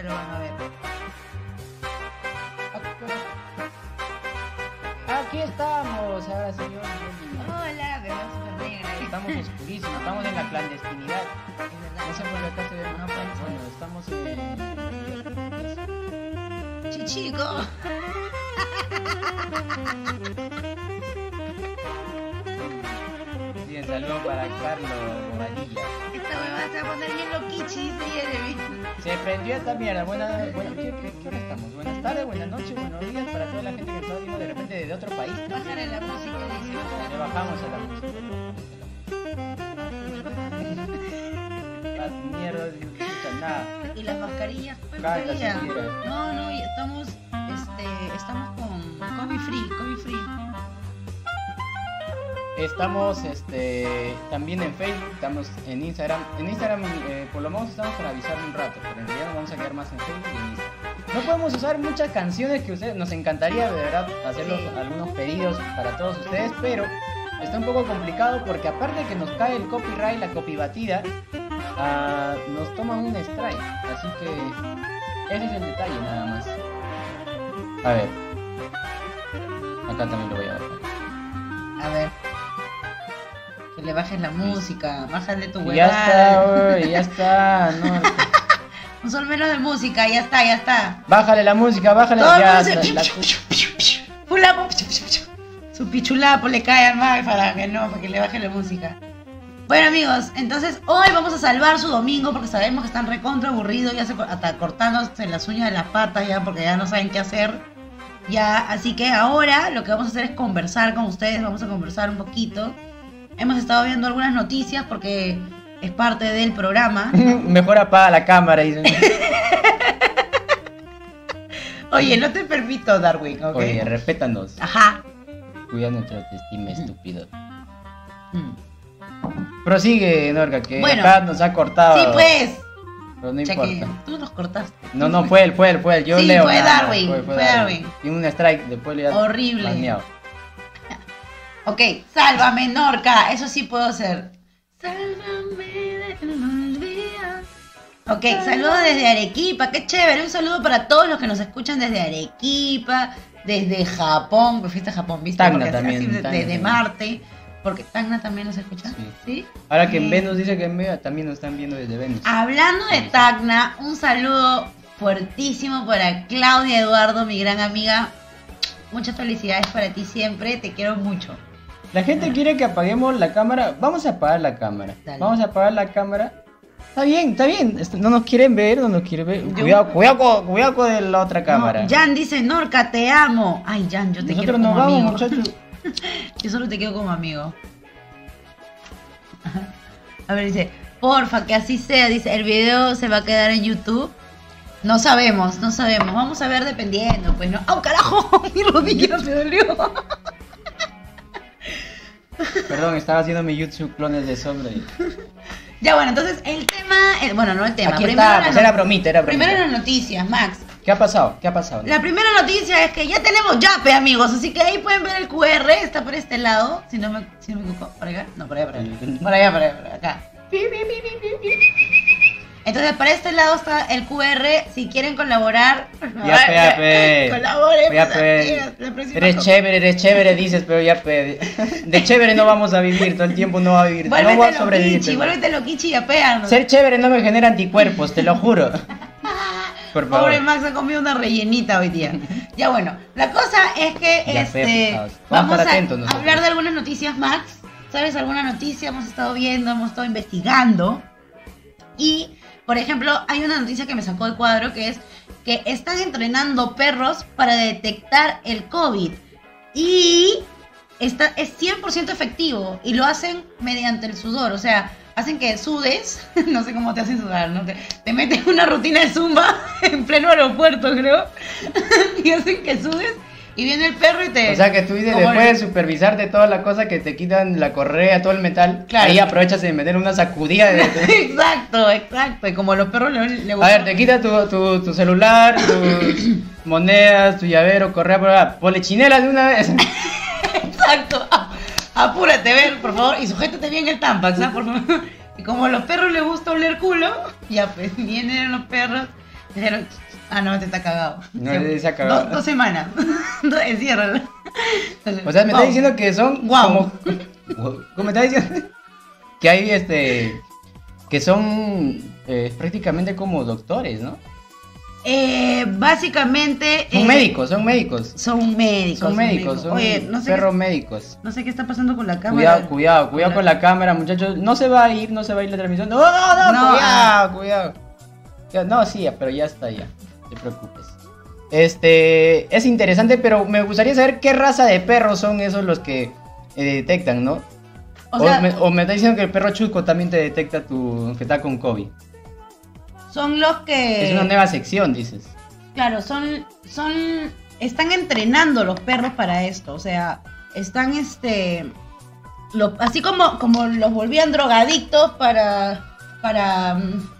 ahorita lo van a ver. Aquí estamos, ahora señor. Hola, veo súper negra. Estamos oscurísimos, estamos en la clandestinidad. Es verdad. No sé por acá se ve más. Bueno, estamos en. Chichico. saludo para Carlos. Esta huevada se va a poner bien loquichi, Jeremy. Se prendió esta mierda. Buenas, bueno, ¿qué, qué, qué hora estamos? Buenas tardes, buenas noches, buenos días para toda la gente que está viendo de repente desde otro país. Bájale la música, Le dice. bajamos a la música. Las mierdas, no escucha nada. Y las mascarillas, pues mascarilla. No, no, estamos, este, estamos con COVID free, COVID free. Estamos este, también en Facebook, estamos en Instagram. En Instagram eh, por lo menos estamos para avisar un rato, pero en realidad vamos a quedar más en Facebook y en Instagram. No podemos usar muchas canciones que ustedes nos encantaría de verdad hacerlos algunos pedidos para todos ustedes, pero está un poco complicado porque aparte de que nos cae el copyright, la copy batida, ah, nos toman un strike. Así que ese es el detalle nada más. A ver. Acá también lo voy a bajar. A ver. Que le bajes la música, bájale tu Y ya está, huevada. uy, ya está. No, Un sol menos de música, ya está, ya está. Bájale la música, bájale Todo ya. se- la- la- Pulapo. Su pichulapo le cae al mal para que no, para que le baje la música. Bueno amigos, entonces hoy vamos a salvar su domingo porque sabemos que están recontra aburridos, ya se hasta cortándose las uñas de las patas ya porque ya no saben qué hacer. Ya, así que ahora lo que vamos a hacer es conversar con ustedes, vamos a conversar un poquito. Hemos estado viendo algunas noticias porque es parte del programa. Mejor apaga la cámara. dicen. Oye, no te permito, Darwin, ¿ok? Oye, respétanos. Ajá. Cuida nuestra autoestima, estúpido. Mm. Prosigue, Norga, que Bueno. acá nos ha cortado. Sí, pues. Pero no Cheque, importa. tú nos cortaste. No, no, fue él, fue él, fue él. Yo Sí, leo. fue nada, Darwin, fue Darwin. Tiene un strike, después le Horrible. Ok, sálvame, Norca. Eso sí puedo hacer. Sálvame del olvido. Ok, saludos desde Arequipa. Qué chévere. Un saludo para todos los que nos escuchan desde Arequipa, desde Japón. Pues fuiste a Japón, ¿viste? Tacna Porque también, así de- Tacna desde. Marte. Porque Tacna también nos escucha. Sí. ¿Sí? Ahora que en. Venus dice que en Vega también nos están viendo desde Venus. Hablando de. Tacna, un saludo fuertísimo para Claudia Eduardo, mi gran amiga. Muchas felicidades para ti siempre, te quiero mucho. La gente quiere que apaguemos la cámara. Vamos a apagar la cámara. Dale. Vamos a apagar la cámara. Está bien, está bien. Esto- No nos quieren ver, no nos quieren ver. Yo- Cuidado, cuidado, con- cuidado con la otra cámara. No, Jan dice, Norca, te amo. Ay, Jan, yo te quiero como nos vamos, amigo. muchachos. Yo solo te quiero como amigo. A ver, dice, porfa, que así sea. Dice, el video se va a quedar en YouTube. No sabemos, no sabemos. Vamos a ver dependiendo, pues, ¿no? ¡Oh, carajo! Mi rodilla me dolió. Perdón, estaba haciendo mi YouTube clones de sombra. y- Ya, bueno, entonces el tema, el- bueno, no el tema. Aquí primero está, pues era bromita, era bromita. Primero las noticias, Max. ¿Qué ha pasado? ¿Qué ha pasado? La primera noticia es que ya tenemos Yape, amigos, así que ahí pueden ver el QR, está por este lado, si no me, si no me equivoco, por acá, no, por allá, por allá, por allá, por allá, por acá. Entonces, para este lado está el QR, si quieren colaborar, Ya, pe, ya, pe. colaboren, Ya, pues, pe. próxima Eres chévere, eres chévere, dices, pero ya pe. De chévere no vamos a vivir, todo el tiempo no va a vivir. no voy a sobrevivir. pe. vuélvete loquichi y apéanos. Ser chévere no me genera anticuerpos, te lo juro. Por favor. Pobre Max ha comido una rellenita hoy día. Ya bueno, la cosa es que Ya, este. Vamos a vamos estar a atentos hablar de algunas noticias, Max. ¿Sabes alguna noticia? Hemos estado viendo, hemos estado investigando. Y, por ejemplo, hay una noticia que me sacó de cuadro que es que están entrenando perros para detectar el COVID. Y está, es 100% efectivo. Y lo hacen mediante el sudor. O sea, hacen que sudes. No sé cómo te hacen sudar, ¿no? Te, te meten una rutina de zumba en pleno aeropuerto, creo. Y hacen que sudes. Y viene el perro y te. O sea que tú dices, después de el- supervisarte toda la cosa que te quitan la correa, todo el metal, Claro. ahí aprovechas de meter una sacudida de... exacto, exacto. Y como los perros le, le A ver, te quita tu, tu, tu celular, tus monedas, tu llavero, correa, por ponle chinela de una vez. Exacto. Ah, Apúrate, ver, por favor. Y sujétate bien el tampax, ¿ah? Por favor. Y como a los perros les gusta oler culo, ya pues vienen los perros Dijeron, ah, no, te está cagado. No, se ha cagado. Dos, dos semanas. Enciérralo. O sea, me está Wow. diciendo que son Guau. como, como me está diciendo que hay este que son eh, prácticamente como doctores, ¿no? Eh, básicamente. Son eh, médicos, son médicos. Son médicos. Son médicos, son Oye, no sé, perros qué, médicos. no sé qué está pasando con la cámara. Cuidado, cuidado, cuidado con la cámara, muchachos. No se va a ir, no se va a ir la transmisión. No, no, no, No, cuidado, ah. cuidado. No, sí, pero ya está ya. Te preocupes. Este, es interesante, pero me gustaría saber qué raza de perros son esos los que eh, detectan, ¿no? O O, sea, me, o me está diciendo que el perro chusco también te detecta tu, que está con COVID. son los que. Es una nueva sección, dices. Claro, son, son, están entrenando los perros para esto, o sea, están este, lo- así como, como los volvían drogadictos para, para mm,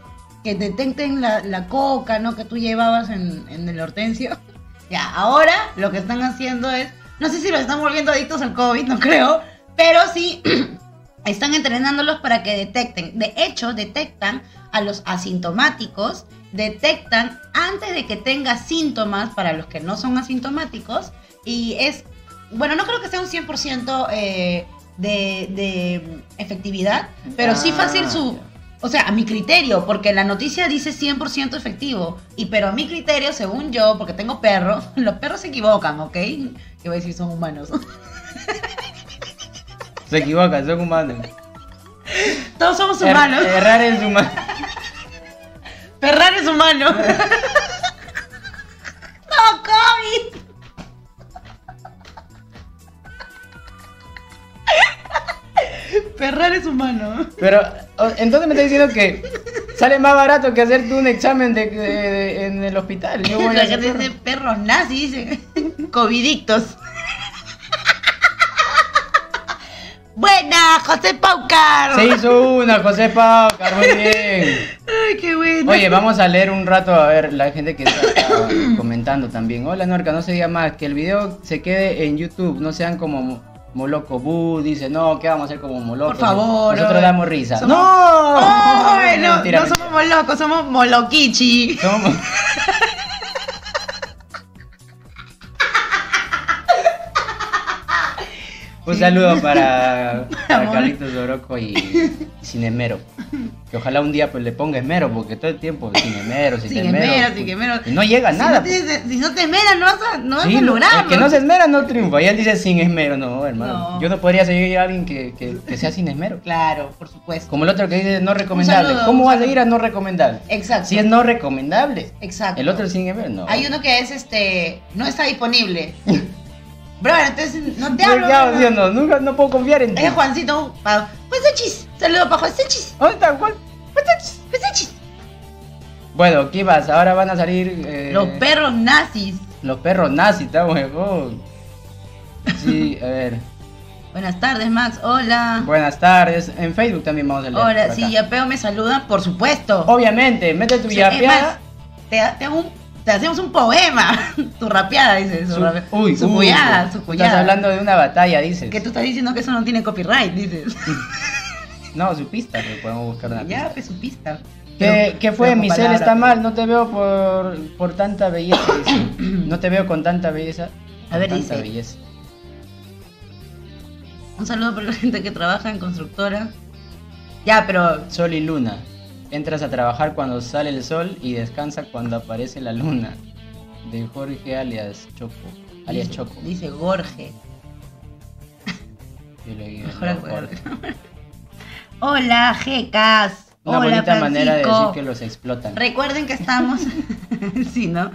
que detecten la, la coca, ¿no? Que tú llevabas en, en el hortensio. Ya, ahora lo que están haciendo es, no sé si los están volviendo adictos al COVID, no creo, pero sí están entrenándolos para que detecten. De hecho, detectan a los asintomáticos, detectan antes de que tenga síntomas para los que no son asintomáticos y es, bueno, no creo que sea un 100% eh, de, de efectividad, pero sí Ah, fácil su... O sea, a mi criterio, porque la noticia dice 100% efectivo. Y pero a mi criterio, según yo, porque tengo perro, los perros se equivocan, ¿ok? Que voy a decir son humanos. Se equivocan, son humanos. Todos somos Er- humanos. errar es humano. Ferrar es humano. no, COVID. Ferrar es humano. Pero, entonces me está diciendo que sale más barato que hacerte un examen de, de- de- en el hospital. Yo voy a La hacer gente dice perros nazis, dice. Covidictos. Buena, José Paucar. Se hizo una, José Paucar, muy bien. Ay, qué bueno. Oye, vamos a leer un rato a ver la gente que está comentando también. Hola Norca, no se diga más, que el video se quede en YouTube, no sean como Mo- Moloco Bu, dice, no, ¿qué vamos a hacer como Moloco? Por favor, Nosotros damos risa. Somos- ¡No! No, Mentira, no somos molocos, somos moloquichi. Somos- Un saludo para. Carlitos Oroco y, Esmero. Que ojalá un día pues le ponga esmero, porque todo el tiempo sin esmero, sin, Sin esmero. esmero, pues, no llega a Si nada. no, tienes- si no te esmeras, no vas a, no vas Sí, a lograrlo. el que no se esmera no triunfa. Y él dice sin esmero, no, hermano. No. Yo no podría seguir a alguien que, que, que sea sin esmero. Claro, por supuesto. Como el otro que dice no recomendable. saludo, ¿Cómo vas a seguir a no recomendable? Exacto. Si es no recomendable. Exacto. El otro sin esmero, no. Hay uno que es este. No está disponible. Bro, entonces no te hablo. ya, bro. ¿sí o no? Nunca no puedo confiar en ti. Es Juancito. Pa... Juanchis. Saludos para Juanchis. ¿Dónde está Juan? Juanchis. Bueno, ¿qué vas? Ahora van a salir eh, Los perros nazis. los perros nazis, estamos huevón. Sí, a ver. Buenas tardes, Max. Hola. Buenas tardes. En Facebook también vamos a leer. Hola, si. Yapeo me saluda, por supuesto. Obviamente, mete tu Sí, yapeada. te, te hago un- te hacemos un poema. tu rapeada, dice. Su, Su, rape- uy, su uy, cuñada, su Estás cuñada. hablando de una batalla, dices. Que tú estás diciendo que eso no tiene copyright, dices. No, su pista, que podemos buscar una ya, pues su pista. ¿Qué, fue? Mi palabras, está pero- mal, no te veo por, por tanta belleza. dice. No te veo con tanta belleza. A ver, tanta dice. belleza. Un saludo para la gente que trabaja en constructora. Ya, pero Sol y luna. Entras a trabajar cuando sale el sol y descansa cuando aparece la luna. De Jorge alias Choco. Alias dice, Choco. dice Jorge. Yo le digo, Mejor no. Jorge. Hola, jecas. Una Hola, bonita manera de decir que los explotan. Recuerden que estamos. sí, ¿no?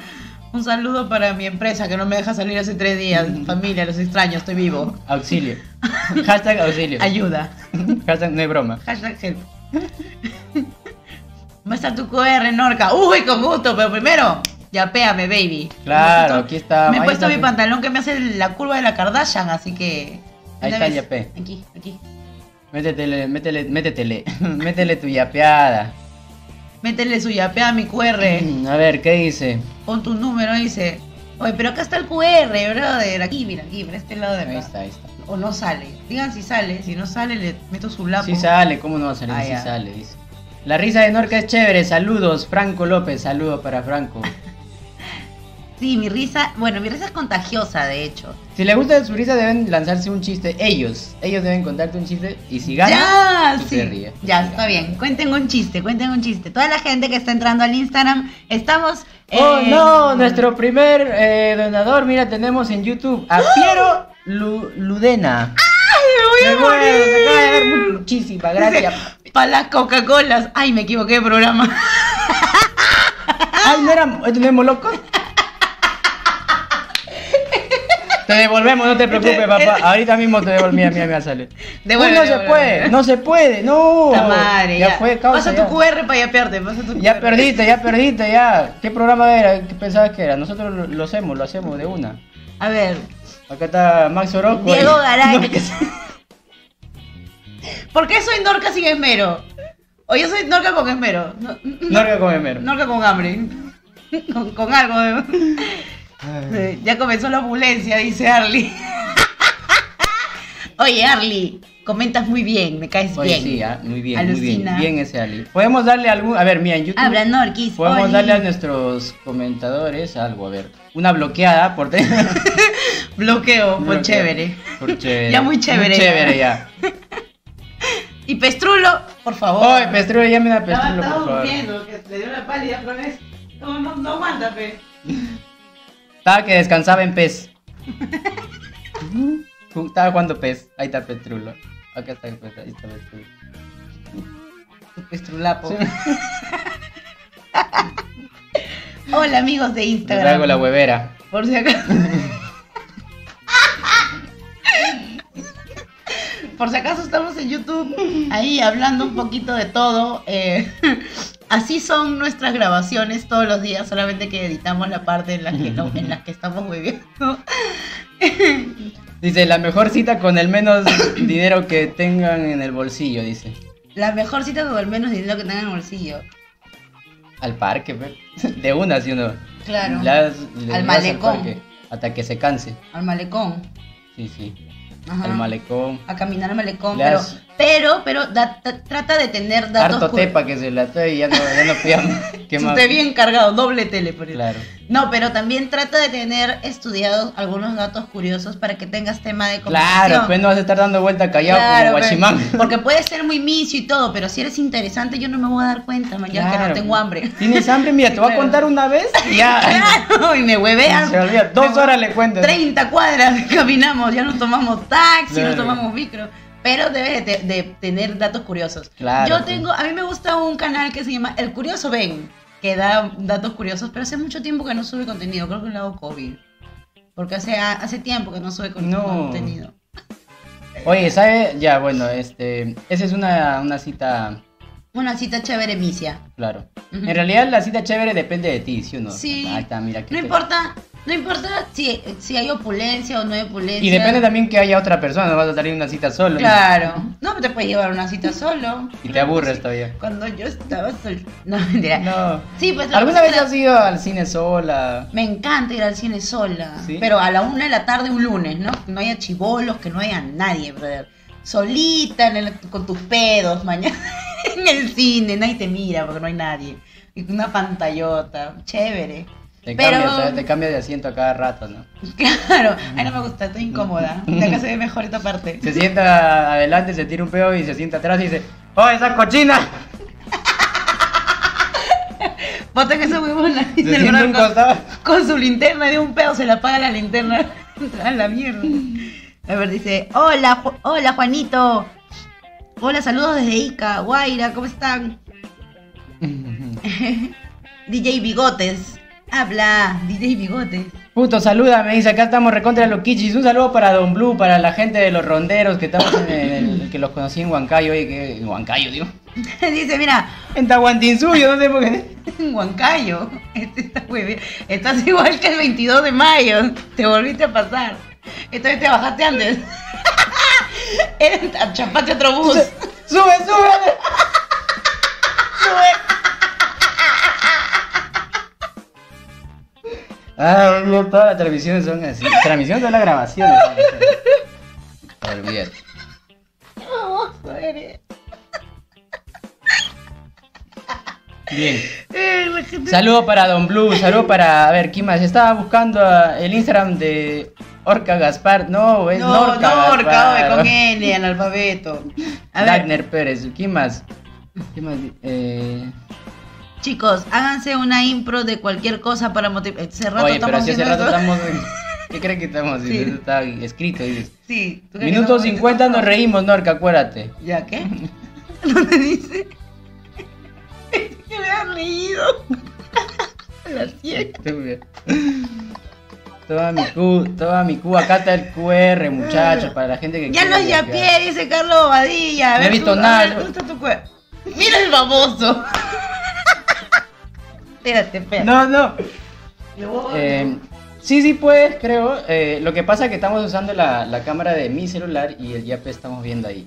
Un saludo para mi empresa que no me deja salir hace tres días. Familia, los extraño, estoy vivo. Auxilio. Hashtag auxilio. Ayuda. Hashtag no hay broma. Hashtag help. Va a estar tu QR, Norca. Uy, con gusto, pero primero, yapéame, baby. Claro, aquí está. Me he puesto mi pantalón que me hace la curva de la Kardashian, así que. Ahí ¿dónde está el yapé. Aquí, aquí. Métetele, métele, métetele. Métele tu yapeada. Métele su yapé a mi QR. A ver, ¿qué dice? Pon tu número, dice. Oye, pero acá está el QR, brother. Aquí, mira, aquí, por este lado de acá. Ahí está, ahí está. O no sale. Digan si sale. Si no sale, le meto su lapo. Sí sale, ¿cómo no va a salir? Ah, Sí ya. sale, dice. La risa de Norca es chévere. Saludos, Franco López. Saludos para Franco. Sí, mi risa, bueno, mi risa es contagiosa, de hecho. Si les gusta su risa, deben lanzarse un chiste. Ellos, ellos deben contarte un chiste. Y si ganan, Ya, tú sí. te ríes. Ya, está bien. Cuenten un chiste, cuenten un chiste. Toda la gente que está entrando al Instagram, estamos. Oh eh, no, nuestro primer eh, donador, mira, tenemos en YouTube a Piero Lu- Ludena. ¡Ay, me voy a Me muero, se acaba de morir! muchísimas gracias. Para las Coca-Colas. Ay, me equivoqué de programa. Ay, no era, ¿tenemos locos? Te devolvemos, no te preocupes, papá. Ahorita mismo te devolvemos. Mira, mira, mira, sale. Devuelve, Uy, no se devuelve. puede, no se puede, no. La madre, ya, ya. fue, causa, Pasa tu QR para ya. Pasa tu Ya perdiste, ya perdiste, ya. ¿Qué programa era? ¿Qué pensabas que era? Nosotros lo, lo hacemos, lo hacemos de una. A ver, Acá está Max Orozco. Diego Garay. No, ¿por qué soy Norca sin esmero? O yo soy Norca con esmero. No- Norca con Emero. Norca con hambre. Con, con algo. de- Eh, Ya comenzó la opulencia, dice Arly. Oye, Arly, comentas muy bien, me caes Oye, bien. sí, ah, muy bien, muy bien. Bien ese Ali. Podemos darle algún. A ver, mira, en YouTube. Habla Norquis. Podemos Oli. darle a nuestros comentadores algo, a ver. Una bloqueada por Bloqueo, por Bloqueo. chévere. Por chévere. Ya muy chévere, Muy ya. chévere ya. Y Pestrulo, por favor. Oye, Pestrulo, llame a Estaba, Pestrulo, estaba por favor. durmiendo, que le dio la pálida otra vez. No, no, no aguanta, pe. Estaba que descansaba en pez. Estaba jugando pez. Ahí está Pestrulo. Acá está el pez, ahí está Pestrulo. Pestrulapo. Sí. Hola, amigos de Instagram. traigo la huevera. Por si acaso. Por si acaso estamos en YouTube ahí hablando un poquito de todo. eh, así son nuestras grabaciones todos los días, solamente que editamos la parte en la que, no, en la que estamos bebiendo. Dice, la mejor cita con el menos dinero que tengan en el bolsillo, dice. La mejor cita con el menos dinero que tengan en el bolsillo. Al parque, pe. De una, ¿sí o no? Claro. Las- Al malecón. parque, hasta que se canse. Al malecón. Sí, sí. Ajá. Al malecón. A caminar al malecón. Le Pero, pero, pero da- da- trata de tener datos. Harto tepa que se la trae y ya no, ya no. Esté bien cargado, doble tele por eso. Claro. No, pero también trata de tener estudiados algunos datos curiosos para que tengas tema de conversación. Claro, pues no vas a estar dando vuelta callado Claro, como pero- guachimán. Porque puede ser muy misio y todo, pero si eres interesante yo no me voy a dar cuenta, mañana que no Claro. tengo hambre. ¿Tienes hambre? Mira, te voy a Claro. contar una vez y ya. Claro, y me huevean. Se olvida. Dos Me- horas le cuentas. 30 cuadras caminamos, ya no tomamos taxi, Claro. no tomamos micro. Pero debes de, de tener datos curiosos. Claro, Yo tengo, a mí me gusta un canal que se llama El Curioso Ben, que da datos curiosos, pero hace mucho tiempo que no sube contenido, creo que le hago COVID. Porque hace, hace tiempo que no sube con- No. contenido. Oye, ¿sabe? Ya, bueno, este. Esa es una, una cita. Una cita chévere, misia. Claro. En realidad, la cita chévere depende de ti, ¿sí o no? Sí. Ahí está, mira. que No te- importa, no importa si, si hay opulencia o no hay opulencia. Y depende también que haya otra persona, no vas a salir una cita solo. Claro. No, te puedes llevar una cita solo. Y te aburres todavía. Cuando yo estaba sol... No, mentira. No. Sí, pues ¿Alguna vez has ido al cine sola? Me encanta ir al cine sola. ¿Sí? Pero a la una de la tarde un lunes, ¿no? Que no haya chivolos, que no haya nadie, brother. Solita en el- con tus pedos, mañana en el cine, nadie te mira porque no hay nadie. Una pantallota, chévere. Te Pero- ¿sabes? Te cambias de asiento a cada rato, ¿no? Claro, ay no me gusta, estoy incómoda. De acá se ve mejor esta parte. Se sienta adelante, se tira un pedo y se sienta atrás y dice, ¡Oh, esa cochina! Botan esa huevona. Se el costado. Con su linterna de un pedo se le apaga la linterna. A la mierda. A ver, dice, hola, Ju- hola Juanito. Hola, saludos desde Ica, Guaira, ¿cómo están? DJ Bigotes. Habla, DJ Bigotes. Puto, saluda, me dice, acá estamos recontra los kichis. Un saludo para Don Blue, para la gente de los ronderos que estamos en el, que los conocí en Huancayo, oye, que en Huancayo, digo. dice, mira, En Tahuantinsuyo, no sé por qué. en Huancayo. Este está muy bien. Estás igual que el 22 de mayo. Te volviste a pasar. Esta vez te bajaste antes. Era- Chapaste otro bus. ¡Sube, sube! Ah, no, todas las transmisiones son así. Transmisiones son las grabaciones. Olvídate. Baboso eres. Bien. Saludo para Don Blue, saludo para. A ver, ¿quién más? Estaba buscando el Instagram de Orca Gaspar. No, es No, Norca no, Orca, con N, analfabeto. A ver, Dagner Pérez, ¿quién más? ¿Quién más? Eh... chicos, háganse una impro de cualquier cosa para motivar. Hace rato Oye, pero si hace rato esto. estamos. ¿Qué creen que estamos haciendo? Sí. Está escrito, dices. Sí. ¿tú crees que Minuto no? 50 nos reímos, Norca, acuérdate. ¿Ya qué? ¿Dónde dice? que me han leído. La cien. Toma mi Q, toma mi Q, acá está el QR, muchachos, para la gente que Ya quiera los yapié, dice Carlos Bobadilla. A No he visto nada. ver, ¿Dónde está tu cue- Mira el baboso. Espérate, espérate. No, no. Eh, sí, sí puedes, creo. Eh, lo que pasa es que estamos usando la, la cámara de mi celular y el YAP estamos viendo ahí.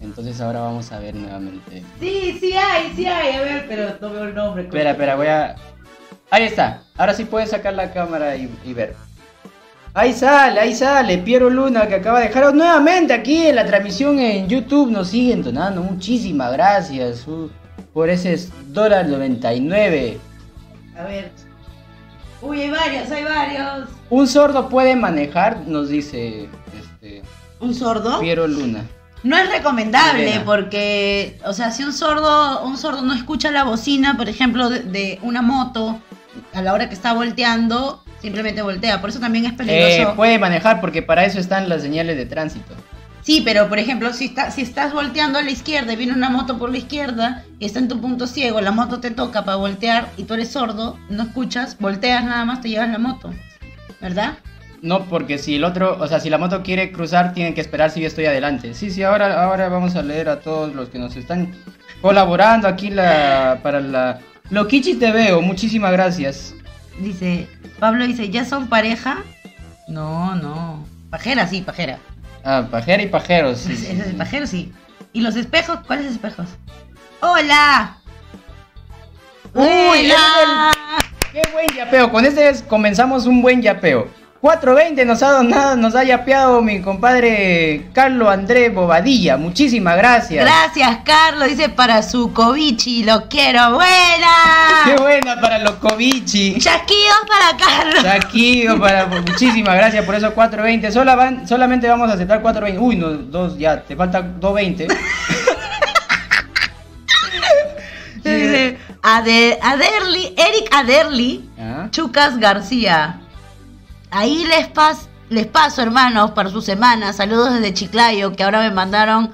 Entonces ahora vamos a ver nuevamente. Sí, sí hay, sí hay. A ver, pero no veo el nombre. Espera, espera, voy a... Ahí está. Ahora sí puedes sacar la cámara y, y ver. Ahí sale, ahí sale. Piero Luna que acaba de dejaros nuevamente aquí en la transmisión en YouTube. Nos siguen donando. Muchísimas gracias uh, por ese dólar 99. A ver. Uy, hay varios, hay varios. Un sordo puede manejar, nos dice este, ¿Un sordo? Piero Luna. No es recomendable porque, o sea, si un sordo, un sordo no escucha la bocina, por ejemplo, de, de una moto, a la hora que está volteando, simplemente voltea. Por eso también es Eh, peligroso. puede manejar porque para eso están las señales de tránsito. Sí, pero por ejemplo, si, está, si estás volteando a la izquierda y viene una moto por la izquierda y está en tu punto ciego, la moto te toca para voltear y tú eres sordo, no escuchas, volteas nada más, te llevas la moto. ¿Verdad? No, porque si el otro, o sea, si la moto quiere cruzar, tienen que esperar si yo estoy adelante. Sí, sí, ahora, ahora vamos a leer a todos los que nos están colaborando aquí la, para la... Loquichi te veo, muchísimas gracias. Dice, Pablo dice, ¿ya son pareja? No, no. Pajera, sí, pajera. Ah, pajera y pajeros. sí, sí, es el sí. pajero, sí. ¿Y los espejos? ¿Cuáles espejos? ¡Hola! Uy, ¡Hola! Qué buen yapeo, con este es- comenzamos un buen yapeo. 420 nos ha donado, nos ha yapeado mi compadre Carlos Andrés Bobadilla. Muchísimas gracias. Gracias, Carlos. Dice para su Kovichi, lo quiero. Qué ¡Buena! buena para los Kovichi. Chasquidos para Carlos. Aquí, para, muchísimas gracias por esos 420. Sola van- solamente vamos a aceptar 420. Uy, no, dos, ya, te falta 220. Dice Eric Aderli, Ah, Chucas García. Ahí les, pas, les paso, hermanos, para su semana. Saludos desde Chiclayo, que ahora me mandaron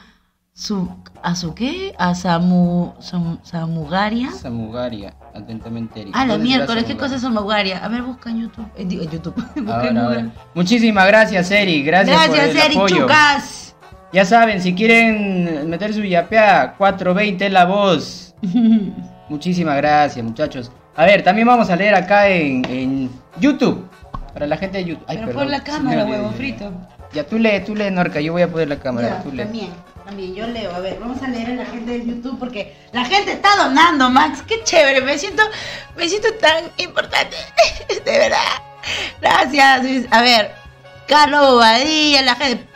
su. ¿A su qué? A Samu, Sam- Samugaria. Samugaria, atentamente Eric. Ah, la ¿Dónde será miércoles, ¿qué cosa es Samugaria? A ver, busca en YouTube. Eh, digo, en YouTube. Busca Ahora, en. Google. Muchísimas gracias, Eric. Gracias, por Gracias, el Eric apoyo. Chucas. Ya saben, si quieren meter su yapea, 420 es la voz. Muchísimas gracias, muchachos. A ver, también vamos a leer acá en, en YouTube. Para la gente de YouTube. Ay, Pero perdón, pon la cámara, huevo frito. Ya tú lee, tú lee, Norca. Yo voy a poner la cámara. Ya, tú lee. también, también, yo leo. A ver, vamos a leer a la gente de YouTube porque la gente está donando, Max. Qué chévere, me siento, me siento tan importante. De verdad. Gracias. A ver, Carlos Bobadilla, la gente.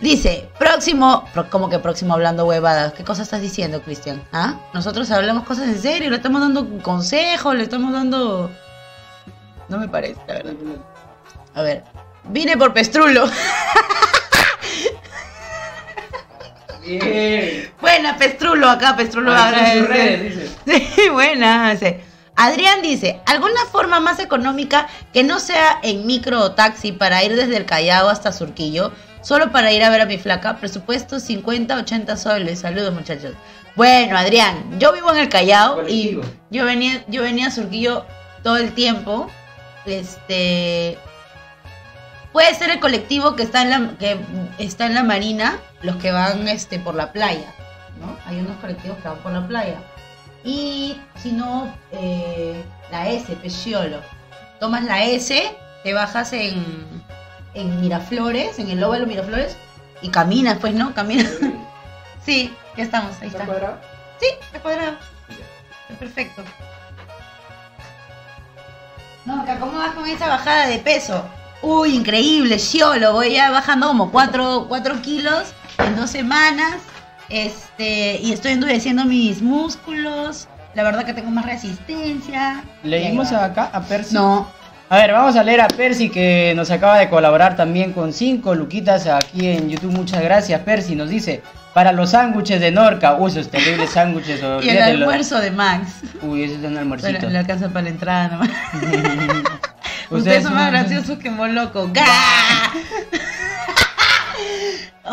Dice, próximo, ¿cómo que próximo hablando huevadas? ¿Qué cosa estás diciendo, Cristian? ¿Ah? Nosotros hablamos cosas en serio, le estamos dando consejos, le estamos dando... No me parece, la verdad. A ver, vine por Pestrulo. Bien. Buena, Pestrulo, acá Pestrulo Ah, ahora son sus redes, dice. Sí, buena. Adrián dice, ¿alguna forma más económica que no sea en micro o taxi para ir desde el Callao hasta Surquillo? Solo para ir a ver a mi flaca. Presupuesto 50, 80 soles. Saludos, muchachos. Bueno, Adrián, yo vivo en el Callao y yo venía, yo venía a Surquillo todo el tiempo. Este puede ser el colectivo que está en la que está en la marina, los que van este por la playa, ¿no? Hay unos colectivos que van por la playa. Y si no, eh, la S, Pesciolo. Tomas la S, te bajas en, en Miraflores, en el óvalo Miraflores, y caminas, pues, ¿no? Caminas. Sí, ya estamos, ahí está. Sí, está cuadrado. Perfecto. No, ¿cómo vas con esa bajada de peso? Uy, increíble, Shiolo, voy ya bajando como 4, kilos en dos semanas. Este, y estoy endureciendo mis músculos. la verdad que tengo más resistencia. Leímos acá a Percy. No, A ver, vamos a leer a Percy que nos acaba de colaborar también con cinco luquitas aquí en YouTube. Muchas gracias, Percy. Nos dice, para los sándwiches de Norca. Uy, esos terribles sándwiches. y el lo- almuerzo de Max. Uy, ese es un Pero almuercito. le alcanza para la entrada nomás. Ustedes Ustedes son más graciosos que Moloco. ¡Ga!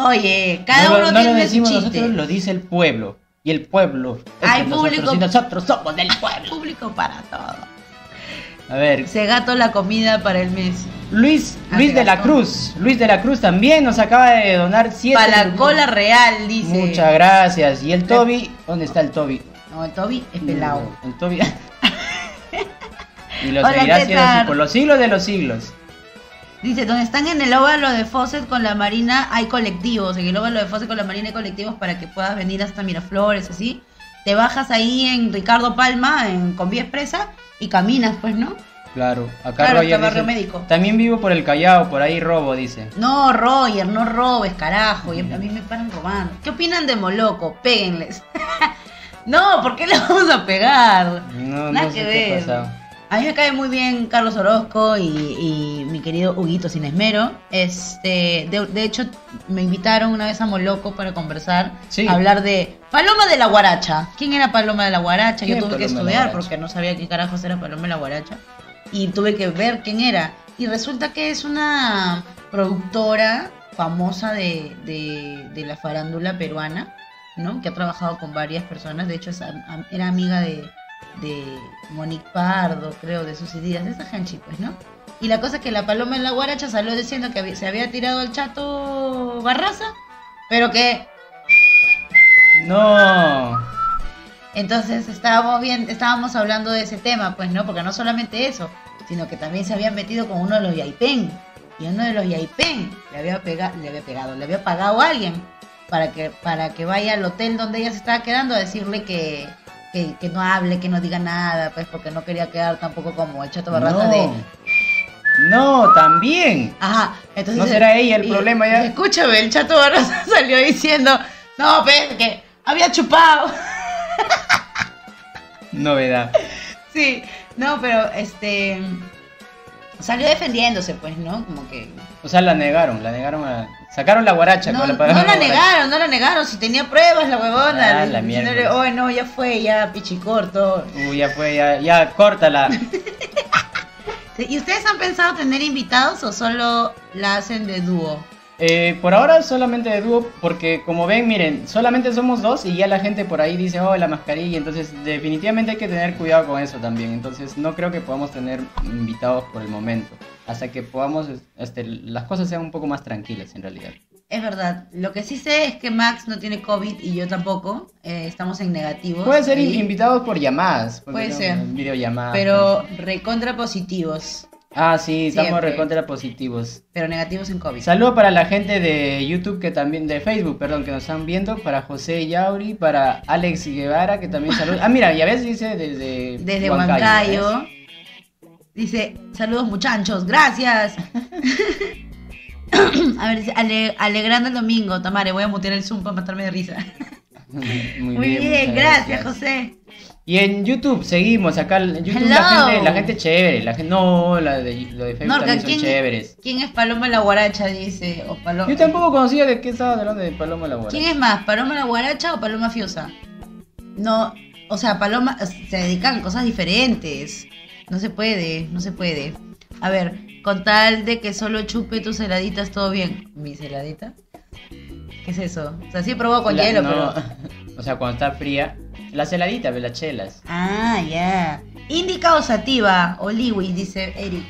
Oye, cada no, lo- uno no lo tiene decimos su chiste. nosotros, lo dice el pueblo. Y el pueblo. Hay nosotros, público- y nosotros somos del Hay pueblo. público para todo. A ver, Se gato la comida para el mes. Luis, Ah, Luis de la. Cruz. Luis de la Cruz también nos acaba de donar 7 Para la cola real, dice. Muchas gracias. ¿Y el Toby? ¿Dónde está el Toby? No, el Toby es pelado. El Toby. y lo Hola, por los siglos de los siglos. Dice, donde están en el óvalo de Fawcett con la Marina hay colectivos. En el óvalo de Fawcett con la Marina hay colectivos para que puedas venir hasta Miraflores, así. Te bajas ahí en Ricardo Palma, en con vía expresa, y caminas, pues, ¿no? Claro, acá Claro, Roger Barrio dice, Médico. También vivo por el Callao, por ahí robo, dice. No, Roger, no robes, carajo. Y a mí me paran robando. ¿Qué opinan de Moloco? Péguenles. no, ¿por qué le vamos a pegar? No, Nada no que ver. A mí me cae muy bien Carlos Orozco y, y mi querido Huguito Sin Esmero. Este, de, de hecho, me invitaron una vez a Moloco para conversar, Sí. a hablar de Paloma de la Guaracha. ¿Quién era Paloma de la Guaracha? ¿Quién Yo tuve que Paloma estudiar porque no sabía qué carajos era Paloma de la Guaracha. Y tuve que ver quién era. Y resulta que es una productora famosa de, de, de la farándula peruana, ¿no? Que ha trabajado con varias personas. De hecho, es era amiga de, de Monique Pardo, creo, de sus ideas, de esa gente, pues, ¿no? Y la cosa es que la paloma en la guaracha salió diciendo que había- se había tirado al chato Barraza, pero que No. entonces estábamos bien, estábamos hablando de ese tema, pues, ¿no? Porque no solamente eso, sino que también se había metido con uno de los Yaipen. Y uno de los Yaipen le había pegado, le había pegado, le había pagado a alguien para que, para que vaya al hotel donde ella se estaba quedando a decirle que, que, que no hable, que no diga nada, pues porque no quería quedar tampoco como el chato barraza no. de No, también. Ajá, entonces. ¿No será ella el y- problema ya? Escúchame, el chato Barraza salió diciendo, no, pues, que había chupado. Novedad. Sí, no, pero este. Salió defendiéndose, pues, ¿no? Como que. O sea, la negaron, la negaron a... Sacaron la guaracha No, con la no la negaron, no la negaron. Si tenía pruebas, la huevona. Ah, la mierda. oh, no, ya fue, ya, pichicorto. Uy, ya fue, ya, ya, córtala. ¿Y ustedes han pensado tener invitados o solo la hacen de dúo? Eh, por ahora solamente de dúo, porque como ven, miren, solamente somos dos y ya la gente por ahí dice, oh, la mascarilla, entonces definitivamente hay que tener cuidado con eso también. Entonces no creo que podamos tener invitados por el momento, hasta que podamos, este, las cosas sean un poco más tranquilas en realidad. Es verdad. Lo que sí sé es que Max no tiene COVID y yo tampoco. Eh, estamos en negativos. Pueden ser ahí, invitados por llamadas. Puede ser. Videollamadas. Pero recontra positivos. Ah, sí, estamos Siempre. recontra positivos. Pero negativos en COVID. Saludo para la gente de YouTube que también, de Facebook, perdón, que nos están viendo, para José Yauri, para Alex Guevara, que también saluda. Ah, mira, ya ves, dice desde Desde Huancayo, Huancayo. Dice, saludos muchachos, gracias. a ver, dice, ale- alegrando el domingo, Tamare, voy a mutear el Zoom para matarme de risa. Muy, Muy, bien, gracias, José. Y en YouTube seguimos, acá en YouTube la gente, la gente chévere, la gente, no, la de, lo de Facebook Norca, también son ¿quién, chéveres. ¿quién es Paloma la Guaracha? Dice, o Yo tampoco conocía de qué estabas hablando de Paloma la Guara. ¿Quién es más, Paloma la Guaracha o Paloma Fiosa? No, o sea, Paloma se dedican a cosas diferentes. No se puede, no se puede. A ver, con tal de que solo chupe tus heladitas, todo bien. ¿Mi heladita? ¿Qué es eso? O sea, sí he probado con La- hielo, no, pero. O sea, cuando está fría, las heladitas, las chelas. Ah, ya. Indica o sativa, o Liwis, dice Eric.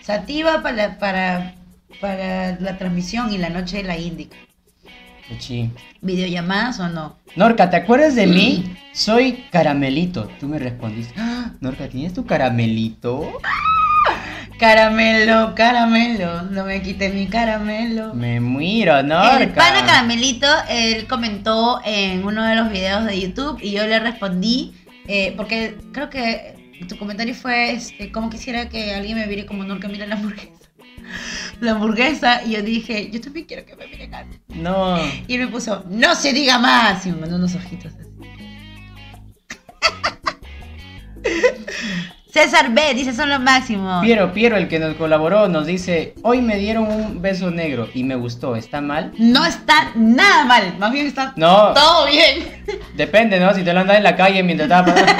Sativa para, para, para la transmisión y la noche de la indica. Uchi. ¿Videollamadas o no? Norca, ¿te acuerdas de mí? Soy caramelito. Tú me respondiste. "Ah, Norca, ¿tienes tu caramelito? Caramelo, caramelo, no me quite mi caramelo. Me muero, Norca. El pana caramelito, él comentó en uno de los videos de YouTube y yo le respondí, eh, porque creo que tu comentario fue, este, como quisiera que alguien me mire como Norca mira la hamburguesa. La hamburguesa, y yo dije, yo también quiero que me miren así. No. Y él me puso, no se diga más, y me mandó unos ojitos así. César B dice son lo máximo. Piero, Piero, el que nos colaboró, nos dice, hoy me dieron un beso negro y me gustó, ¿está mal? No está nada mal, más bien está No, todo bien. depende, ¿no? Si te lo andas en la calle mientras estaba pasando.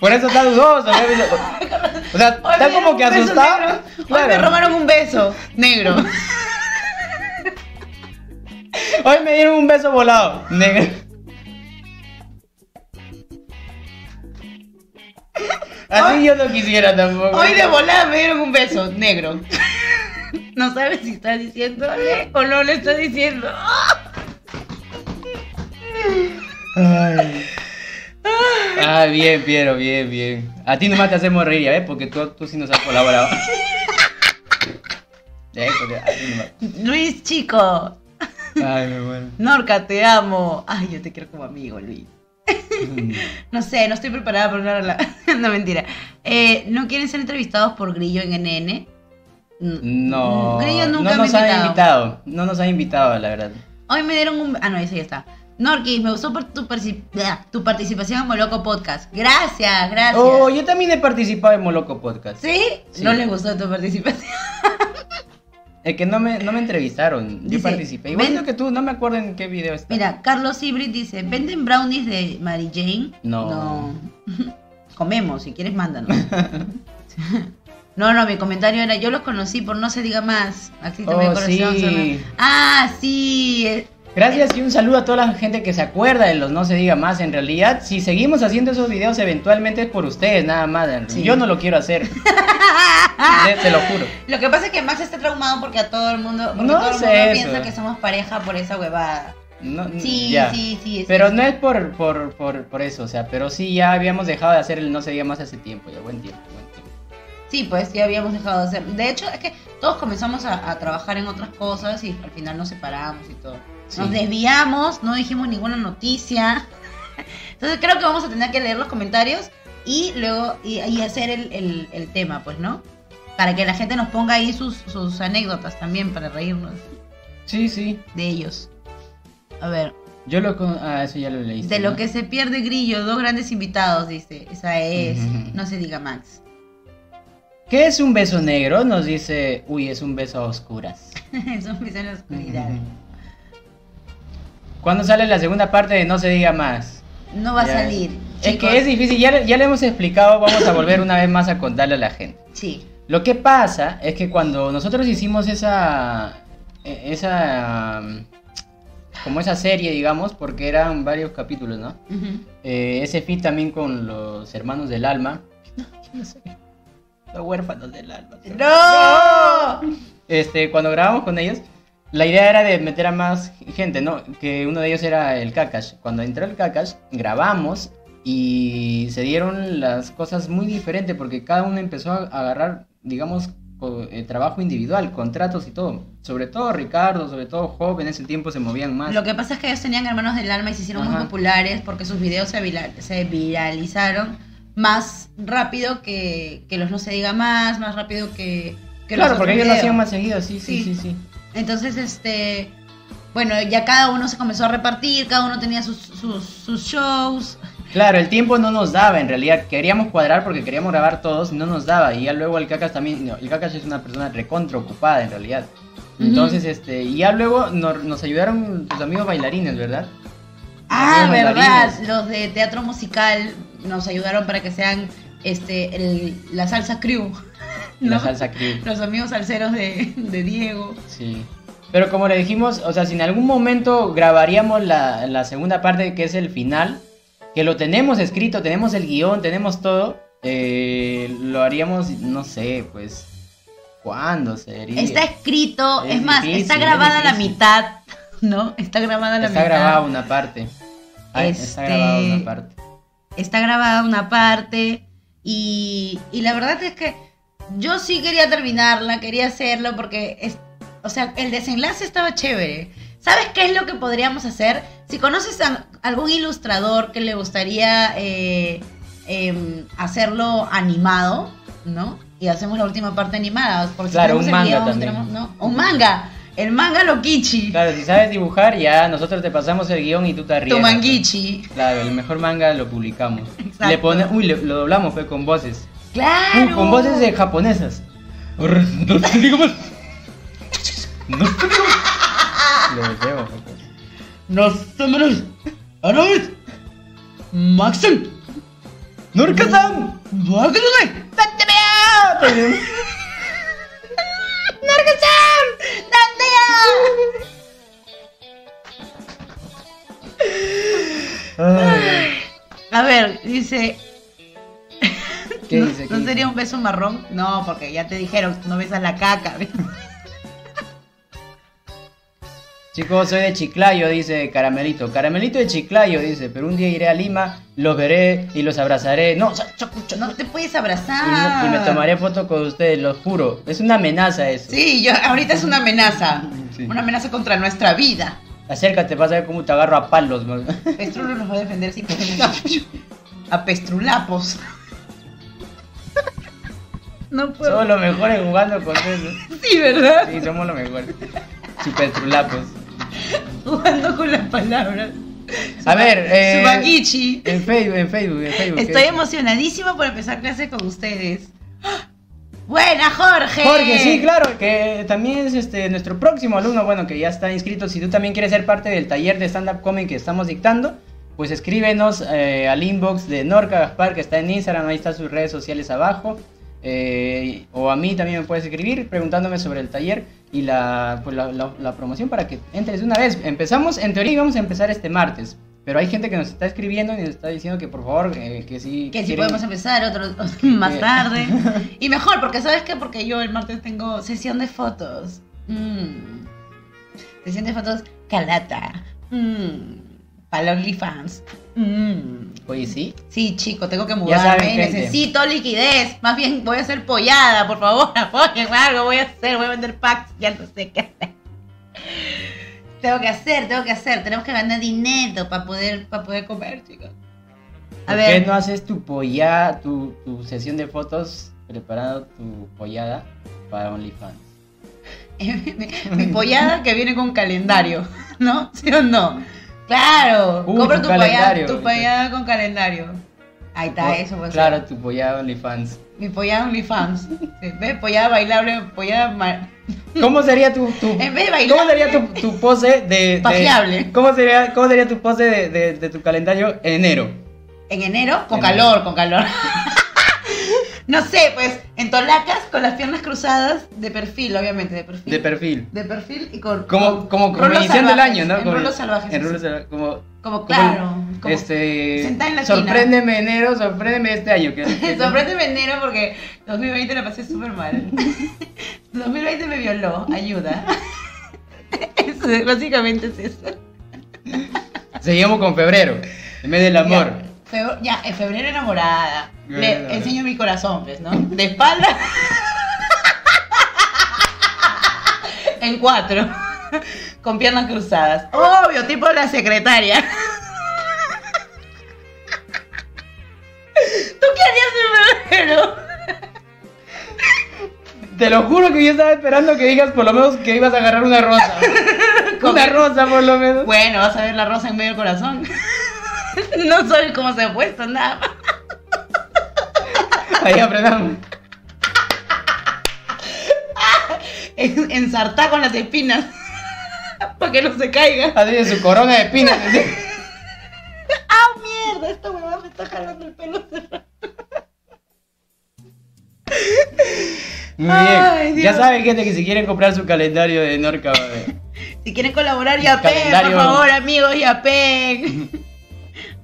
Por eso está dudoso. ¿no? O sea, Hoy está como que asustado. Hoy me robaron un beso negro. Hoy me dieron un beso volado. Negro. Así yo no quisiera tampoco. Hoy de volada me dieron un beso negro. No sabes si está diciéndole o no le está diciendo. Ay. Ah, bien, Piero, bien, bien. A ti nomás te hacemos reír, ¿ya ves? Porque tú, tú sí nos has colaborado. Eh, porque a ti nomás. Luis Chico. Ay, me muero. Norca, te amo. Ay, yo te quiero como amigo, Luis. No sé, no estoy preparada para una relación. No, mentira. Eh, ¿No quieren ser entrevistados por Grillo en NN? No, Grillo nunca no me nos ha ha invitado. invitado. No nos ha invitado, la verdad. Hoy me dieron un... Ah, no, ese ya está. Norquis, me gustó por tu, tu participación en Moloco Podcast. Gracias, gracias. Oh, yo también he participado en Moloco Podcast. ¿Sí? Sí. No les gustó tu participación. Es que no me, no me entrevistaron. Yo participé. Igual ven- que tú, no me acuerdo en qué video está. Mira, Carlos Ibrit dice, ¿venden brownies de Mary Jane? No. No. Comemos, si quieres mándanos. No, no, mi comentario era, yo los conocí por no se diga más. Axito Oh, mi corazón. sí. Ah, sí. Gracias y un saludo a toda la gente que se acuerda de los No Se Diga Más. En realidad, si seguimos haciendo esos videos, eventualmente es por ustedes, nada más. Sí. Yo no lo quiero hacer. te, te lo juro. Lo que pasa es que Max está traumado porque a todo el mundo, No todo el mundo eso. piensa que somos pareja por esa huevada. No, Sí, ya. sí, sí. es- Pero no es por, por, por, por eso, o sea, pero sí ya habíamos dejado de hacer el No Se Diga Más hace tiempo, ya buen tiempo. Buen tiempo. Sí, pues ya habíamos dejado de hacer. De hecho, es que todos comenzamos a, a trabajar en otras cosas y al final nos separamos y todo. Sí. Nos desviamos, no dijimos ninguna noticia. Entonces creo que vamos a tener que leer los comentarios y luego y, y hacer el, el- el tema, pues, ¿no? Para que la gente nos ponga ahí sus, sus anécdotas también para reírnos Sí, sí. de ellos. A ver, Yo lo... Ah, eso ya lo leíste. de lo que se pierde Grillo, dos grandes invitados, dice. Esa es, no se diga Max. ¿Qué es un beso negro? Nos dice... Uy, es un beso a oscuras. Eso empieza en la oscuridad. ¿Cuándo sale la segunda parte de No Se Diga Más? No va a salir. Es chicos. que es difícil, ya, le- ya le hemos explicado, vamos a volver una vez más a contarle a la gente. Sí. Lo que pasa es que cuando nosotros hicimos esa. e- esa. como esa serie, digamos, porque eran varios capítulos, ¿no? Eh, ese feed también con los hermanos del alma. No, sé. Los huérfanos del alma. ¡No! Este, cuando grabamos con ellos, la idea era de meter a más gente, ¿no? Que uno de ellos era el Kakash. Cuando entró el Kakash, grabamos y se dieron las cosas muy diferentes porque cada uno empezó a agarrar, digamos, eh, trabajo individual, contratos y todo. Sobre todo Ricardo, sobre todo Job, en ese tiempo se movían más. Lo que pasa es que ellos tenían hermanos del alma y se hicieron muy Ajá. populares porque sus videos se, vira- se viralizaron más rápido que, que los no se diga más, más rápido que, que claro, los porque ellos lo hacían más seguido, sí, sí, Sí. sí, sí. Entonces, este, bueno, ya cada uno se comenzó a repartir, cada uno tenía sus, sus, sus shows. Claro, el tiempo no nos daba en realidad. Queríamos cuadrar porque queríamos grabar todos, no nos daba. Y ya luego el Cacas también, no, el Cacas es una persona recontra ocupada en realidad. Entonces, este, y ya luego nos, nos ayudaron tus amigos bailarines, ¿verdad? Ah, Amigos verdad, bailarines. los de teatro musical nos ayudaron para que sean este el, la salsa crew. La salsa. Los amigos salseros de, de Diego. Sí. Pero como le dijimos, o sea, si en algún momento grabaríamos la, la segunda parte, que es el final, que lo tenemos escrito, tenemos el guion, tenemos todo, eh, lo haríamos, no sé, pues, ¿cuándo sería? Está escrito, es, Es más, difícil, está es grabada la mitad, ¿no? Está grabada la Está mitad. grabada una parte. Ay, Está Este- grabada una parte. Está grabada una parte y, y la verdad es que yo sí quería terminarla, quería hacerlo porque, es, o sea, el desenlace estaba chévere. ¿Sabes qué es lo que podríamos hacer? Si conoces a algún ilustrador que le gustaría eh, em, hacerlo animado, ¿no? Y hacemos la última parte animada. Porque Claro, un manga guion, también. tenemos- ¿no? Un manga. El manga loquichi. Claro, si sabes dibujar, ya nosotros te pasamos el guion y tú te Tu arriesgas. manguichi. Claro, el mejor manga lo publicamos. Exacto. Le pone, uy, le- lo doblamos fue con voces. Claro. Con voces de japonesas. No te digo más. No te digo más. Lo deseo. Nostamros. Arabes. Maxim. ¡Nurka-san! Bájale. ¡Vete ¡Narga-san! Ay, A ver, dice. ¿Qué ¿No, dice? ¿Qué ¿no dice? sería un beso marrón? No, porque ya te dijeron, no besas la caca. Chicos, soy de Chiclayo, dice Caramelito. Caramelito de Chiclayo, dice, pero un día iré a Lima, los veré y los abrazaré. No, No te puedes y, abrazar. me- y me tomaré foto con ustedes, lo juro. Es una amenaza eso. Sí, yo, ahorita es una amenaza. Sí. Una amenaza contra nuestra vida. Acércate, vas a ver cómo te agarro a palos. man. Pestrulo nos va a defender sin A pestrulapos. No puedo. Somos los mejores jugando con eso. Sí, ¿verdad? Sí, somos los mejores. Chupetrulapos. Jugando con las palabras. A ver, eh, Subakichi. En Facebook, en Facebook, en Facebook. Estoy ¿qué? emocionadísima por empezar clase con ustedes. Buena, Jorge. Jorge, sí, claro, que también es este nuestro próximo alumno, bueno, que ya está inscrito. Si tú también quieres ser parte del taller de stand-up comedy que estamos dictando, pues escríbenos eh, al inbox de Norca Gaspar, que está en Instagram, ahí están sus redes sociales abajo. Eh, o a mí también me puedes escribir preguntándome sobre el taller y la, pues, la, la- la promoción para que entres de una vez. Empezamos, en teoría íbamos a empezar este martes, pero hay gente que nos está escribiendo y nos está diciendo que por favor, eh, que sí. Que si quieren- podemos empezar otro, más que- tarde. Y mejor, porque ¿sabes qué? Porque yo el martes tengo sesión de fotos. Mm. Sesión de fotos calata. Mm. Para OnlyFans. Mm. Oye, sí. Sí, chico, tengo que mudarme. saben. Necesito liquidez. Más bien voy a ser pollada, por favor. Apoyen algo. Voy a hacer, voy a vender packs. Ya no sé qué hacer. Tengo que hacer, tengo que hacer. Tenemos que ganar dinero para poder, para poder comer, chicos. A ¿Por ver. qué no haces tu pollada, tu, tu sesión de fotos preparando tu pollada para OnlyFans? mi pollada que viene con calendario, ¿no? ¿Sí o no? Claro, Uh, compra tu pollada, tu pollada con calendario. Ahí está, eso pues. Claro, tu pollada OnlyFans. Mi pollada OnlyFans. ¿Ves? Pollada bailable, pollada ma- ¿Cómo sería tu, tu, En vez de bailable. ¿cómo sería tu, tu pose de, de-. ¿cómo, sería, ¿Cómo sería tu pose de, de- de tu calendario en enero? en enero con calor, con calor. no sé, pues en tolacas con las piernas cruzadas de perfil, obviamente, de perfil. De perfil. De perfil y con. Como, como, como iniciando el año, ¿no? En Como- rulos salvajes. En así. rulos salvajes, como, Como claro. como- este, sentada en la esquina. sorpréndeme enero, sorpréndeme este año. Que, que- Sorpréndeme enero porque 2020 la pasé súper mal. 2020 me violó, ayuda. Eso, es- básicamente es eso. Seguimos con febrero, en vez del amor. Ya, febr- ya, en febrero enamorada. Febrero Le enseño mi corazón, pues, ¿no? De espalda. en cuatro. Con piernas cruzadas. Obvio, tipo la secretaria. ¿Tú qué harías en febrero? Te lo juro que yo estaba esperando que digas por lo menos que ibas a agarrar una rosa. una rosa por lo menos. Bueno, vas a ver la rosa en medio del corazón. no soy como se ha puesto, nada más. Ahí aprendamos. En- Ensartar con las espinas. Para que no se caiga. Así de su corona de espinas. así. ¡Ah, mierda! Esta huevada me está jalando el pelo. Muy Ay, bien. Ya saben, gente, que si quieren comprar su calendario de Norca. Si quieren colaborar, ya Calendario. por favor, amigos, ya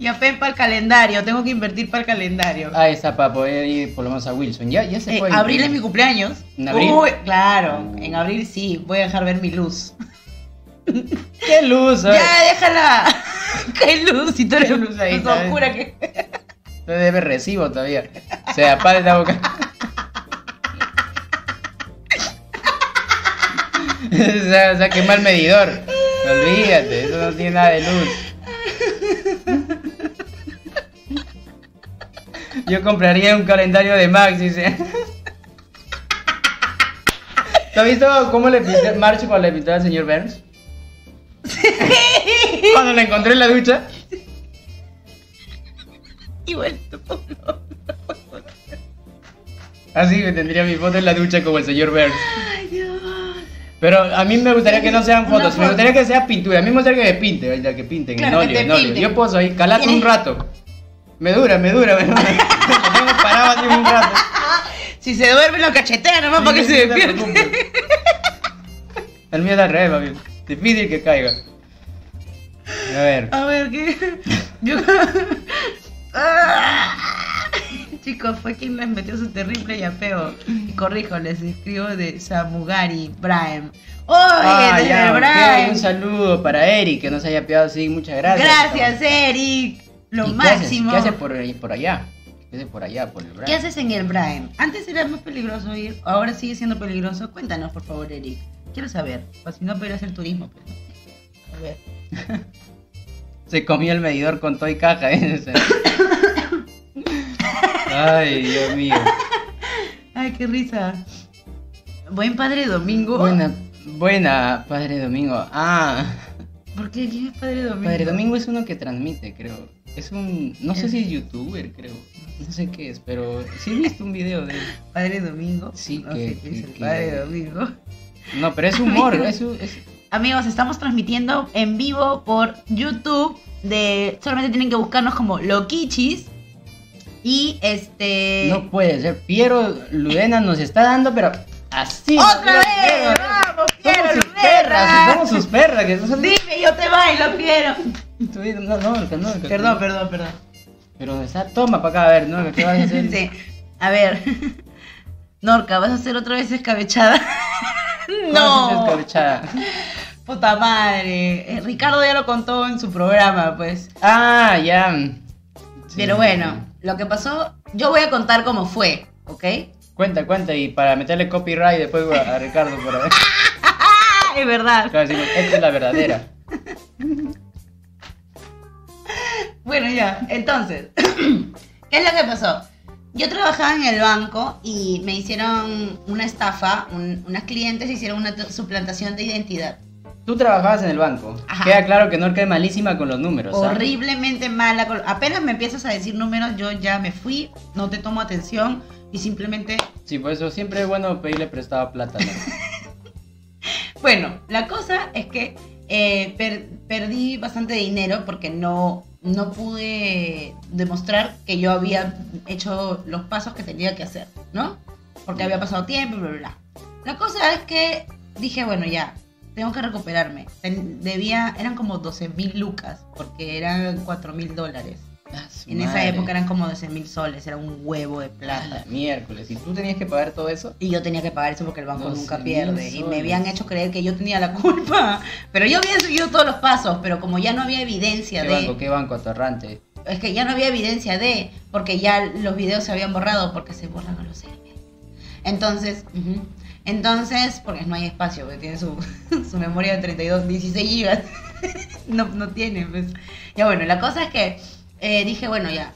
Ya pen para el calendario. Tengo que invertir para el calendario. Ahí está, para poder ir por lo menos a Wilson. Ya, ya se Eh, puede. abril es mi cumpleaños. ¿En abril? Uy, claro. Uh. En abril sí. Voy a dejar ver mi luz. ¡Qué luz! ¿sabes? Ya, déjala. Qué luz. Si tú eres Qué luz ahí, ¿sabes? oscura que. No debe recibo todavía. Se apaga la boca. o, sea, o sea, quema el medidor. Olvídate, eso no tiene nada de luz. Yo compraría un calendario de Max, dice. ¿Tú has visto cómo le pinté Marcho cuando le pintó al señor Burns? Cuando la encontré en la ducha. Igual tu Así me tendría mi foto en la ducha como el señor Burns. Ay, Dios. Pero a mí me gustaría que no sean fotos, me gustaría que sea pintura. A mí me gustaría que me pinte, que pinten, Claro, en óleo, te en óleo. Yo poso ahí, calate un rato. Me dura, me dura, me dura. Lo tengo parado un rato. Si se duerme lo cachetea nomás para que Sí, se despierte. El mío es al revés, papi. Difícil que caiga. A ver. A ver, ¿qué? Yo... Chicos, fue quien les metió su terrible yapeo. Y corrijo, les escribo de Samugari Brian. ¡Oye, Ah, ya, Brian! Un saludo para Eric, que nos haya pegado así. Muchas gracias. Gracias, Eric. Lo ¿Y qué haces? máximo. ¿Qué haces por, ahí- por allá? ¿Qué haces por allá, por el Brian? ¿Qué haces en el Brian? Antes era más peligroso ir, ahora sigue siendo peligroso. Cuéntanos, por favor, Eric. Quiero saber. Pues si no, para ir a hacer turismo. Pues. ¿no? A ver. Se comió el medidor con todo y caja, ¿eh? Ay, Dios mío. Ay, qué risa. Buen padre domingo. Buena, buena, Padre Domingo. Ah, ¿Por qué? ¿Quién es padre domingo? Padre Domingo es uno que transmite, creo. Es un, no sé si es youtuber, creo. No sé qué es, pero sí he visto un video de. Padre domingo. Sí, no que- sé qué es que- el que- padre domingo. No, pero es humor, es, un- es- Amigos, estamos transmitiendo en vivo por YouTube. De solamente tienen que buscarnos como Loquichis. Y este. no puede ser. Piero Ludena nos está dando, pero así. ¡Otra vez! Piero. ¡Vamos, Piero Somos sus perras, somos sus perras. Que Dime, yo te bailo, quiero. No, no, no, no, no. Perdón, perdón, perdón. Pero está, toma para acá, a ver, ¿no? ¿Qué vas a hacer? Sí. A ver. Norca, ¿vas a hacer otra vez escabechada? ¿Cómo haces no. escabechada? Puta madre. Eh, Ricardo ya lo contó en su programa, pues. Ah, ya. Sí. Pero bueno, lo que pasó, yo voy a contar cómo fue, ¿ok? Cuenta, cuenta, y para meterle copyright después a, a Ricardo por ahí. ¡Ah! Es verdad. Claro, esta es la verdadera. Bueno, ya, entonces, ¿qué es lo que pasó? Yo trabajaba en el banco y me hicieron una estafa, un- unas clientes hicieron una suplantación de identidad. Tú trabajabas en el banco. Ajá. Queda claro que Norca es malísima con los números. Horriblemente mala. con- Apenas me empiezas a decir números, yo ya me fui, no te tomo atención y simplemente... Sí, por eso siempre es bueno pedirle prestado plata. ¿no? Bueno, la cosa es que eh, per- perdí bastante dinero porque no, no pude demostrar que yo había hecho los pasos que tenía que hacer, ¿no? Porque había pasado tiempo, bla, bla, bla. La cosa es que dije, bueno, ya, tengo que recuperarme. Debía, eran como 12 mil lucas, porque eran 4 mil dólares. En esa época eran como 12 mil soles, era un huevo de plata. la miércoles. ¿Y tú tenías que pagar todo eso? Y yo tenía que pagar eso porque el banco 12.000 nunca pierde. Y me habían hecho creer que yo tenía la culpa. Pero yo había seguido todos los pasos, pero como ya no había evidencia ¿Qué de... banco? ¿Qué banco? Atorrante. Es que ya no había evidencia de... Porque ya los videos se habían borrado porque se borran a los seis meses. Entonces... ujú. Entonces, porque no hay espacio, porque tiene su, su memoria de 32, 16 gigas. no, no tiene, pues. Ya bueno, la cosa es que eh, dije, bueno, ya,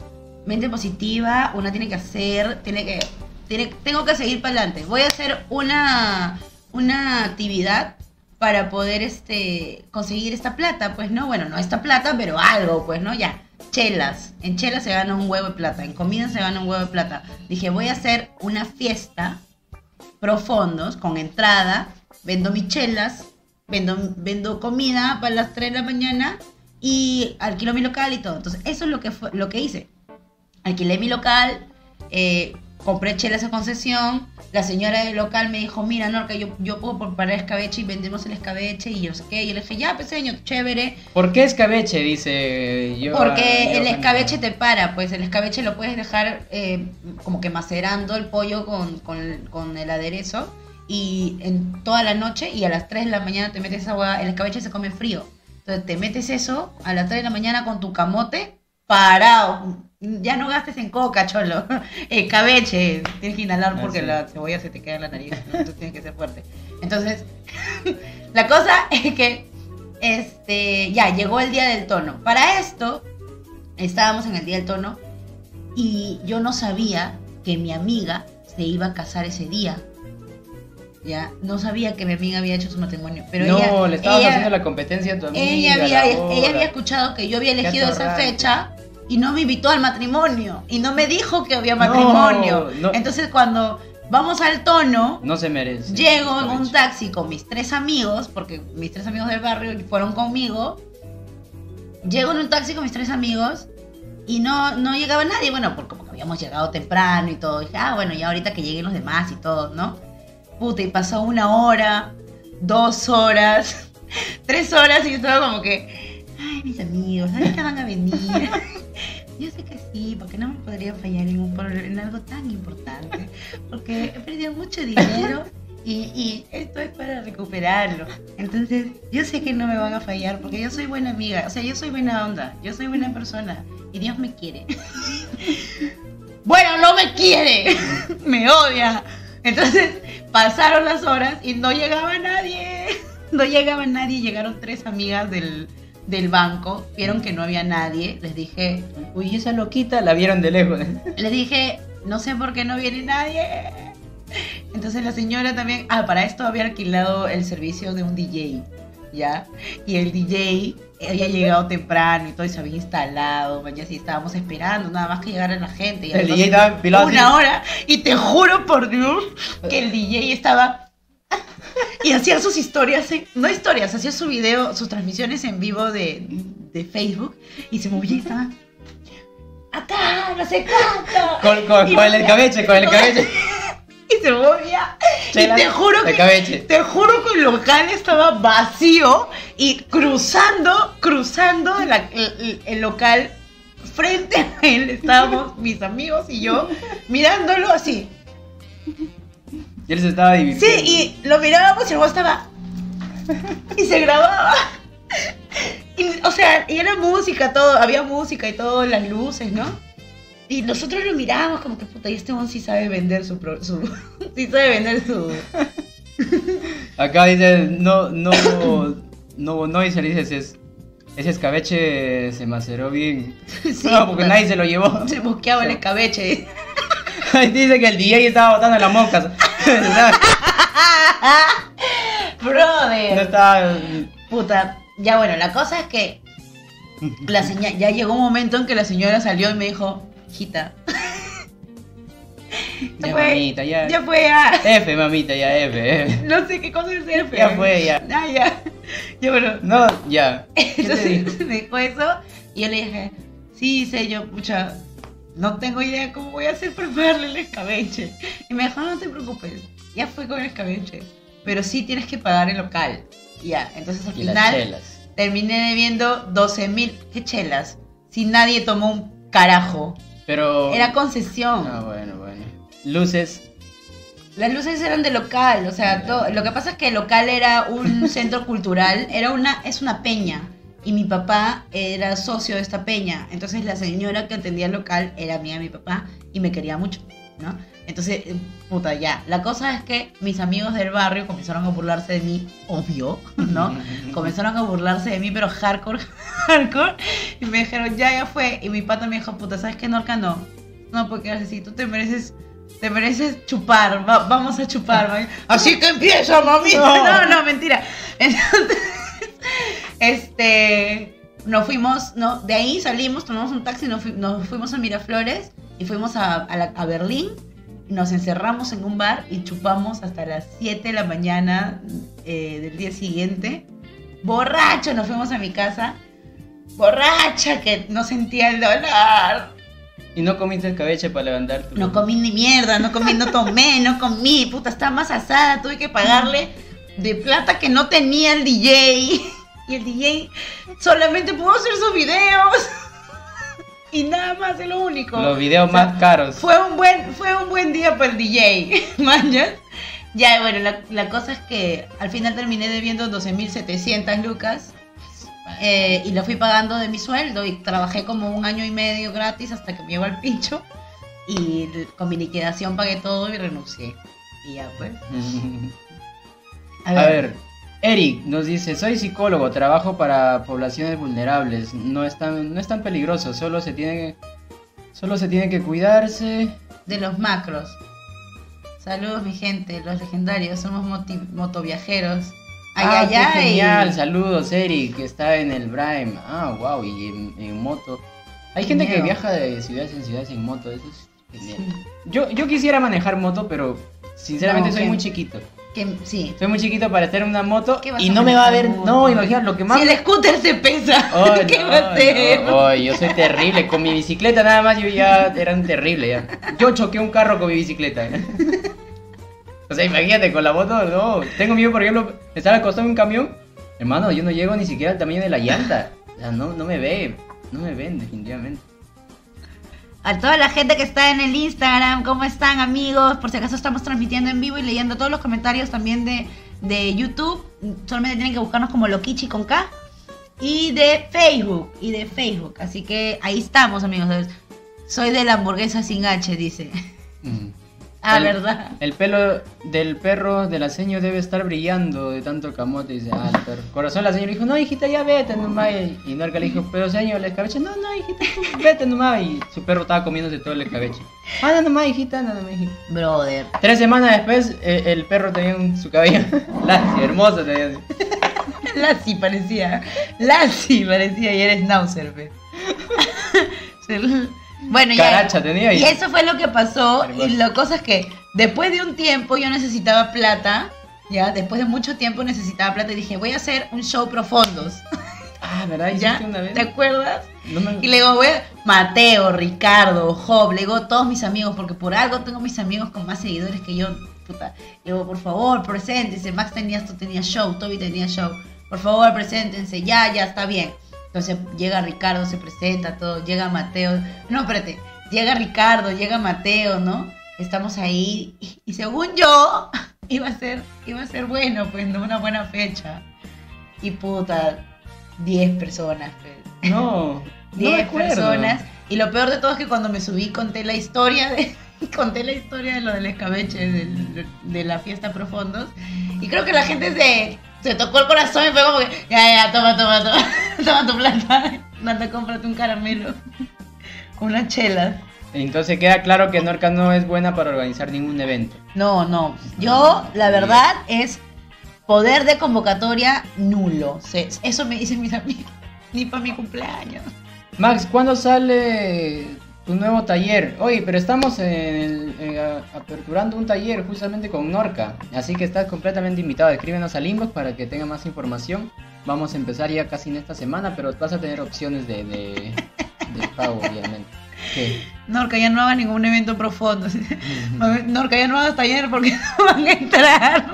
mente positiva, una tiene que hacer, tiene que, tiene, tengo que seguir para adelante. Voy a hacer una, una actividad para poder este, conseguir esta plata, pues no, bueno, no esta plata, pero algo, pues no, ya. Chelas, en chelas se gana un huevo de plata, en comida se gana un huevo de plata. Dije, voy a hacer una fiesta profundos, con entrada, vendo michelas, vendo, vendo comida para las 3 de la mañana y alquilo mi local y todo. Entonces, eso es lo que, fue, lo que hice. Alquilé mi local, eh, compré chelas a concesión, la señora del local me dijo, mira, Norca, yo, yo puedo preparar escabeche y vendemos el escabeche y yo sé qué. Y yo le dije, ya, pues señor, chévere. ¿Por qué escabeche? Dice yo. Porque el escabeche te para, pues el escabeche lo puedes dejar eh, como que macerando el pollo con, con- con el aderezo y en toda la noche y a las 3 de la mañana te metes agua, el escabeche se come frío. Entonces te metes eso a las 3 de la mañana con tu camote parado. Ya no gastes en coca, cholo. Escabeche. Tienes que inhalar porque Ah, sí. la cebolla se te queda en la nariz. ¿no? Entonces tienes que ser fuerte. Entonces, la cosa es que este, ya llegó el día del tono. Para esto, estábamos en el día del tono y yo no sabía que mi amiga se iba a casar ese día. Ya no sabía que mi amiga había hecho su matrimonio, pero no, ella, le estabas ella- haciendo la competencia a tu amiga. ella había, ella escuchado que yo había elegido esa fecha y no me invitó al matrimonio y no me dijo que había matrimonio. no. Entonces cuando vamos al tono, No se merece. llego en un taxi con mis tres amigos, porque mis tres amigos del barrio fueron conmigo. Llego en un taxi con mis tres amigos y no, no llegaba nadie. Bueno, porque habíamos llegado temprano y todo. Dije, ah, bueno, ya ahorita que lleguen los demás y todo, ¿no? Puta, y pasó una hora, dos horas, tres horas y yo estaba como que, ay, mis amigos, ahorita van a venir. Yo sé que sí, porque no me podría fallar en, un, en algo tan importante. Porque he perdido mucho dinero y, y esto es para recuperarlo. Entonces, yo sé que no me van a fallar porque yo soy buena amiga. O sea, yo soy buena onda, yo soy buena persona y Dios me quiere. Bueno, no me quiere, me odia. Entonces, pasaron las horas y no llegaba nadie. No llegaba nadie, llegaron tres amigas del, del banco, vieron que no había nadie, les dije, Uy, esa loquita la vieron de lejos. les dije, no sé por qué no viene nadie. Entonces la señora también, ah, para esto había alquilado el servicio de un DJ, ¿ya? Y el DJ había llegado temprano y todo y se había instalado, man, y así estábamos esperando, nada más que llegara la gente. Y El DJ estaba empilado Una así. hora, y te juro por Dios que el DJ estaba... Y hacía sus historias, en- no historias, hacía su video, sus transmisiones en vivo de, de Facebook y se movía y estaba... Acá, no sé cuánto. Con, con, con el escabeche, con el escabeche. y se movía. Chela, y te juro que te juro que el local estaba vacío y cruzando, cruzando la- el, el local frente a él estábamos mis amigos y yo mirándolo así. Y él se estaba Sí, divirtiendo. y lo mirábamos y luego estaba y se grababa. Y, o sea, y era música, todo, había música y todo, las luces, ¿no? Y nosotros lo mirábamos como que puta, y este hombre sí sabe vender su, pro- su sí sabe vender su Acá dice, no, no, no, no, y se le dice, ese, es- ese escabeche se maceró bien. Sí, no, porque nadie se lo llevó. se mosqueaba el escabeche. Dice que el DJ estaba botando las moscas. no Brother. estaba... Puta, ya bueno, la cosa es que la seña- ya llegó un momento en que la señora salió y me dijo, hijita. Ya, fue, mamita, ya. Ya fue, ya. F, mamita, ya, F, F. No sé qué cosa es F. Ya fue, ya. Ah, ya. Ya bueno. No, ya. Entonces me dijo eso y yo le dije, sí, sé yo, pucha, no tengo idea cómo voy a hacer para pagarle el escabeche. Y me dijo, no te preocupes, ya fue con el escabeche, pero sí tienes que pagar el local. Ya, entonces al Y final terminé debiendo 12 mil, ¿qué chelas? Si nadie tomó un carajo. Pero... Era concesión. Ah, bueno, bueno. Luces. Las luces eran de local, o sea, todo- lo que pasa es que el local era un centro cultural, era una, es una peña, y mi papá era socio de esta peña, entonces la señora que atendía el local era amiga de mi papá y me quería mucho, ¿no? Entonces, eh, puta, ya, la cosa es que mis amigos del barrio comenzaron a burlarse de mí, obvio, ¿no? Comenzaron a burlarse de mí, pero hardcore, hardcore, y me dijeron, ya, ya fue, y mi pata me dijo, puta, ¿sabes qué, Norca? No, no, porque así, tú te mereces te mereces chupar, va- vamos a chupar. Así que empieza, mami. No. No, no, mentira. Entonces, este, nos fuimos, no, de ahí salimos, tomamos un taxi, nos, fui- nos fuimos a Miraflores y fuimos a, a la- a Berlín. Nos encerramos en un bar y chupamos hasta las 7 de la mañana eh, del día siguiente. Borracho, nos fuimos a mi casa. Borracha, que no sentía el dolor. Y no comiste escabeche para levantar tu... No comí ni mierda, no comí, no tomé, no comí, puta, estaba más asada, tuve que pagarle de plata que no tenía el DJ. Y el DJ solamente pudo hacer sus videos. Y nada más, es lo único. Los videos O sea, más caros. Fue un buen, fue un buen día para el DJ, manjas. Ya, bueno, la, la cosa es que al final terminé debiendo 12.700 lucas. eh, y lo fui pagando de mi sueldo y trabajé como un año y medio gratis hasta que me llegó al pincho. Y con mi liquidación pagué todo y renuncié. Y ya pues. A ver, Eric nos dice, soy psicólogo, trabajo para poblaciones vulnerables, no es tan, no es tan peligroso, solo se tiene, solo se tiene que cuidarse. De los macros. Saludos, mi gente, los legendarios, somos moti- motoviajeros. Ay, ah, ay, qué ay. genial. Saludos, Eric, que está en el Prime. Ah, wow, y en, en moto. Hay gente que viaja de ciudades en ciudades en moto, eso es genial. Sí. Yo, yo quisiera manejar moto, pero sinceramente No, soy muy chiquito. Que, sí. Soy muy chiquito para estar en una moto ¿Qué vas y no me va a ver. No, imagina lo que más. Si el scooter se pesa, Ay, ¿qué no, va a hacer? no, yo soy terrible. Con mi bicicleta nada más yo ya era un terrible. Ya. Yo choqué un carro con mi bicicleta. ¿eh? O sea, imagínate, con la moto, no. Tengo miedo, por ejemplo, estar acostado en un camión. Hermano, yo no llego ni siquiera al tamaño de la llanta. O sea, no, no me ve. No me ven, definitivamente. A toda la gente que está en el Instagram, ¿cómo están amigos? Por si acaso estamos transmitiendo en vivo y leyendo todos los comentarios también de, de YouTube. Solamente tienen que buscarnos como Lokichi con K. Y de Facebook, y de Facebook. Así que ahí estamos amigos. Soy de la hamburguesa sin H, dice. Mm. Ah, El- ¿verdad? El pelo del perro de la seño debe estar brillando de tanto camote. Dice, ah, el perro. Corazón, la señora dijo, no, hijita, ya vete nomás. Y Norca le dijo, pero señor, el escabeche, no, no, hijita, vete nomás. Y su perro estaba comiéndose todo el escabeche. Anda nomás, hijita, anda nomás, hijita. Brother. Tres semanas después, eh, el perro tenía un- su cabello lacio, hermoso tenía. así. Lassie parecía. Lassie parecía y eres Schnauzer, bueno, ya. Caracha tenía Y eso fue lo que pasó. Y la cosa es que después de un tiempo yo necesitaba plata. Ya, después de mucho tiempo necesitaba plata y dije, voy a hacer un show profundos. Ah, ¿verdad? ¿Ya? ¿Hiciste una vez? ¿Te acuerdas? No me- Y le digo, voy a... Mateo, Ricardo, Job, le digo todos mis amigos, porque por algo tengo mis amigos con más seguidores que yo, puta. Le digo, por favor, preséntense. Max tenías, tú tenías show, Toby tenía show. Por favor, preséntense, ya, ya, está bien. Entonces llega Ricardo, se presenta, todo, llega Mateo. No, espérate, llega Ricardo, llega Mateo, ¿no? Estamos ahí y, y según yo, iba a ser, iba a ser bueno, pues, ¿no? Una buena fecha. Y puta, 10 personas, pues. No, no 10 recuerdo. personas. Y lo peor de todo es que cuando me subí conté la historia de conté la historia de lo del escabeche del- de la fiesta profundos. Y creo que la gente se, se tocó el corazón y fue como que, ya, ya, toma, toma, toma, toma tu plata. Anda, cómprate un caramelo. Una chela. Entonces queda claro que Norca no es buena para organizar ningún evento. No, no. Yo, la verdad, es poder de convocatoria nulo. Eso me dicen mis amigos. Ni para mi cumpleaños. Max, ¿cuándo sale tu nuevo taller? Oye, pero estamos en el- en, a- aperturando un taller justamente con Norca, así que estás completamente invitado. Escríbenos al inbox para que tenga más información. Vamos a empezar ya casi en esta semana, pero vas a tener opciones de, de, de pago, obviamente. ¿Qué? Norca, ya no hagas ningún evento profundo. Norca, ya no hagas taller porque no van a entrar.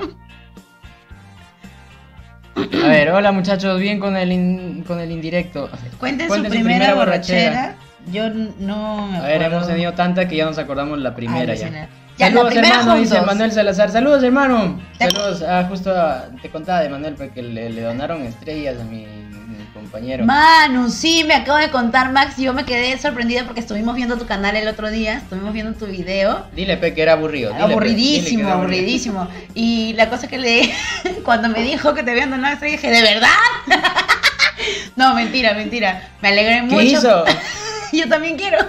A ver, hola muchachos, bien con el, in- con el indirecto. Cuenten, Cuenten su primera, borrachera. Yo no me A ver, acuerdo. hemos tenido tanta que ya nos acordamos la primera ya. Alucinar. Ya, la Saludos hermano, dice. Manuel Salazar. Saludos hermano. Te- Saludos. Ah, justo te contaba de Manuel porque le, le donaron estrellas a mi, mi compañero. Manu, sí, me acabo de contar, Max. Yo me quedé sorprendida porque estuvimos viendo tu canal el otro día. Estuvimos viendo tu video. Dile pe que era aburrido. dile, pe, dile que aburridísimo, aburridísimo. Y la cosa que le. Cuando me dijo que te habían donado estrella, dije, ¿de verdad? no, mentira, mentira. Me alegré ¿Qué mucho. hizo? Yo también quiero.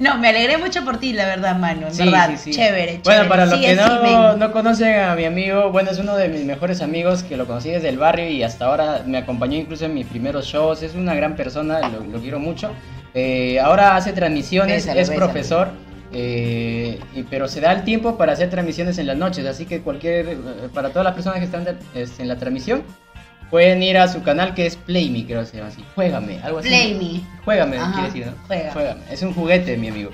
No, me alegré mucho por ti, la verdad, Manu. En Sí, verdad, sí, sí. chévere, chévere. Bueno, para los que no, no conocen a mi amigo, bueno, es uno de mis mejores amigos que lo conocí desde el barrio y hasta ahora me acompañó incluso en mis primeros shows. Es una gran persona, lo, lo quiero mucho. Eh, ahora hace transmisiones, Bésalo, es bésalo. profesor, eh, y- pero se da el tiempo para hacer transmisiones en las noches. Así que cualquier, eh, para todas las personas que están de- este, en la transmisión, pueden ir a su canal que es Play Me, creo que se llama así. Juégame, algo así. Play me. Juégame, Ajá, quiere decir, ¿no? juega. Juégame. Es un juguete, mi amigo.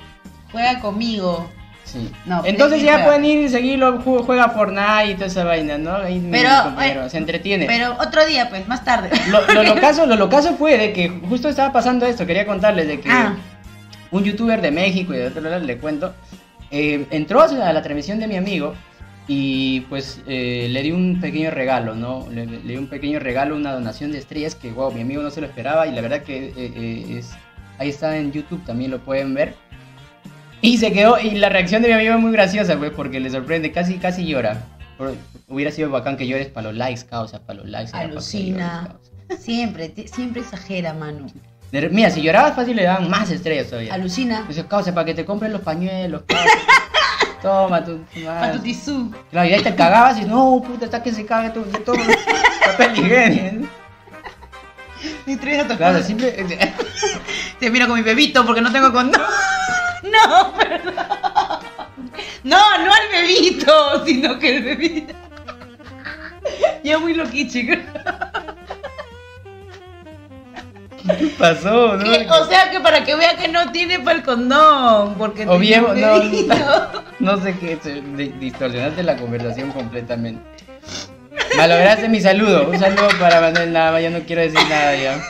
Juega conmigo. Sí. No, Entonces ya juega. pueden ir y seguirlo, ju- juega Fortnite y toda esa vaina, ¿no? Ahí Pero, eh, se entretiene. Pero otro día, pues, más tarde. Lo, lo locazo, lo locazo fue de que justo estaba pasando esto, quería contarles de que Ah. un youtuber de México y de otro lado le cuento, eh, entró a la transmisión de mi amigo y pues eh, le di un pequeño regalo, ¿no? Le, le di un pequeño regalo, una donación de estrellas que, wow, mi amigo no se lo esperaba y la verdad que eh, eh, es, ahí está en YouTube, también lo pueden ver. Y se quedó, y la reacción de mi amigo es muy graciosa, güey, porque le sorprende, casi, casi llora. Hubiera sido bacán que llores para los likes, causa, para los likes. Alucina. llores, Siempre, siempre exagera, Manu. Mira, si llorabas fácil le daban más estrellas todavía. Alucina. Dice, causa, para que te compren los pañuelos, causa. toma tu... Para tu tisú. Claro, y ahí te cagabas y no, puta, está que se cague todo, todo papel higiénico. Traes a tu Claro, siempre... Te miro con mi bebito porque no tengo condón. No, perdón. No, no al bebito, sino que el bebito. Ya muy loquichi. creo. ¿Qué pasó? no? O sea que para que vea que no tiene para el condón. Porque O bien, no, sé qué, distorsionaste la conversación completamente. Malograste mi saludo. Un saludo para Manuel Nava, yo no quiero decir nada ya.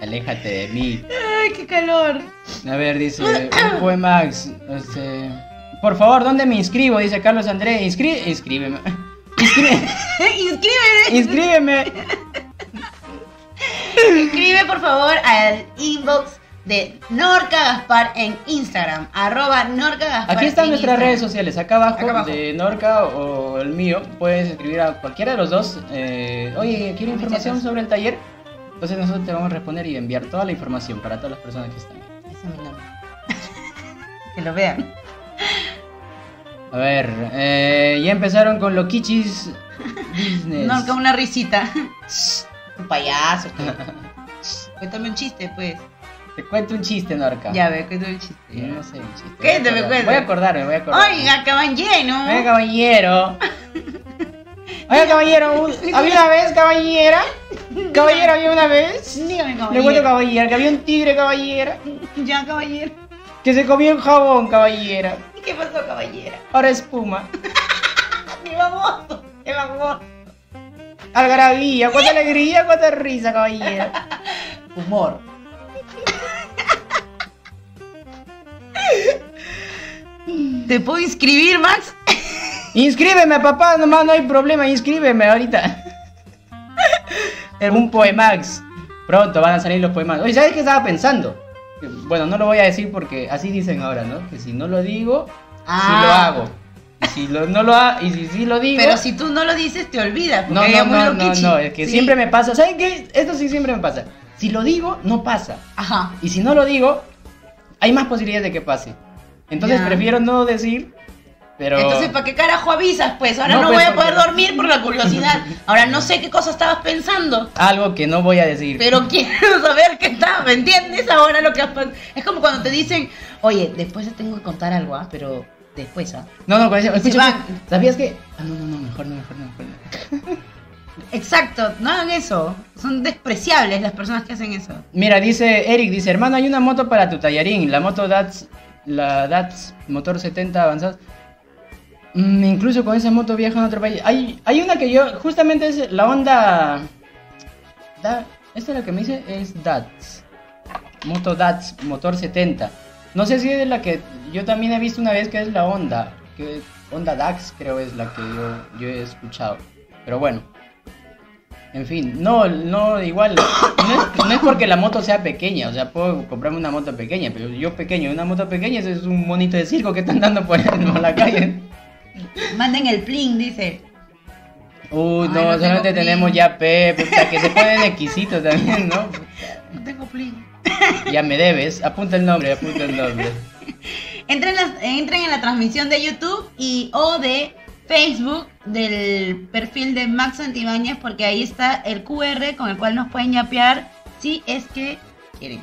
Aléjate de mí. Ay, qué calor. A ver, dice un poemax. Este, por favor, ¿dónde me inscribo? Dice Carlos Andrés. Inscri inscríbeme. Inscríbeme. Inscríbeme. Escribe por favor al inbox de Norca Gaspar en Instagram. Arroba Norca Gaspar. Aquí están nuestras Instagram. redes sociales, acá abajo, Acá abajo. de Norca o el mío. Puedes escribir a cualquiera de los dos. eh, Oye, quiero información sobre el taller. Entonces nosotros te vamos a responder y enviar toda la información para todas las personas que están. Ese es mi nombre. que lo vean. A ver, eh, ya empezaron con lo Kichis Business. Norca, una risita. Un payaso. Cuéntame un chiste, pues. Te cuento un chiste, Norca. Ya ve, cuéntame un chiste. No sé un chiste. Cuéntame, Voy a acordar- cuéntame. Voy a acordarme, voy a acordarme. Oiga, acaban lleno. Oiga, caballero. Oiga, caballero. ¿Había una vez, caballera? Caballero, ¿había una vez? Dígame, Le cuento, caballero. caballera, que había un tigre, caballera, Ya, caballero. que se comió un jabón, caballera. ¿Y qué pasó, caballera? Ahora espuma. ¡Qué baboso! ¡Qué baboso! Algarabía, cuánta alegría, cuánta risa, caballera. Humor. ¿Te puedo inscribir, Max? Inscríbeme, papá, nomás no hay problema, inscríbeme ahorita. un poemax. Pronto van a salir los poemax. Oye, ¿sabes qué estaba pensando? Bueno, no lo voy a decir porque así dicen ahora, ¿no? Que si no lo digo, sí lo Ah. hago. Y si lo- no lo ha- y si sí lo digo. Pero si tú no lo dices, te olvidas. No, no, no, no, no, es que Sí. siempre me pasa. ¿Saben qué? Esto sí siempre me pasa. Si lo digo, no pasa. Ajá. Y si no lo digo, hay más posibilidades de que pase. Entonces Ya. prefiero no decir, pero... Entonces, ¿para qué carajo avisas? Pues ahora No, no, pues, voy a poder dormir por la curiosidad. Ahora no sé qué cosa estabas pensando. Algo que no voy a decir. Pero quiero saber qué está, ¿me entiendes? Ahora lo que has pas- Es como cuando te dicen, oye, después te tengo que contar algo, ¿ah? Pero después, ¿ah? No, no, dicen, escucha. ¿sabías que? Ah, no, no, no, mejor no, mejor no, mejor no. Exacto, no hagan eso. Son despreciables las personas que hacen eso. Mira, dice Eric, dice, hermano, hay una moto para tu tallarín, la moto DATS, la DATS motor 70 avanzado. Mm, incluso con esa moto viaja en otro país. Hay, hay una que yo, justamente es la Honda... Da- esta es la que me dice es DATS. Moto DATS, motor 70. No sé si es la que yo también he visto una vez que es la Honda. Que Honda DAX creo es la que yo, yo he escuchado. Pero bueno. En fin, no, no, igual, no es, porque la moto sea pequeña, o sea, puedo comprarme una moto pequeña, pero yo pequeño, una moto pequeña es un monito de circo que están dando por la calle. Manden el plin, dice. Uy, Ay, no, no solamente tenemos ya P, puta, que se ponen exquisitos también, ¿no? No tengo plin. Ya me debes, apunta el nombre, apunta el nombre. Entren, las- entren en la transmisión de YouTube y o de Facebook del perfil de Max Santibáñez porque ahí está el QR con el cual nos pueden yapear si es que quieren.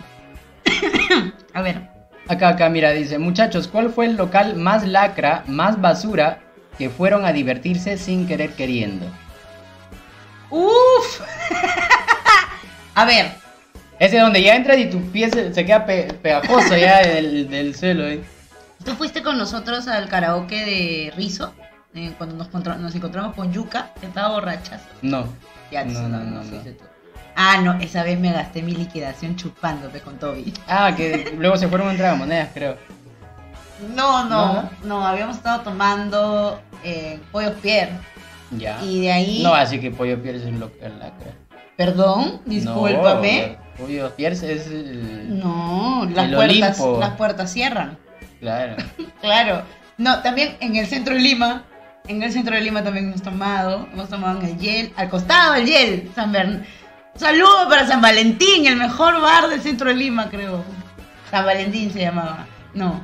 A ver. Acá, acá, mira, dice, muchachos, ¿cuál fue el local más lacra, más basura que fueron a divertirse sin querer queriendo? ¡Uf! A ver, Ese donde ya entras y tu pie se, se queda pe- pegajoso ya del, del suelo, ¿eh? ¿tú fuiste con nosotros al karaoke de Rizo? Eh, cuando nos, contra- nos encontramos con Yuka, que estaba borracha. No. Ya, No, no, no, no, no. Ah, no, esa vez me gasté mi liquidación chupándote con Toby. Ah, que luego se fueron a entregar monedas, creo. No, no, ¿No? no, habíamos estado tomando eh, pollos Pierre. Ya. Y de ahí. No, así que Pollo Pierce es un local lacra. Perdón, discúlpame. No, Pollo Pierce es el... No, las El puertas, Olimpo. las puertas cierran. Claro. Claro. No, también en el centro de Lima. En el centro de Lima también hemos tomado. Hemos tomado en el Yel. Al costado del Yel. San Bern. Saludo para San Valentín, el mejor bar del centro de Lima, creo. San Valentín se llamaba. No.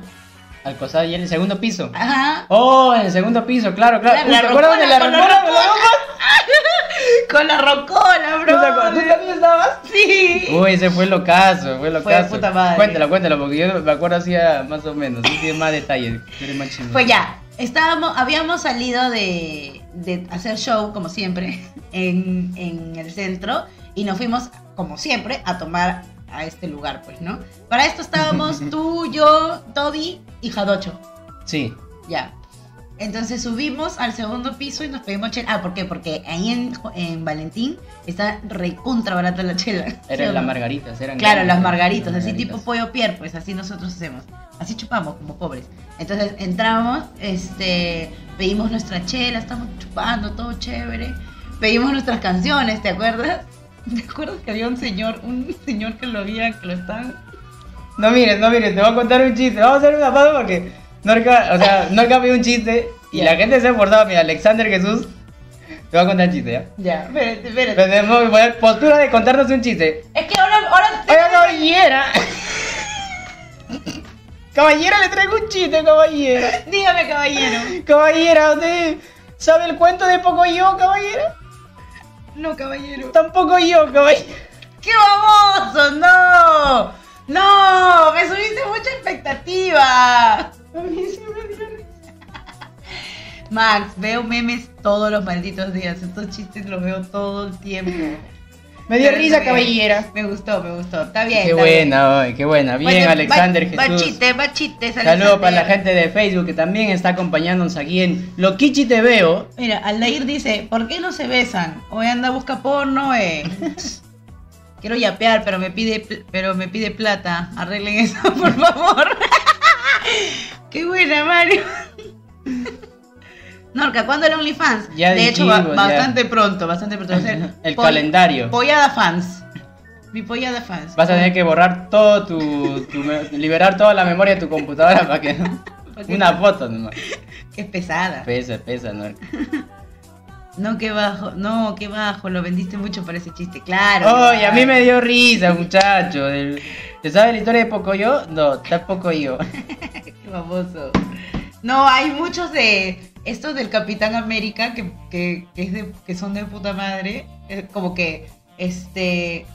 Alcozar y en el segundo piso. Ajá. Oh, en el segundo piso, claro, claro. La- la ¿Te acuerdas de la rocola, con la rocola. Con la rocola, ¿Tú, bro. ¿Tú también estabas? Sí. Uy, ese fue lo caso, fue lo Fue caso. puta madre. Cuéntalo, cuéntalo, porque yo me acuerdo así ah, más o menos. Sí, tiene más detalles. más. Pues ya, estábamos, habíamos salido de, de hacer show, como siempre, en, en el centro y nos fuimos, como siempre, a tomar a este lugar, pues, ¿no? Para esto estábamos tú, yo, Toby y Jadocho, Sí. ya. Entonces subimos al segundo piso y nos pedimos chela. Ah, ¿por qué? Porque ahí en, en Valentín está recontra barata la chela. ¿sí o Eran las margaritas, eran Claro, las margaritas, así margaritas. tipo pollo pier, pues así nosotros hacemos. Así chupamos como pobres. Entonces entramos, este, pedimos nuestra chela, estamos chupando, todo chévere. Pedimos nuestras canciones, ¿te acuerdas? ¿Te acuerdas que había un señor, un señor que lo había, que lo estaban... No mires, no mires, te voy a contar un chiste. Vamos a hacer una pausa porque Norca, o sea, Norca pidió un chiste y Ya. la gente se ha esforzado. Mira, Alexander Jesús, te voy a contar el chiste, ¿ya? Ya, espérate, espérate. Tenemos que poner postura de contarnos un chiste. Es que ahora, ahora... Caballera. caballera, le traigo un chiste, caballera. Dígame, caballero. Caballera, ¿usted sabe el cuento de Pocoyo, caballera? No, caballero. Tampoco yo, caballera. ¡Qué baboso! ¡No! ¡No! Me subiste mucha expectativa. A mí sí me dio risa. Max, veo memes todos los malditos días. Estos chistes los veo todo el tiempo. Me dio risa, caballera. Me gustó, me gustó. Está bien. Qué está bien. buena, hoy, qué buena. Bien, Bueno, Alexander va- Jesús. Bachite, bachite. Saludos para la gente de Facebook que también está acompañándonos aquí en Loquichi Te Veo. Mira, Aldair dice, ¿por qué no se besan? Hoy anda a buscar porno, eh. Quiero yapear, pero me pide pero me pide plata. Arreglen eso, por favor. qué buena, Mario. Norca, ¿cuándo el OnlyFans? Ya de hecho, ba- dijimos, ya. bastante pronto, bastante pronto. Va a ser El poll- calendario. Pollada fans. Mi pollada fans. Vas a tener que borrar todo tu, liberar toda la memoria de tu computadora para que una foto nomás. Qué pesada. Pesa, pesa, ¿no? No, qué bajo. No, qué bajo. Lo vendiste mucho para ese chiste. Claro. Oye, a mí me dio risa, muchacho. ¿Te sabes la historia de Pocoyo? No, tampoco yo. Qué baboso. No, hay muchos de estos del Capitán América que, que, que es de- que son de puta madre. Como que, este.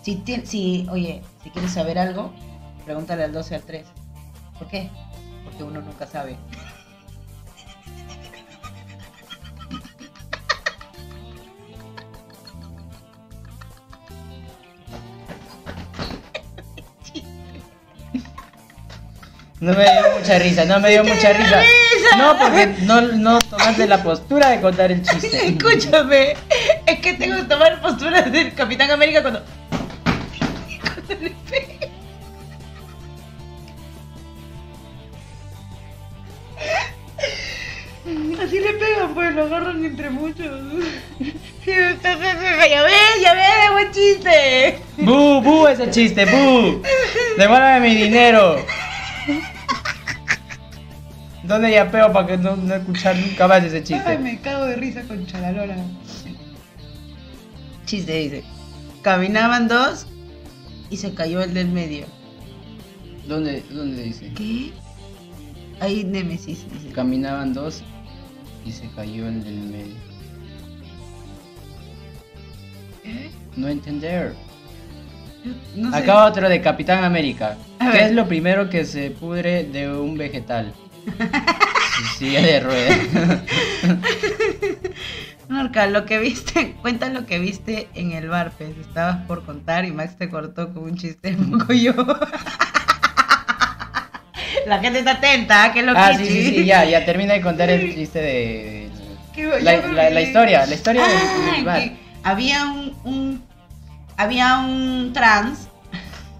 Si, ti- si, oye, si quieres saber algo, pregúntale al 12 al 3. ¿Por qué? Porque uno nunca sabe. No me dio mucha risa, no me dio mucha risa. risa. No, porque no, no tomaste la postura de contar el chiste. Escúchame, es que tengo que tomar posturas del Capitán América cuando. cuando le pega. Así le pegan, pues lo agarran entre muchos. Ya ves, ya ves, buen chiste. ¡Bu, bu ese chiste, bu! ¡Devuélveme mi dinero! ¿Dónde ya peo para que no, no escuchar nunca más ese Ay, chiste? me cago de risa con Chalalora. Chiste dice. Caminaban dos y se cayó el del medio. ¿Dónde, dónde dice? ¿Qué? Hay Némesis, dice. Caminaban dos y se cayó el del medio. ¿Eh? No entender. No sé. Acá otro de Capitán América. A ¿Qué ver. es lo primero que se pudre de un vegetal? Silla de ruedas. Norca, lo que viste, cuenta lo que viste en el bar, pues. Estabas por contar y Max te cortó con un chiste poco yo. La gente está atenta, ¿ah? que lo ah, sí, sí, sí, ya, ya termina de contar el chiste de... La, la- la historia, la historia del- Ah, del bar. que había un, un- había un trans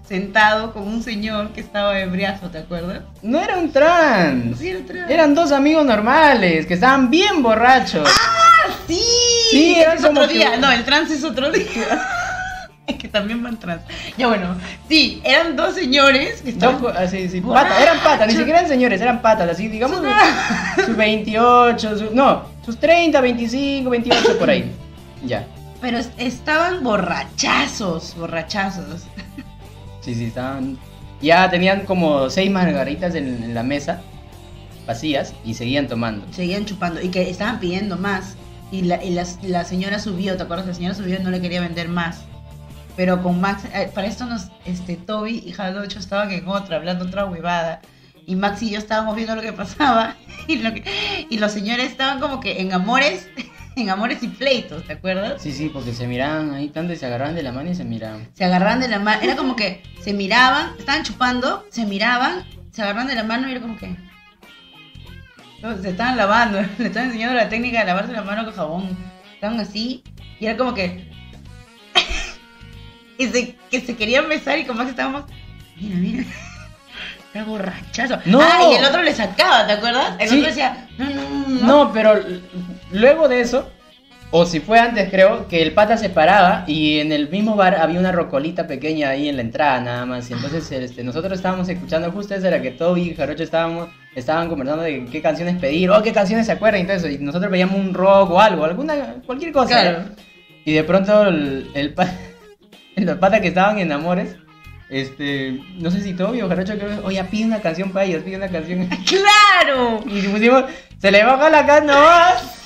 sentado con un señor que estaba ebriazo, ¿te acuerdas? No era un trans. Sí, era un trans. Eran dos amigos normales que estaban bien borrachos. ¡Ah, sí! Sí, era es otro que- día. No, el trans es otro día. es que también van trans. Ya bueno, sí, eran dos señores que estaban... co- así, sí, Borrachos. patas, eran patas, ni siquiera eran señores, eran patas, así, digamos, sus 28, su- no, sus 30, 25, 28, por ahí. Ya. pero es- estaban borrachazos, borrachazos. Sí, sí, estaban. Ya tenían como seis margaritas en, la mesa, vacías, y seguían tomando. Seguían chupando y que estaban pidiendo más. Y la, y la, la señora subió, ¿te acuerdas? La señora subió y no le quería vender más. Pero con Max, eh, para esto nos, este, Toby y Jadocho estaban en otra, hablando otra huevada. Y Max y yo estábamos viendo lo que pasaba. Y, lo que- y los señores estaban como que en amores, en amores y pleitos, ¿te acuerdas? Sí, sí, porque se miraban ahí tanto y se agarraban de la mano y se miraban. Se agarraban de la mano, era como que se miraban, estaban chupando, se miraban, se agarraban de la mano y era como que... Se estaban lavando, le estaban enseñando la técnica de lavarse la mano con jabón. Estaban así y era como que... y se, que se querían besar y como que estábamos... Mira, mira. Era borrachazo. No. Ah, y el otro le sacaba, ¿te acuerdas? El Sí. otro decía, no, no, no. No, pero luego de eso, o si fue antes, creo, que el pata se paraba y en el mismo bar había una rocolita pequeña ahí en la entrada nada más. Y entonces este, nosotros estábamos escuchando justo eso, era que Toby y Jarocho estábamos, estaban conversando de qué canciones pedir o qué canciones se acuerdan y todo eso. Y nosotros veíamos un rock o algo, alguna, cualquier cosa. Claro. Y de pronto el, el, pa- los patas que estaban en Amores, este, no sé si Toby o Jarocho, creo, que, oye, pide una canción para ellos, pide una canción. ¡Claro! Y pusimos, se le moja la canoa. Y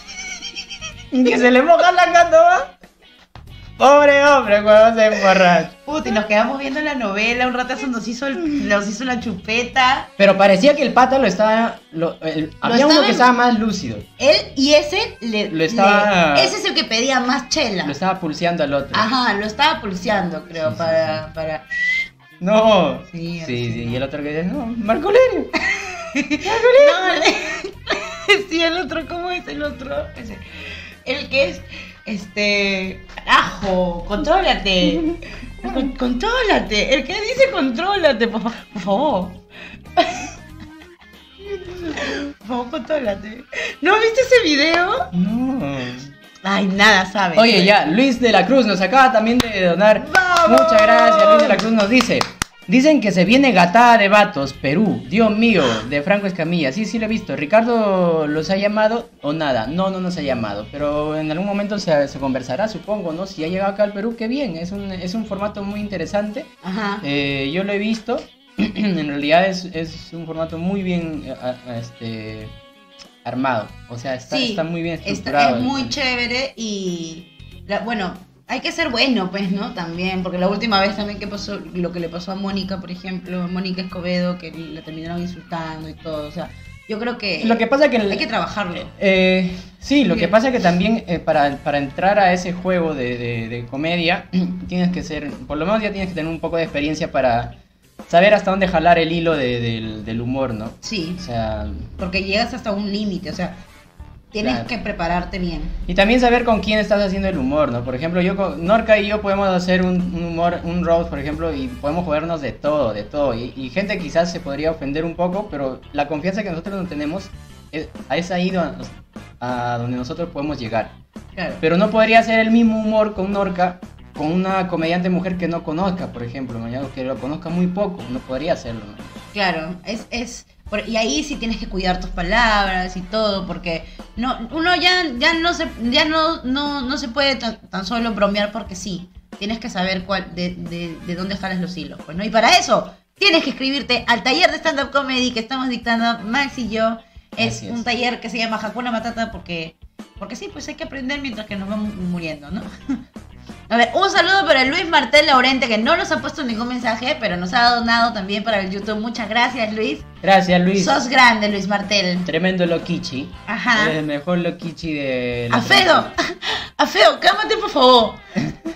que se le moja la canoa. Pobre hombre, cuando se emborracha. Puta, y nos quedamos viendo la novela, un ratazo nos hizo, el- nos hizo la chupeta. Pero parecía que el pata lo estaba. lo- el- había uno que estaba más lúcido. Él y ese le, Lo estaba- le- ese es el que pedía más chela. Lo estaba pulseando al otro. Ajá, lo estaba pulseando, creo, Sí, sí, para, para. No. Sí, Sí. Y el otro que decía, no, Marco Lerio. No, le- sí, el otro, ¿cómo es el otro? Ese. El que es, este, carajo, contrólate. Con- contrólate. El que dice contrólate, por, por favor. Por favor, contrólate. ¿No viste ese video? No. Ay, nada, sabes. Oye, ya, Luis de la Cruz nos acaba también de donar. ¡Vamos! Muchas gracias, Luis de la Cruz nos dice. Dicen que se viene Gatada de Vatos, Perú. Dios mío, de Franco Escamilla. Sí, sí lo he visto. ¿Ricardo los ha llamado o nada? No, no nos ha llamado. Pero en algún momento se, se conversará, supongo, ¿no? Si ha llegado acá al Perú, qué bien. Es un, es un formato muy interesante. Ajá. Eh, yo lo he visto. en realidad es, es un formato muy bien eh, este, armado. O sea, está, Sí, está muy bien Está- estructurado. es el- muy chévere y la- bueno, hay que ser bueno, pues, ¿no? También, porque la última vez también que pasó, lo que le pasó a Mónica, por ejemplo, a Mónica Escobedo, que la terminaron insultando y todo, o sea, yo creo que, Lo que pasa que... el- hay que trabajarlo. Eh, sí, lo que pasa que también eh, para, para entrar a ese juego de, de- de comedia tienes que ser, por lo menos ya tienes que tener un poco de experiencia para saber hasta dónde jalar el hilo de- del, del humor, ¿no? Sí, O sea, porque llegas hasta un límite, o sea, tienes Claro. que prepararte bien. y también saber con quién estás haciendo el humor, ¿no? Por ejemplo, yo con Norca y yo podemos hacer un, un humor, un roast, por ejemplo, y podemos jugarnos de todo, de todo. Y, y gente quizás se podría ofender un poco, pero la confianza que nosotros no tenemos es, es ahí donde, a donde nosotros podemos llegar. Claro. Pero no podría ser el mismo humor con Norca con una comediante mujer que no conozca, por ejemplo, ¿no? que lo conozca muy poco, no podría hacerlo. ¿no? Claro, es, es por- y ahí sí tienes que cuidar tus palabras y todo, porque no, uno ya, ya no se, ya no, no, no se puede tan, tan solo bromear porque sí. Tienes que saber cuál, de, de, de dónde jalas los hilos, pues, ¿no? Y para eso tienes que escribirte al taller de stand-up comedy que estamos dictando Max y yo. Es. un taller que se llama Hakuna Matata porque, porque sí, pues hay que aprender mientras que nos vamos muriendo, ¿no? A ver, un saludo para Luis Martel Laurente, que no nos ha puesto ningún mensaje, pero nos ha donado también para el YouTube. Muchas gracias, Luis. Gracias, Luis. Sos grande, Luis Martel. Tremendo loquichi. Ajá. Eres el mejor loquichi de... la Afedo, Afedo, cámate, por favor.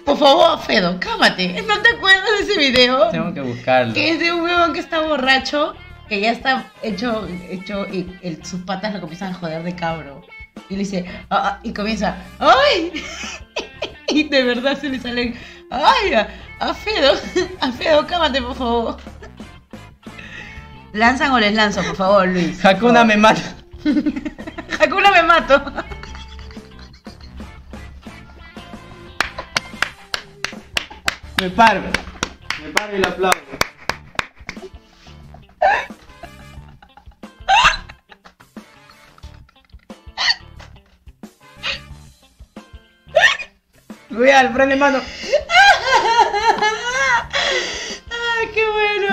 Por favor, Afedo, cámate. ¿No te acuerdas de ese video? Tengo que buscarlo. Que es de un huevón que está borracho, que ya está hecho, hecho y el- sus patas lo comienzan a joder de cabro. Y le dice, ah, ah, y comienza, ¡ay! y de verdad se le salen, ¡ay! a- Afedo, Afedo, cámate, por favor. ¿Lanzan o les lanzo, por favor, Luis? Hakuna me mata. Hakuna me mato. Me paro. Me paro y lo aplaudo. Cuidado, prende mano. Ay, qué bueno.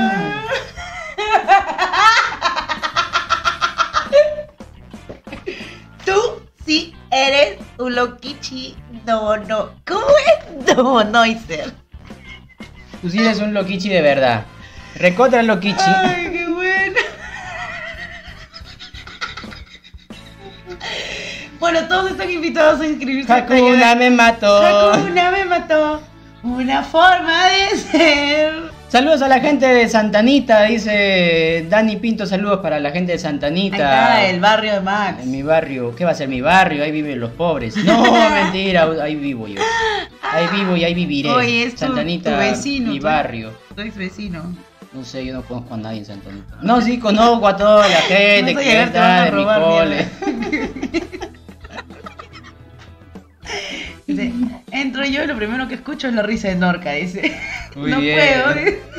Tú sí eres un loquichi no, no. ¿Cómo es? No, no, ser. Tú sí eres un loquichi de verdad. Recontra loquichi. Ay, qué bueno. Bueno, todos están invitados a inscribirse. Hakuna me mató. Hakuna me mató. Una forma de ser. Saludos a la gente de Santanita, dice Dani Pinto, saludos para la gente de Ahí Santanita. está, el barrio de Max. En mi barrio, ¿qué va a ser mi barrio? Ahí viven los pobres. No, mentira, ahí vivo yo. Ahí vivo y ahí viviré. Oye, es tu- Santanita, tu vecino, mi barrio. Tu ex vecino. No sé, yo no conozco a nadie en Santanita. No, sí, conozco a toda la gente a que está en mi cole. yo lo primero que escucho es la risa de Norca, dice. Muy no bien. puedo. dice.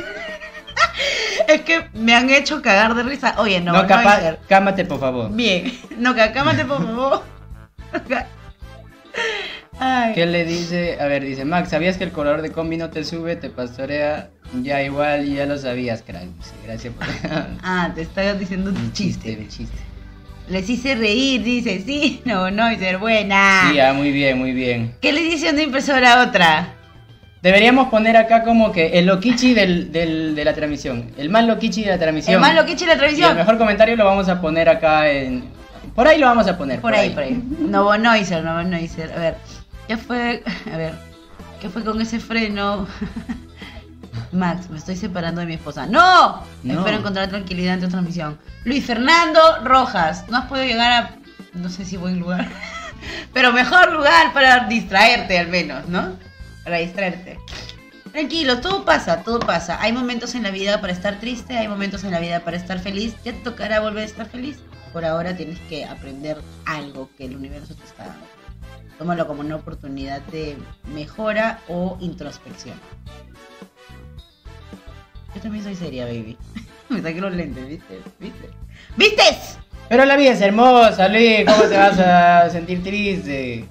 Es que me han hecho cagar de risa. Oye, no, No, capaz, cámate por favor. Bien. No, cámate por favor. Ay. ¿Qué le dice? A ver, dice Max, ¿sabías que el color de combi no te sube, te pastorea? Ya igual, ya lo sabías, crack. Gracias por Ah, te estaba diciendo un un chiste. un chiste. Les hice reír, dice, sí, no, no, y ser buena. Sí, ah, muy bien, muy bien. ¿Qué le dice una impresora a otra? Deberíamos poner acá como que el loquichi del, del- de la transmisión. El más loquichi de la transmisión. El más loquichi de la Y el mejor comentario lo vamos a poner acá en... Por ahí lo vamos a poner. Por ahí, por ahí. Novo Noiser, Novo Noiser. A ver, ¿qué fue? A ver, ¿qué fue con ese freno? Max, me estoy separando de mi esposa. ¡No! No. Espero encontrar tranquilidad en tu transmisión. Luis Fernando Rojas, no has podido llegar a. No sé si buen lugar. Pero mejor lugar para distraerte, al menos, ¿no? Para distraerte. Tranquilo, todo pasa, todo pasa. Hay momentos en la vida para estar triste, hay momentos en la vida para estar feliz. Ya te tocará volver a estar feliz. Por ahora tienes que aprender algo que el universo te está dando. Tómalo como una oportunidad de mejora o introspección. Yo también soy seria, baby. Me saqué los lentes, ¿viste? ¿Viste? ¿Vistes? Pero la vida es hermosa, Luis. ¿Cómo te vas a sentir triste?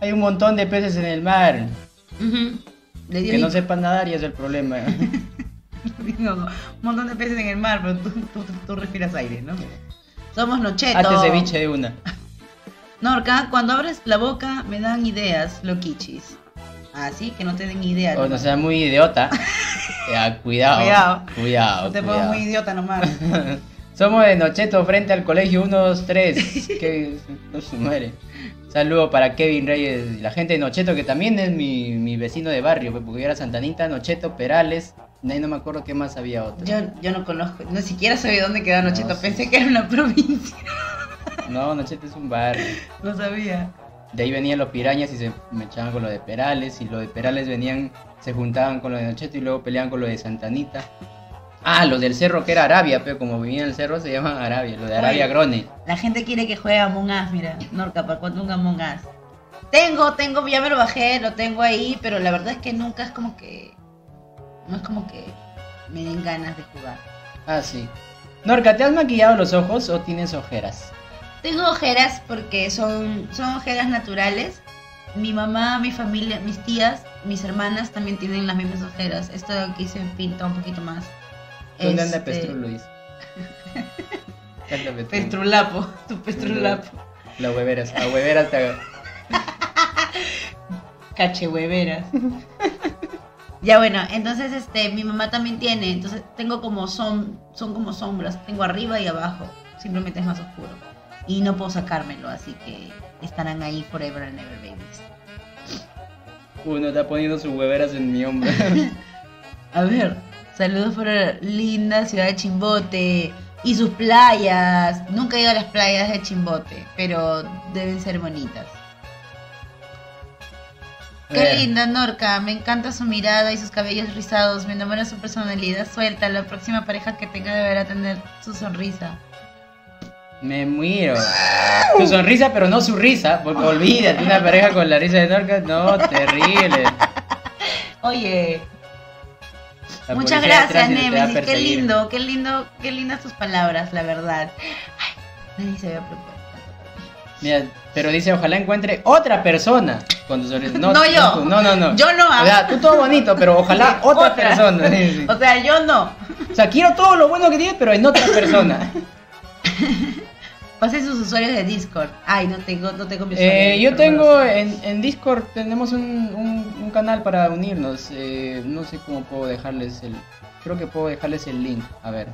Hay un montón de peces en el mar. Le dio Que no sepan nadar y es el problema. No, un montón de peces en el mar, pero tú, tú, tú respiras aire, ¿no? Somos nochetos. Hazte ceviche de una. Norca, cuando abres la boca me dan ideas, loquichis. Así que no te den ideas. O no sea muy idiota. Ya, cuidado. Cuidado. Cuidado. no te pongas muy idiota nomás. Somos de Nocheto frente al colegio 1, 2, 3. Que no se muere. Saludo para Kevin Reyes, la gente de Nocheto, que también es mi, mi vecino de barrio, pues, porque yo era Santanita, Nocheto, Perales, de ahí no me acuerdo qué más había otro. Yo, yo no conozco, no siquiera sabía dónde quedaba Nocheto. No, sí. Pensé que era una provincia. No, Nocheto es un barrio. No sabía. De ahí venían los pirañas y se me echaban con lo de Perales, y los de Perales venían, se juntaban con lo de Nocheto y luego peleaban con lo de Santanita. Ah, los del cerro que era Arabia, pero como vivía en el cerro se llaman Arabia, lo de Arabia Oye. Grone. La gente quiere que juegue Among Us, mira. Norca, ¿para cuándo un Among Us? Tengo, tengo, ya me lo bajé, lo tengo ahí, pero la verdad es que nunca es como que. No es como que me den ganas de jugar. Ah, sí. Norca, ¿te has maquillado los ojos o tienes ojeras? Tengo ojeras porque son, son ojeras naturales. Mi mamá, mi familia, mis tías, mis hermanas también tienen las mismas ojeras. Esto de aquí se pinta un poquito más. ¿Dónde anda Este, Pestrul, Luis? Pestrulapo, tu pestrulapo. La hueveras, a hueveras te Cachehueveras. ya bueno, entonces este, mi mamá también tiene, entonces tengo como son, son como sombras, tengo arriba y abajo, simplemente es más oscuro. Y no puedo sacármelo, así que estarán ahí forever and ever babies. Uno está poniendo sus hueveras en mi hombro. A ver, saludos para la linda ciudad de Chimbote y sus playas. Nunca he ido a las playas de Chimbote, pero deben ser bonitas. Qué Eh, linda Norca, me encanta su mirada y sus cabellos rizados, me enamora su personalidad suelta, la próxima pareja que tenga deberá tener su sonrisa. Me muero. Su sonrisa, pero no su risa, porque olvídate, una pareja con la risa de Norca, no, terrible. Oye, La muchas gracias Nemesis, qué lindo, qué lindo, qué lindas tus palabras, la verdad. Ay, nadie se había propuesto. Mira, pero dice, ojalá encuentre otra persona con. No, yo. No, no, no. Yo no. O sea, tú todo bonito, pero ojalá otra, persona. Sí, sí. O sea, yo no. O sea, quiero todo lo bueno que tienes, pero en otra persona. Pasen sus usuarios de Discord. Ay, no tengo, no tengo mi usuario. Eh, de yo Discord, tengo en, en Discord, tenemos un, un- un canal para unirnos. eh, no sé cómo puedo dejarles el... Creo que puedo dejarles el link. A ver.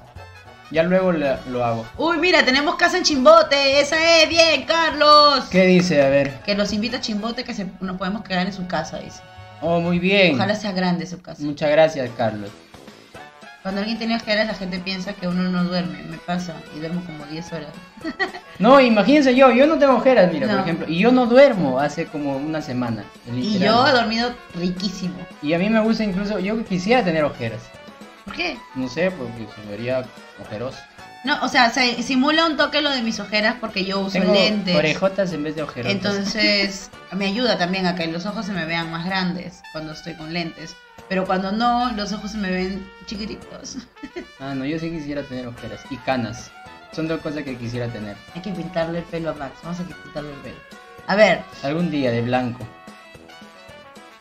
Ya luego la- lo hago. Uy, mira, tenemos casa en Chimbote. Esa es, bien, Carlos. ¿Qué dice? A ver. Que los invita a Chimbote que se, nos podemos quedar en su casa, dice. Oh, muy bien. Ojalá sea grande su casa. Muchas gracias, Carlos. Cuando alguien tiene ojeras, la gente piensa que uno no duerme. Me pasa y duermo como 10 horas. No, imagínense yo, yo no tengo ojeras, mira, por ejemplo, y yo no duermo hace como una semana. Y yo he dormido riquísimo. Y a mí me gusta incluso, yo quisiera tener ojeras. ¿Por qué? No sé, porque se vería ojeroso. No, o sea, se simula un toque lo de mis ojeras porque yo uso Tengo lentes. orejotas en vez de ojerotas. Entonces, me ayuda también a que los ojos se me vean más grandes cuando estoy con lentes. Pero cuando no, los ojos se me ven chiquititos. Ah, no, yo sí quisiera tener ojeras y canas. Son dos cosas que quisiera tener. Hay que pintarle el pelo a Max. Vamos a pintarle el pelo. A ver, Algún día de blanco.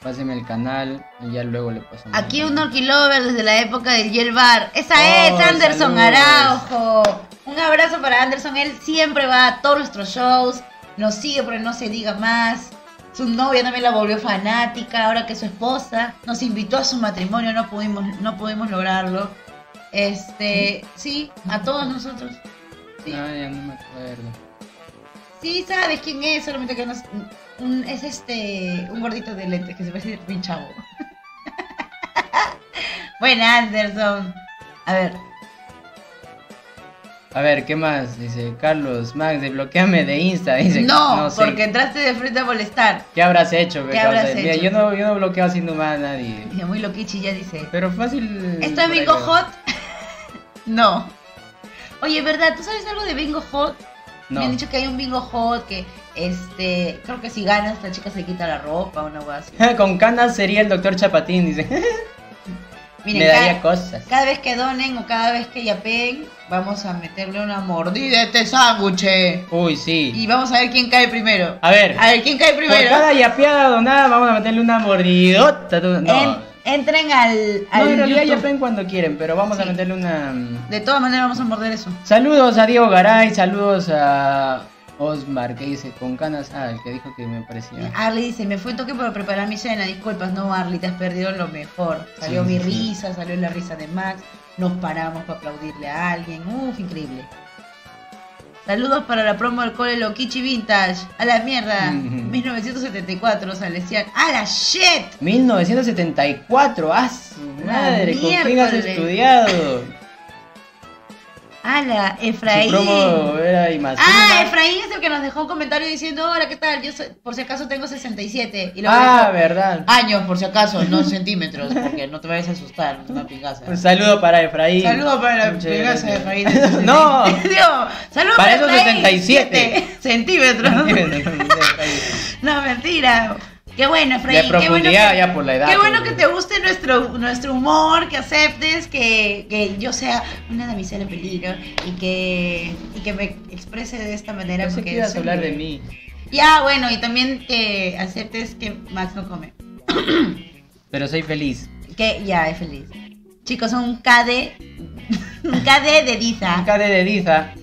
Páseme el canal y ya luego le paso. aquí un Orquilover desde la época del Yel Bar. Esa Oh, es Anderson saludos. Araujo. Un abrazo para Anderson. Él siempre va a todos nuestros shows. Nos sigue pero no se diga más. Su novia también la volvió fanática. Ahora que su esposa nos invitó a su matrimonio. No pudimos, no pudimos lograrlo. Este, sí, a todos nosotros. Sí. Ah, ya no me acuerdo. Sí, sabes quién es, solamente que no es, un, es este, un gordito de lentes que se parece a un chavo. Buena, Anderson. A ver, A ver, ¿qué más? Dice Carlos, Max, desbloqueame de Insta. Dice, no, sé. porque entraste de frente a molestar. ¿Qué habrás hecho? Mira, hecho? yo no, yo no bloqueo haciendo mal a nadie. Y muy loquichi ya dice. Pero fácil. ¿Esto es Bingo. Hot? no. Oye, ¿verdad? ¿Tú sabes algo de Bingo Hot? No. Me han dicho que hay un Bingo Hot que, este, creo que si ganas, esta chica se quita la ropa o una cosa así. Con canas sería el doctor Chapatín, dice. Miren, Me daría cada- cosas. Cada vez que donen o cada vez que yapeen, vamos a meterle una mordida a este sándwich. Uy, sí. Y vamos a ver quién cae primero. A ver, A ver quién cae por primero. cada yapeada donada vamos a meterle una mordidota. No, En- entren al, no al en realidad yapen cuando quieren, pero vamos a meterle una... mm, De todas maneras vamos a morder eso. Saludos a Diego Garay, saludos a Osmar, que dice con canas. Ah, el que dijo que me parecía. Arly dice, me fue un toque por preparar mi cena. Disculpas, no, Arly, te has perdido lo mejor. Salió Sí, mi sí, risa, salió la risa de Max. Nos paramos para aplaudirle a alguien. Uf, increíble. Saludos para la promo del cole Lokichi Vintage. A la mierda. Mm. 1974, Salesian. ¡A la shit! 1974, ¡ah, su madre! ¿Con quién has estudiado? ¡A la Su Efraín! promo era. Ah, Efraín es el que nos dejó un comentario diciendo, hola, ¿qué tal? Yo soy- por si acaso tengo 67. Y luego Ah, verdad. años, por si acaso, no centímetros, porque no te vayas a asustar, una pingaza. Un saludo para Efraín. Saludos para la pingaza de. Efraín. no. Digo, saludos Para para esos Efraín, 77. siete centímetros. no, mentira. Qué bueno, Efraín. De qué bueno que- ya por la edad. Qué bueno pues. que te guste nuestro, nuestro humor, que aceptes que, que yo sea una damisela en peligro y que, y que me exprese de esta manera. Pensé porque hablar de mí. Ya, bueno, y también que aceptes que Max no come. Pero soy feliz. Que ya es feliz. Chicos, un KD. un KD de Diza. Acá de Dediza.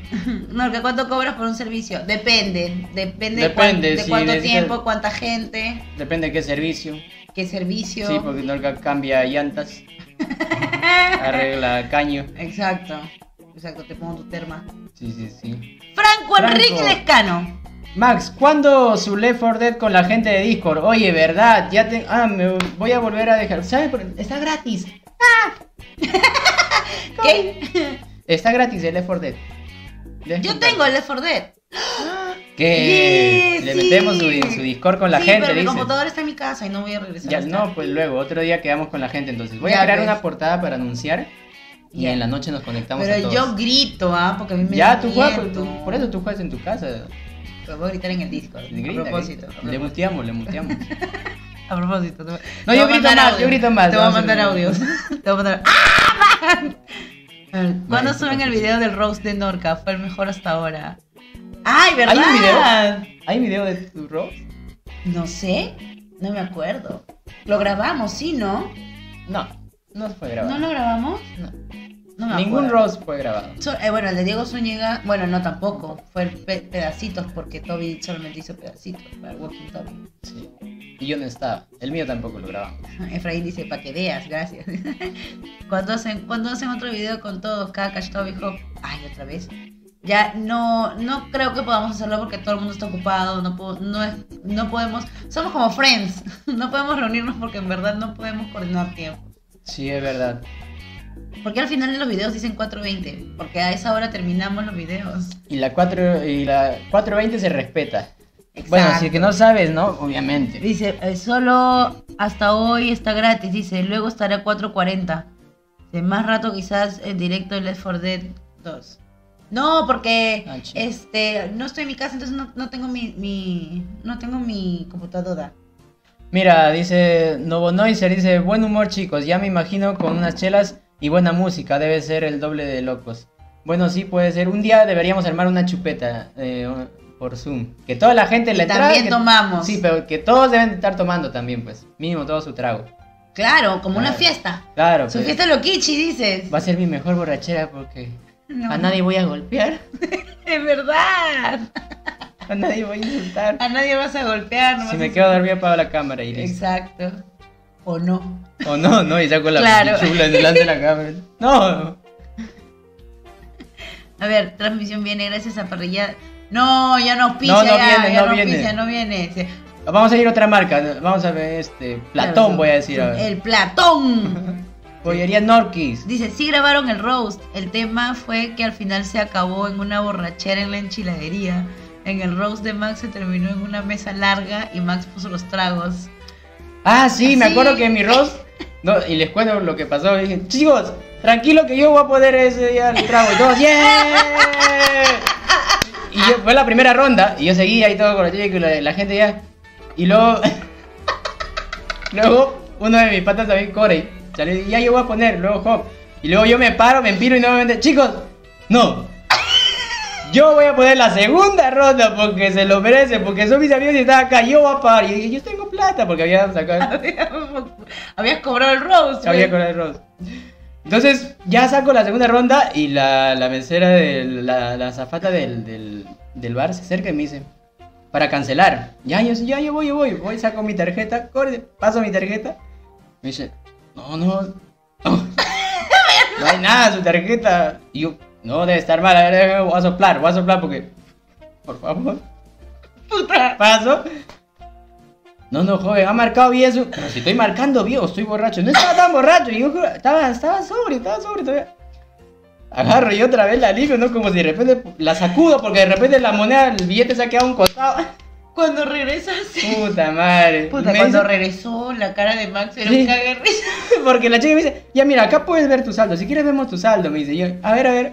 No, que cuánto cobras por un servicio. Depende. Depende, Depende, de, cuán- de si cuánto tiempo, cuánta gente, Depende de qué servicio. qué servicio. Sí, porque Norca cambia llantas. Arregla caño. Exacto. Exacto, te pongo tu terma. Sí, sí, sí. Franco Franco. Enrique Lescano. Max, ¿cuándo su Left 4 Dead con la gente de Discord? Oye, verdad, ya te. Ah, me voy a volver a dejar. ¿Sabes? Está gratis. ¿Qué? Está gratis el Left 4 Dead. Yo tengo el Left 4 Dead. Que le sí. metemos su, su Discord con la Sí, gente, pero mi computadora está en mi casa y no voy a regresar. Ya, no, pues luego, otro día quedamos con la gente, entonces voy Ya, a crear pues. una portada para anunciar y en la noche nos conectamos a Pero todos. yo grito, ¿ah? Porque a mí me ya, tú juegas, por, por eso tú juegas en tu casa. Pero voy a gritar en el Discord. Grita, a propósito. a Le muteamos, le muteamos. A propósito. te No, te yo a grito más, yo grito más, Te voy a a mandar audios. Te voy a mandar. ¡Ah! man! ¿Cuándo suben el video del roast de Norca? Fue el mejor hasta ahora. Ay, ¿verdad? ¿Hay un video? ¿Hay video de tu roast? No sé, no me acuerdo. Lo grabamos, ¿sí, no? No, no fue grabado. ¿No lo grabamos? No. No Ningún roast fue grabado. So- eh, bueno, el de Diego Zúñiga, bueno, no tampoco. Fue pe- pedacitos porque Toby solamente hizo pedacitos para Walking Toby. Sí. Y yo no estaba. El mío tampoco lo grabamos. Efraín dice, para que veas, gracias. cuando, hacen, cuando hacen otro video con todos, Kakash, Toby, Hop, ay, otra vez. Ya no, no creo que podamos hacerlo porque todo el mundo está ocupado, no, puedo- no, es, no podemos, somos como friends, no podemos reunirnos porque en verdad no podemos coordinar tiempo. Sí, es verdad. Porque al final de los videos dicen 4.20, porque a esa hora terminamos los videos. Y la 4 y la 420 se respeta. Bueno, si Exacto. es que no sabes, ¿no? Obviamente. Dice, eh, solo hasta hoy está gratis, dice, luego estará a 4.40. De más rato quizás en directo en Left 4 Dead 2. No, porque Ah, este no estoy en mi casa, entonces no, no tengo mi, mi no tengo mi computadora. Mira, dice Novo Noiser, dice, buen humor chicos, ya me imagino con unas chelas y buena música, debe ser el doble de locos. Bueno, sí, puede ser. Un día deberíamos armar una chupeta eh, por Zoom. Que toda la gente le también que- tomamos. Sí, pero que todos deben estar tomando también, pues. Mínimo todo su trago. Claro, como una fiesta. Claro, Su pues, fiesta loquichi, dices. va a ser mi mejor borrachera porque No. a nadie voy a golpear, Es verdad. a nadie voy a insultar. A nadie vas a golpear. no Si me quedo dormido apago la cámara y listo. Exacto. O no. O no, no, y saco la Claro. chula delante de la cámara. No. A ver, transmisión viene gracias a parrilla. No, ya no auspicia, No, no ya, viene, ya no no viene. auspicia, no viene. Sí. Vamos a ir a otra marca. Vamos a ver este. Platón, Claro, voy a decir ahora. El Platón. Pollería Norquis. Dice, sí grabaron el roast. El tema fue que al final se acabó en una borrachera en la enchiladería. En el roast de Max se terminó en una mesa larga y Max puso los tragos. Ah, sí, me acuerdo que mi. No, y les cuento lo que pasó. Dije, chicos, tranquilo que yo voy a poder ese día el trago. Y todos, ¡yeah! Y yo- fue la primera ronda. Y yo seguía ahí todo con la chica y la, la gente ya. Y luego. luego, uno de mis patas también, Corey, salió y ya yo voy a poner. Luego, Hop. Y luego yo me paro, me empiro y nuevamente, chicos, no. Yo voy a poner la segunda ronda porque se lo merece, porque son mis amigos y están acá, yo voy a pagar. Y yo tengo plata porque había sacado. Habías cobrado el roast. Había con el Rose. Entonces, ya saco la segunda ronda y la, la mesera, de, la, la zafata del, del, del bar se acerca y me dice, para cancelar. Ya, yo, ya, yo voy, yo voy. Voy, saco mi tarjeta, corre, paso mi tarjeta. Me dice, no, no, no, no hay nada, su tarjeta. Y yo, no, debe estar mal, a ver, voy a soplar, voy a soplar porque, por favor. Puta. Paso. No, no, joven, ha marcado bien su. Pero si estoy marcando bien o estoy borracho. No estaba tan borracho, yo estaba, estaba sobrio, estaba sobrio todavía. Agarro y otra vez la limpio, ¿no? Como si de repente la sacudo porque de repente la moneda, el billete se ha quedado a un costado. Cuando regresaste. Puta madre. Puta, Me cuando regresó la cara de Max era Sí. un cague. Porque la chica me dice, ya mira, acá puedes ver tu saldo. Si quieres vemos tu saldo, me dice. Yo, a ver, a ver.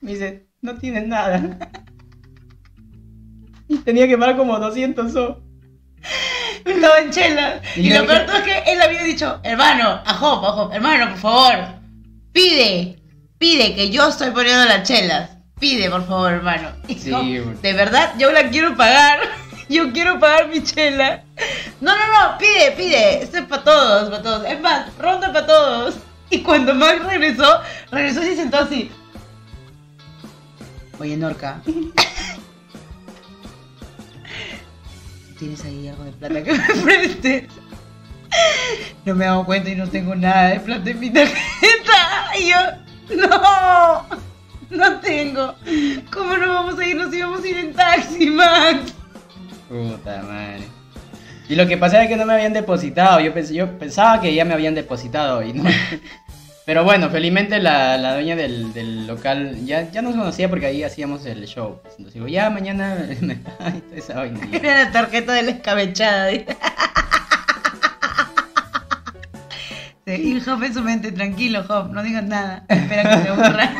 Me dice, no tienes nada. Y tenía que pagar como 200 so. Estaba en chela. Y Y, lo peor es que él había dicho, hermano, a Job, a Job, hermano, por favor, pide, pide que yo estoy poniendo las chelas. Pide, por favor, hermano. Y Sí, güey. de verdad, yo la quiero pagar. Yo quiero pagar mi chela. No, no, no, pide, pide. Esto es para todos, para todos. Es más, ronda para todos. Y cuando Max regresó, regresó y se sentó así. Oye, Norca. ¿Tienes ahí algo de plata que me prestes? No me hago cuenta y no tengo nada de plata en mi tarjeta. Y yo, no, no tengo. ¿Cómo no vamos a ir? Nos íbamos a ir en taxi, Max. Puta madre. Y lo que pasaba es que no me habían depositado. Yo pensaba que ya me habían depositado y no. Pero bueno, felizmente la, la dueña del, del local ya, ya nos conocía porque ahí hacíamos el show. pues. Entonces digo, ya mañana me esa vaina. Era la tarjeta de la escabechada. Sí, y Job en su mente, tranquilo, Job, no digas nada. Espera que se aburra.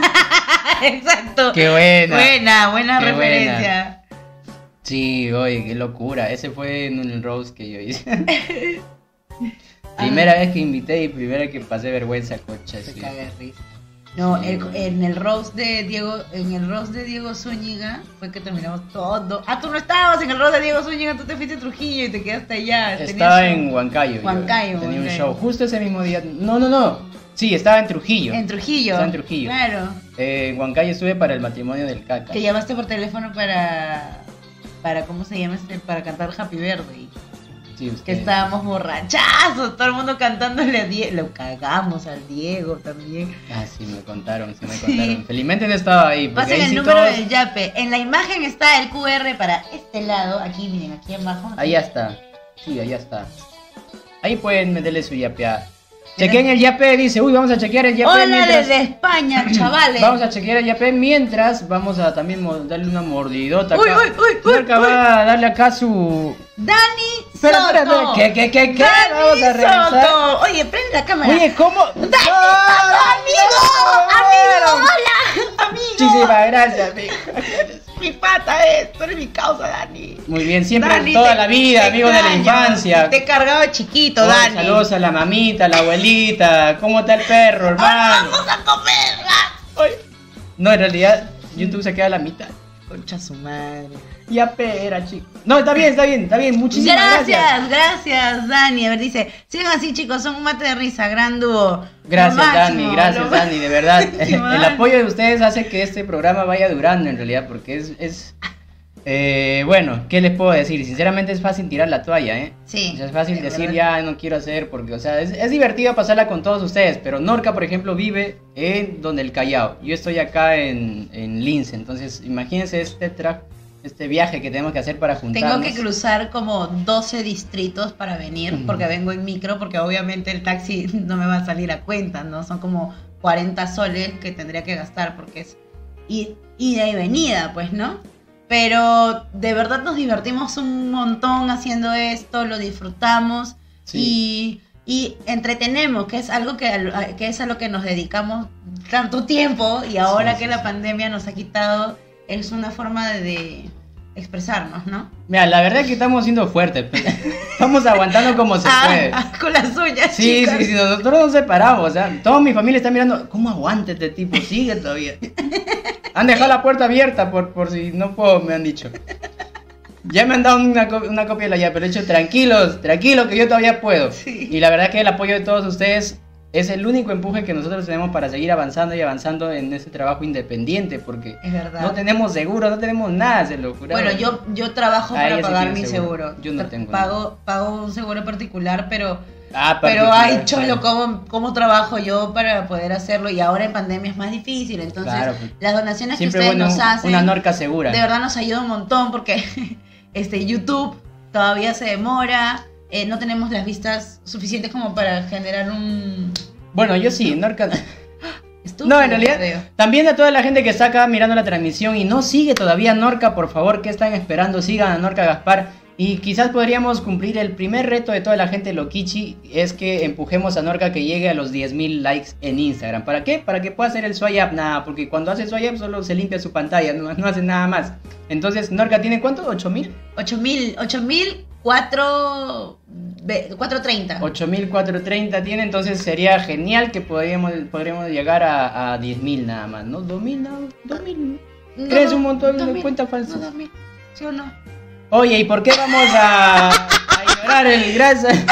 Exacto. Qué buena. Buena, buena Qué referencia. Sí, oye, qué locura. Ese fue en el roast que yo hice. Primera vez que invité y primera vez que pasé vergüenza, cocha. Se caga risa. No, el- en el roast de Diego, en el roast de Diego Zúñiga fue que terminamos todo. Ah, tú no estabas en el roast de Diego Zúñiga, tú te fuiste a Trujillo y te quedaste allá. Estaba en Huancayo. yo. Huancayo, Tenía un show. Justo ese mismo día. No, no, no. Sí, estaba en Trujillo. En Trujillo. Estaba en Trujillo. Claro. Eh, en Huancayo estuve para el matrimonio del Caca. Que llamaste por teléfono para. para ¿cómo se llama este? Para cantar Happy Birthday. Sí, Que estábamos borrachazos, todo el mundo cantándole a Diego. Lo cagamos al Diego también. Ah, sí, me contaron, sí me Sí. contaron. Felizmente no estaba ahí. Pasen el sí número todos- del Yape. En la imagen está el QR para este lado. Aquí, miren, aquí abajo. Ahí está. Sí, ahí ya está. Ahí pueden meterle su yapeada. Chequen el yape, dice, uy, vamos a chequear el yape Hola mientras... desde España, chavales. Vamos a chequear el yape mientras vamos a también darle una mordidota acá. Uy, uy, uy, uy, uy. va a darle acá su... Dani Espera, Soto. espera, espera. ¿Qué, qué, qué, qué? Dani Vamos a revisar. Soto. Oye, prende la cámara. Oye, ¿cómo? ¡Dani Soto, amigo! ¡Amigo! ¡Hola! ¡Amigo! Muchísimas gracias, amigo. Mi pata es, tú eres mi causa, Dani. Muy bien, siempre Dani, toda te- la vida, amigo de la infancia. Te he cargado chiquito, Dani. Saludos a la mamita, a la abuelita. ¿Cómo está el perro, hermano? Vamos a comerla. Ay. No, en realidad, YouTube se queda a la mitad. Concha su madre. Ya pera, chico. No, está bien, está bien, está bien. Muchísimas gracias. Gracias, gracias, Dani. A ver, dice, sigan así, chicos, son un mate de risa, gran dúo. Gracias, máximo, Dani, gracias, Dani, de verdad. El apoyo de ustedes hace que este programa vaya durando, en realidad, porque es. es eh, bueno, ¿qué les puedo decir? Sinceramente es fácil tirar la toalla, ¿eh? Sí. O sea, es fácil de decir verdad. ya no quiero hacer porque, o sea, es, es divertido pasarla con todos ustedes, pero Norca, por ejemplo, vive en donde el Callao. Yo estoy acá en, en Lince, entonces imagínense este track, este viaje que tenemos que hacer para juntarnos. Tengo que cruzar como 12 distritos para venir, porque vengo en micro, porque obviamente el taxi no me va a salir a cuenta, ¿no? Son como 40 soles que tendría que gastar, porque es ida y venida, pues, ¿no? Pero de verdad nos divertimos un montón haciendo esto, lo disfrutamos y, y entretenemos, que es algo que, que es a lo que nos dedicamos tanto tiempo y ahora Sí, que la pandemia nos ha quitado, es una forma de expresarnos, ¿no? Mira, la verdad es que estamos siendo fuertes, pero estamos aguantando como se puede. Ah, con las uñas. Sí, chicas. sí, sí, nosotros nos separamos, o sea, toda mi familia está mirando, ¿cómo aguanta este tipo? Sigue todavía. Han dejado la puerta abierta por, por si no puedo, me han dicho. Ya me han dado una, una copia de la llave, pero he dicho, tranquilos, tranquilos, que yo todavía puedo. Sí. Y la verdad que el apoyo de todos ustedes es el único empuje que nosotros tenemos para seguir avanzando y avanzando en este trabajo independiente, porque no tenemos seguro, no tenemos nada, se lo juro. Bueno, yo, yo trabajo Ah, para pagar mi seguro. seguro. Yo no tengo Pago, pago un seguro particular, pero, Ah, pero ay, cholo. ¿cómo, ¿cómo trabajo yo para poder hacerlo? Y ahora en pandemia es más difícil. Entonces, Claro, pues. las donaciones que ustedes bueno nos hacen, una norca segura. de verdad nos ayuda un montón porque este YouTube todavía se demora. Eh, no tenemos las vistas suficientes como para generar un... Bueno, yo sí, Norca. No, en realidad, creo. también a toda la gente que está acá mirando la transmisión y no sigue todavía Norca, por favor, ¿qué están esperando? Sigan a Norca Gaspar. Y quizás podríamos cumplir el primer reto de toda la gente loquichi, es que empujemos a Norca que llegue a los 10.000 likes en Instagram. ¿Para qué? Para que pueda hacer el swipe up, nada, porque cuando hace swipe up solo se limpia su pantalla, no, no hace nada más. Entonces, Norca tiene cuánto? ¿8.000? 8000, 8000, 4, 430. 8.430 tiene, entonces sería genial que podríamos, podríamos llegar a, a 10.000 nada más, ¿no? 2.000, nada, 2.000. No, ¿Crees un montón de 2000, cuentas falsas? No, 2000, ¿sí o no? Oye, ¿y por qué vamos a, a ignorar el grasa? De-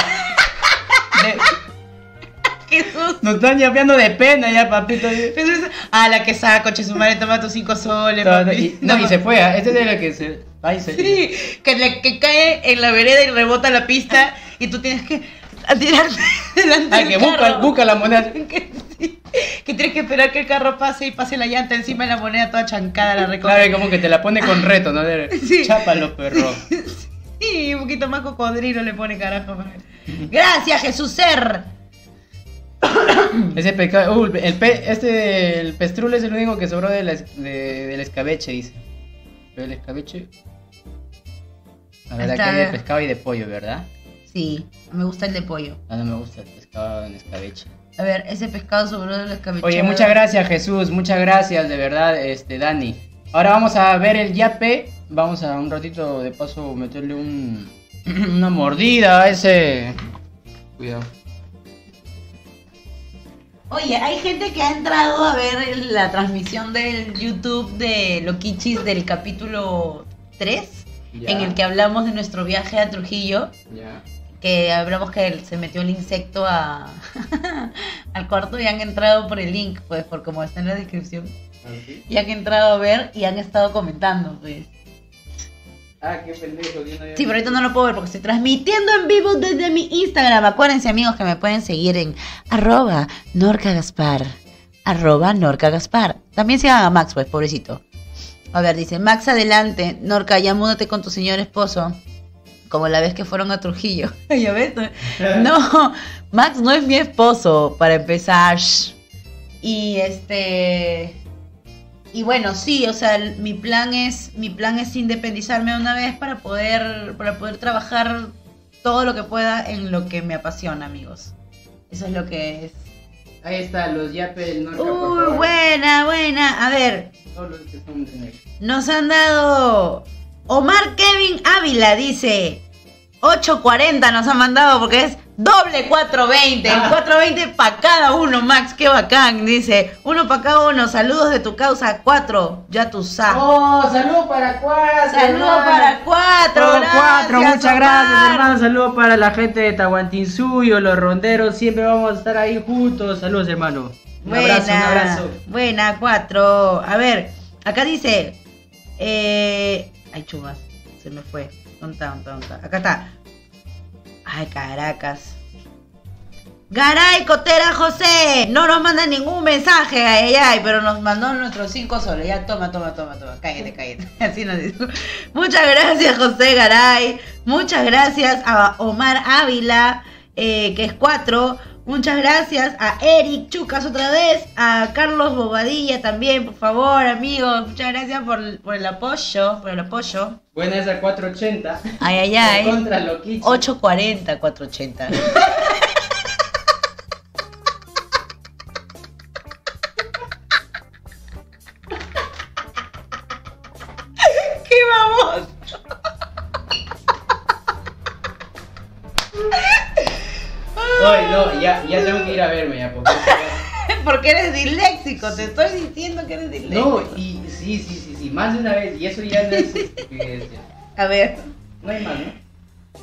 Jesús. nos están llapeando de pena ya, papito. Jesús. Ah, la que saca, coche su madre, toma tus 5 soles, No, y, no, y se fue, ¿ah? este es el que se... Ay, se... Sí, que, le, que cae en la vereda y rebota la pista y tú tienes que tirarte delante Ay, del que busca, busca la moneda. Que, sí, tienes que esperar que el carro pase y pase la llanta encima de la moneda toda chancada, la recoge. Claro, como que te la pone con reto, ¿no? De- Sí. Chápalo, perro. Y un poquito más cocodrilo le pone carajo. Gracias, Jesús Ser. Ese pescado, uh, el pe, este, el pestrul es el único que sobró del, es- de- del escabeche, dice. Pero el escabeche... La verdad Está- que hay de pescado y de pollo, ¿verdad? Sí, me gusta el de pollo. Ah, no me gusta el pescado en escabeche. A ver, ese pescado sobró de la escabeche. Oye, muchas gracias Jesús, muchas gracias, de verdad, este, Dani. Ahora vamos a ver el yape. Vamos a un ratito de paso meterle un, una mordida a ese... Cuidado. Oye, hay gente que ha entrado a ver la transmisión del YouTube de Loquichis del capítulo 3, Ya, en el que hablamos de nuestro viaje a Trujillo, Ya. Que hablamos que se metió el insecto a, al cuarto y han entrado por el link, pues, por como está en la descripción, y han entrado a ver y han estado comentando, pues. Ah, qué pendejo. yo no había Sí, pero ahorita no lo puedo ver porque estoy transmitiendo en vivo desde mi Instagram. Acuérdense, amigos, que me pueden seguir en arroba Norca Gaspar. Arroba Norca Gaspar. También sigan a Max, pues, pobrecito. A ver, dice, Max, adelante. Norca, ya múdate con tu señor esposo. Como la vez que fueron a Trujillo. ¿Ya ves? No, Max no es mi esposo, para empezar. Y este... Y bueno, sí, o sea, mi plan es mi plan es independizarme una vez para poder para poder trabajar todo lo que pueda en lo que me apasiona, amigos. Eso es lo que es. Ahí está, los yapes del norte. favor. buena, buena. A ver, Todos los que son de nos han dado Omar Kevin Ávila dice 840 nos han mandado porque es doble 420, el 420 para cada uno, Max, qué bacán, dice, uno para cada uno, saludos de tu causa 4, ya tú sabes. ¡Oh! ¡Saludos para cuatro! Saludos hermano! para cuatro, Todo gracias, cuatro, muchas gracias, hermano. Saludos para la gente de Tahuantinsuyo, los ronderos. Siempre vamos a estar ahí juntos. Saludos, hermano. Un Buena, abrazo, un abrazo. buena, cuatro. A ver, acá dice, eh, ay chubas, se me fue. Acá está. Ay, Caracas. Garay Cotera José, no nos manda ningún mensaje, ay, ay, pero nos mandó nuestros cinco soles. Ya, toma, toma, toma, toma, cállate, cállate. Así nos dijo. Muchas gracias, José Garay. Muchas gracias a Omar Ávila, eh, que es cuatro. Muchas gracias a Eric Chucas otra vez, a Carlos Bobadilla también, por favor, amigos. Muchas gracias por, por el apoyo, por el apoyo. Buena esa 480. Ay, ay, ay. Contra Loquichi. 840, 480. Te estoy diciendo que eres disléxico. No, y sí, sí, sí, sí, más de una vez. Y eso ya no es. A ver, No hay más, ¿no?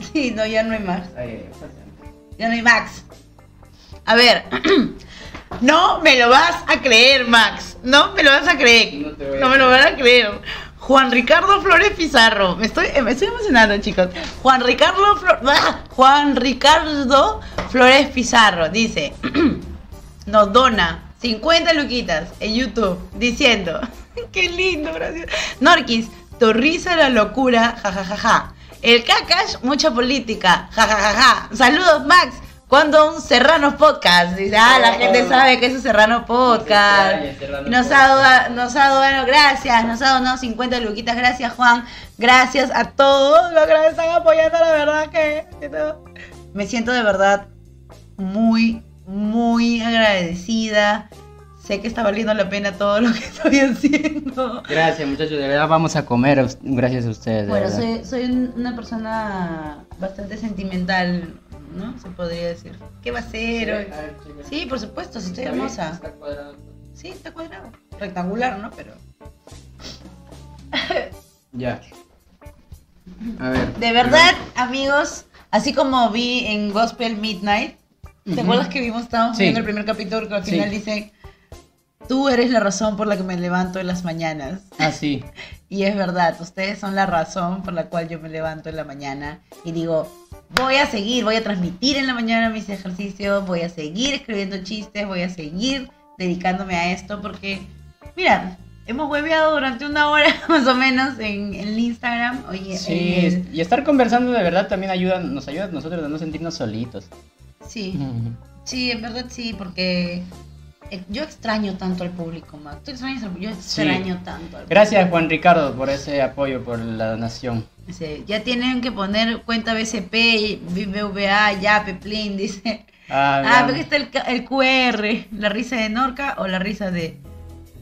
sí, no, ya no hay más. Ay, ay, pasa. Ya no hay Max. A ver, no me lo vas a creer, Max. No me lo vas a creer. No te voy a No me lo van a creer. Juan Ricardo Flores Pizarro. Me estoy, me estoy emocionando, chicos. Juan Ricardo Flor- ¡Ah! Juan Ricardo Flores Pizarro dice, nos dona 50 luquitas en YouTube diciendo, qué lindo, gracias. Norquis, tu risa la locura, jajajaja. El cacash, mucha política, jajajaja. Saludos, Max. Cuando un Serrano Podcast. Dice, ah, la gente sabe que es un Serrano Podcast. Nos ha dado, nos ha dado, gracias, nos ha donado 50 luquitas. Gracias, Juan. Gracias a todos los que nos están apoyando, la verdad que. Me siento de verdad muy, muy agradecida. Sé que está valiendo la pena todo lo que estoy haciendo. Gracias, muchachos. De verdad vamos a comer gracias a ustedes. de Bueno, soy, soy un- una persona bastante sentimental, ¿no? Se podría decir. ¿Qué va a ser? Sí, por supuesto, si estoy hermosa. está cuadrado. Sí, está cuadrado. Rectangular, ¿no? Pero. Ya. A ver. De verdad, amigos, así como vi en Gospel Midnight, ¿te acuerdas que vimos, estábamos Sí. viendo el primer capítulo que al Sí. final dice, tú eres la razón por la que me levanto en las mañanas? Ah, sí. Y es verdad, ustedes son la razón por la cual yo me levanto en la mañana y digo, voy a seguir, voy a transmitir en la mañana mis ejercicios, voy a seguir escribiendo chistes, voy a seguir dedicándome a esto porque, mira, hemos hueveado durante una hora más o menos en, en el Instagram. Oye, Sí, el- y estar conversando de verdad también ayuda, nos ayuda a nosotros a no sentirnos solitos. Sí, sí, en verdad sí, porque eh, yo extraño tanto al público, Max. Tú extrañas al- yo extraño tanto al Gracias Juan Ricardo por ese apoyo, por la donación. Dice, ya tienen que poner cuenta BCP, BBVA, ya, Peplin, dice. Ah, Ah, aquí está el, el QR, la risa de Norca o la risa de,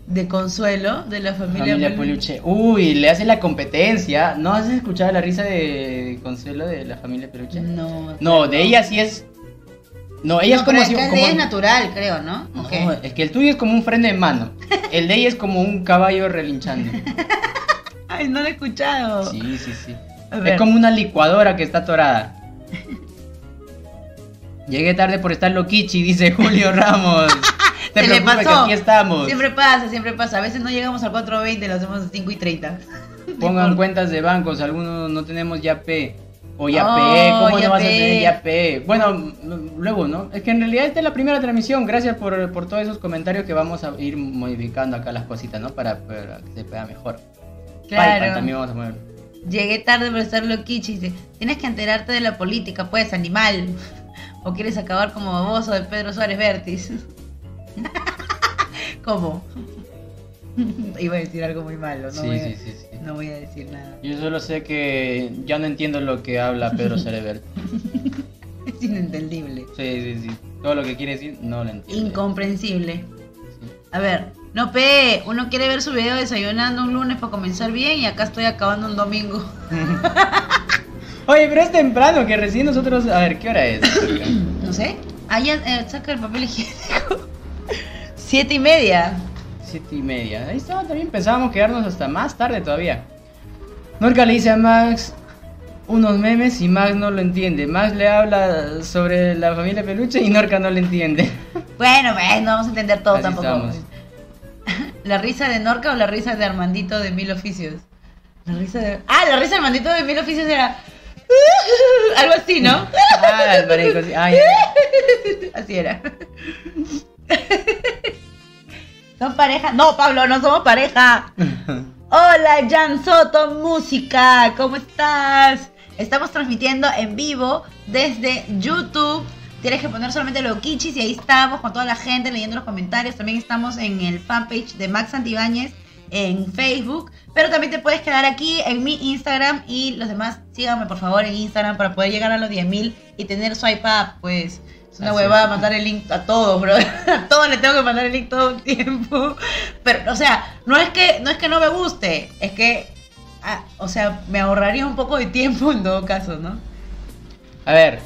de Consuelo, de la familia, Familia Peluche. Peluche. Uy, le hace la competencia. ¿No has escuchado la risa de Consuelo de la familia Peluche? No. No, de ella sí es No, ella es como si. el de ella es natural, creo, ¿no? Es que el tuyo es como un freno de mano. El de ella es como un caballo relinchando. Ay, no lo he escuchado. Sí, sí, sí. Es como una licuadora que está atorada. Llegué tarde por estar loquichi, dice Julio Ramos. Te Se le que aquí estamos. Siempre pasa, siempre pasa. A veces no llegamos al 4.20, lo hacemos a 5 y 30. Pongan cuentas de bancos, algunos no tenemos YAP. O YAP, Oh, ¿cómo no vas a tener YAP? Bueno, luego, ¿no? Es que en realidad esta es la primera transmisión. Gracias por, por todos esos comentarios que vamos a ir modificando acá las cositas, ¿no? Para, para que se vea mejor. Claro. PayPal también vamos a poner. Llegué tarde por estar loquichi. Dice, tienes que enterarte de la política, pues, animal. O quieres acabar como baboso de Pedro Suárez Vértiz. ¿Cómo? Iba a decir algo muy malo, no, sí, sí, sí, sí. no voy a decir nada. Yo solo sé que ya no entiendo lo que habla Pedro Cerebert. Es inentendible. Sí, sí, sí. Todo lo que quiere decir no lo entiendo. Incomprensible. Sí. A ver, no pe, uno quiere ver su video desayunando un lunes para comenzar bien y acá estoy acabando un domingo. Oye, pero es temprano, que recién nosotros... A ver, ¿qué hora es? No sé. Ah, ya eh, saca el papel higiénico. Siete y media. Siete y media. Ahí estaba también, pensábamos quedarnos hasta más tarde todavía. Norca le dice a Max unos memes y Max no lo entiende. Max le habla sobre la familia peluche y Norca no le entiende. Bueno, pues, no vamos a entender todo Así tampoco. estamos. ¿La risa de Norca o la risa de Armandito de Mil Oficios? La risa de... Ah, la risa de Armandito de Mil Oficios era... Algo así, ¿no? Ah, el marico, sí. Ay, Así era. ¿Son pareja? No, Pablo, no somos pareja. Hola, Jan Soto Música, ¿cómo estás? Estamos transmitiendo en vivo desde YouTube. Tienes que poner solamente Loquichis y ahí estamos con toda la gente leyendo los comentarios. También estamos en el fanpage de Max Santibáñez en Facebook. Pero también te puedes quedar aquí en mi Instagram y los demás síganme por favor en Instagram para poder llegar a los 10.000 y tener swipe up. Pues es una huevada es. mandar el link a todos, bro. A todos le tengo que mandar el link todo el tiempo. Pero, o sea, no es que no, es que no me guste, es que, ah, o sea, me ahorraría un poco de tiempo en todo caso, ¿no? A ver,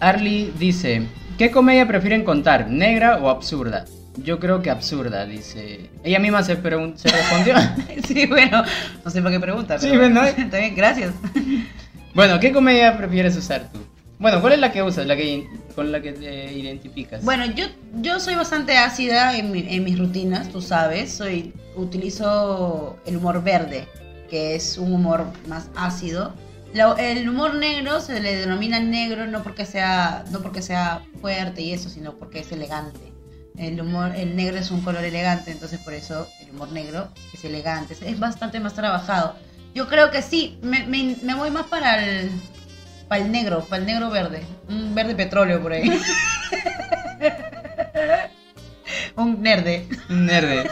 Arlie dice, ¿qué comedia prefieren contar, negra o absurda? Yo creo que absurda, dice. Ella misma se, se respondió. Sí, bueno, no sé por qué pregunta. Sí, pero bueno. Está bien, gracias. bueno, ¿qué comedia prefieres usar tú? Bueno, ¿cuál es la que usas, la que con la que te identificas? Bueno, yo, yo soy bastante ácida en, mi- en mis rutinas, tú sabes. Soy, utilizo el humor verde, que es un humor más ácido. La- el humor negro se le denomina negro no porque sea no porque sea fuerte y eso, sino porque es elegante. El humor, el negro es un color elegante, entonces por eso el humor negro es elegante, es, bastante más trabajado. Yo creo que sí, me, me- me voy más para el, para el negro, para el negro verde, un verde petróleo por ahí. un nerde. Un nerde.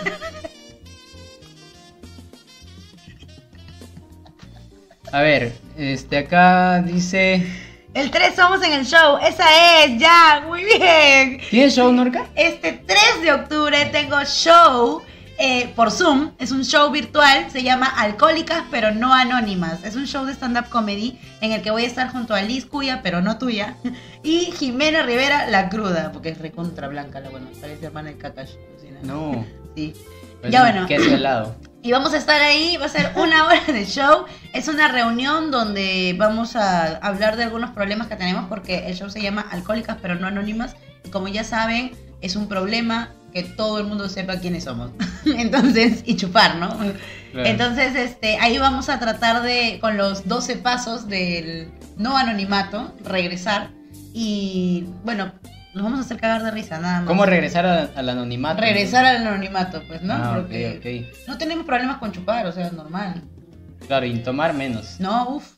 A ver, este acá dice. El 3 somos en el show, esa es, ya, muy bien. ¿Tienes show, Norca? Este 3 de octubre tengo show eh, por Zoom. Es un show virtual, se llama Alcohólicas pero no anónimas. Es un show de stand-up comedy en el que voy a estar junto a Liz Cuya, pero no tuya, y Jimena Rivera, la cruda, porque es recontra blanca, la buena, parece hermana de Kakash. No. Sí. Pues Ya bueno. ¿Qué es helado? Y vamos a estar ahí, va a ser una hora de show. Es una reunión donde vamos a hablar de algunos problemas que tenemos porque el show se llama Alcohólicas pero no anónimas. Y como ya saben, es un problema que todo el mundo sepa quiénes somos. Entonces, y chupar, ¿no? Claro. Entonces, este, ahí vamos a tratar de, con los 12 pasos del no anonimato, regresar. Y bueno, nos vamos a hacer cagar de risa, nada más. ¿Cómo regresar a- al anonimato? Regresar al anonimato, pues, ¿no? Ah, Porque no tenemos problemas con chupar, o sea, es normal. Claro, y tomar menos. No, uff.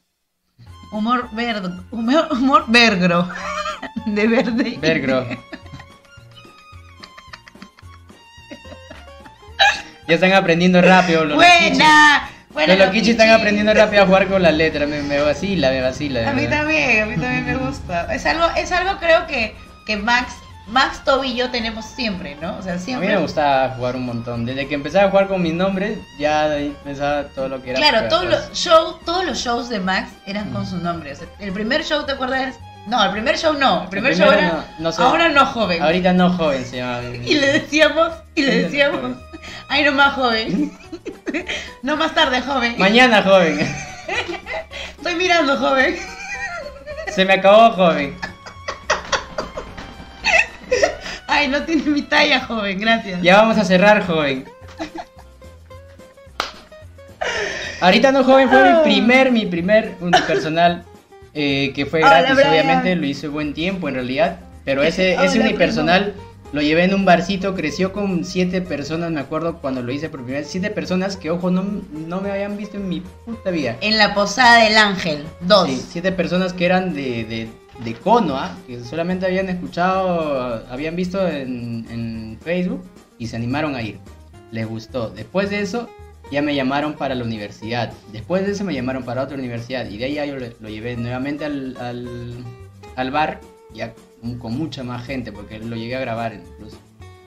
Humor verde. Humor, humor vergro. De verde. Vergro. Ya están aprendiendo rápido los. Buena. Buena. Los loquichis están aprendiendo rápido a jugar con las letras. Me, me vacila, me vacila. A mí también, a mí también me gusta. Es algo, es algo creo que, que Max, Max, Toby y yo tenemos siempre, ¿no? O sea, A mí siempre. me gustaba jugar un montón. Desde que empecé a jugar con mis nombres, ya pensaba todo lo que era. Claro, todos los, show, todos los shows de Max eran con su nombre. O sea, el primer show, ¿te acuerdas? No, el primer show no. El primer El show era. no, no sé. ahora no joven. Ahorita no joven se llama. Y le decíamos, y le decíamos, ay no más joven. no más tarde, joven. Mañana joven. Estoy mirando, joven. Se me acabó joven. Ay, no tiene mi talla, joven, gracias. Ya vamos a cerrar joven. Ahorita no joven fue mi primer, mi primer unipersonal eh, que fue gratis, obviamente lo hice buen tiempo en realidad, pero ese, ese Hola, unipersonal lo llevé en un barcito, creció con siete personas, me acuerdo cuando lo hice por primera vez, siete personas que ojo no, no me habían visto en mi puta vida. En la posada del ángel, dos. Sí, siete personas que eran de, de, de cono, ¿ah? que solamente habían escuchado, habían visto en, en Facebook y se animaron a ir. Les gustó. Después de eso, ya me llamaron para la universidad. Después de eso, me llamaron para otra universidad. Y de ahí ya yo lo llevé nuevamente al, al, al bar, ya con- con mucha más gente, porque lo llegué a grabar incluso.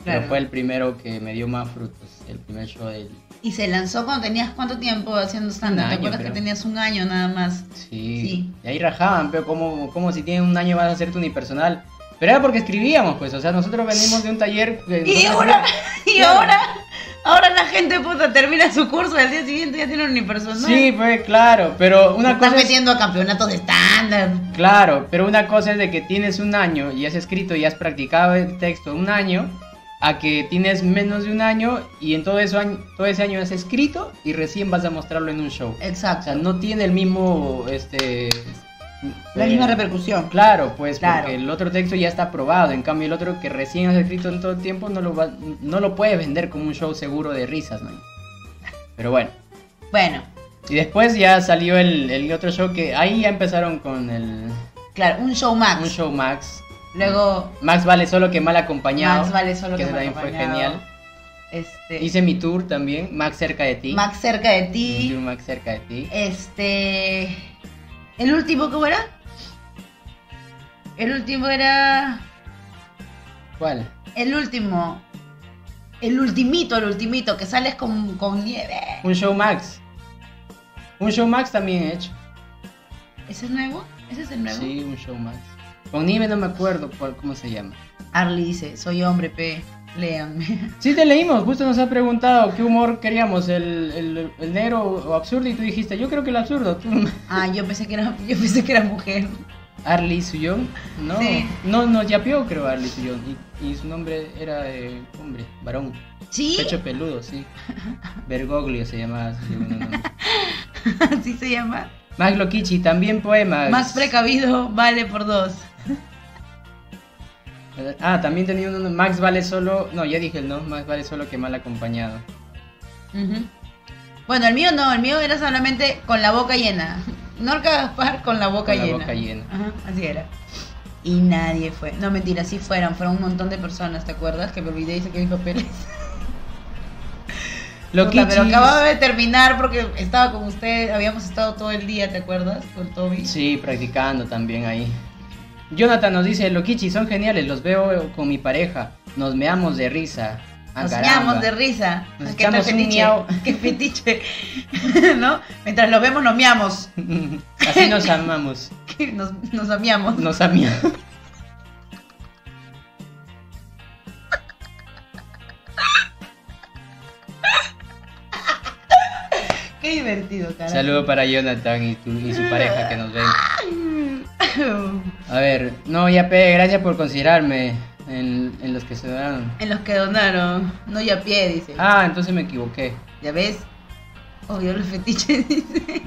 Claro. Pero fue el primero que me dio más frutos, el primer show del... Y se lanzó cuando tenías cuánto tiempo haciendo stand-up. ¿Te acuerdas creo. que tenías un año nada más? Sí. Sí. Y ahí rajaban, pero como, como si tienen un año vas a hacer tu unipersonal. Pero era porque escribíamos, pues, o sea, nosotros venimos de un taller... que Y ahora, y ahora, ahora la gente puta termina su curso y al día siguiente ya tiene un unipersonal. Sí, pues, claro, pero una Estás cosa es... metiendo a campeonatos de stand-up. Claro, pero una cosa es de que tienes un año y has escrito y has practicado el texto un año, a que tienes menos de un año y en todo, eso, año- todo ese año has escrito y recién vas a mostrarlo en un show. O Exacto. sea, no tiene el mismo, este... la eh, misma repercusión. Claro, pues Claro. porque el otro texto ya está aprobado, en cambio el otro que recién has escrito en todo el tiempo no lo, va, no lo puedes vender como un show seguro de risas, ¿no? Pero bueno, Bueno, y después ya salió el, el otro show que ahí ya empezaron con el claro, un show max. un show Max. Luego, Max vale solo que mal acompañado. Max vale solo que que, mal también fue acompañado. genial. Este, Hice mi tour también, Max cerca de ti. Max cerca de ti. Max cerca de ti. Este. El último, ¿cómo era? El último era. ¿Cuál? El último. El ultimito, el ultimito, que sales con, con nieve. Un show Max. Un show Max también he hecho. ¿Ese es nuevo? ¿Ese es el nuevo? Sí, un show Max. Con Nive no me acuerdo cuál, cómo se llama. Arly dice, soy hombre, P. Léanme. Sí, te leímos, justo nos ha preguntado qué humor queríamos, el, el, el negro o absurdo, y tú dijiste, yo creo que el absurdo. Ah, yo pensé que era, yo pensé que era mujer. Arlie Suyón, no, Sí. no, nos yapeó creo Arlie Suyón, y, y su nombre era eh, hombre, varón, ¿Sí? pecho peludo, sí. Bergoglio se llamaba. Así se llama. Max Loquichi, también poemas. Más precavido vale por dos. Ah, también tenía uno, Max vale solo, no, ya dije el no, Max vale solo que mal acompañado. Bueno, el mío no, el mío era solamente con la boca llena. Norca Gaspar con la boca Con la llena. boca llena. Ajá, así era. Y nadie fue. No, mentira, sí fueron. Fueron un montón de personas, ¿te acuerdas? Que me olvidé y saqué mis papeles. Puta, Loquichi. pero acababa de terminar porque estaba con ustedes. Habíamos estado todo el día, ¿te acuerdas? Con Toby. Sí, practicando también ahí. Jonathan nos dice, Loquichi, son geniales, los veo con mi pareja, nos meamos de risa. Ah, Nos miamos de risa. Nos ¿Qué echamos un fetiche? miau. Qué fetiche. ¿No? Mientras los vemos, nos miamos. Así nos amamos, Nos, nos amiamos. nos amamos. Qué divertido, cara. Saludo para Jonathan y, tu- y su pareja que nos ven. A ver, no, ya pe, gracias por considerarme en, en los que se dan. En los que donaron. No ya pie, dice. Ah, entonces me equivoqué. ¿Ya ves? Obvio los fetiches, dice.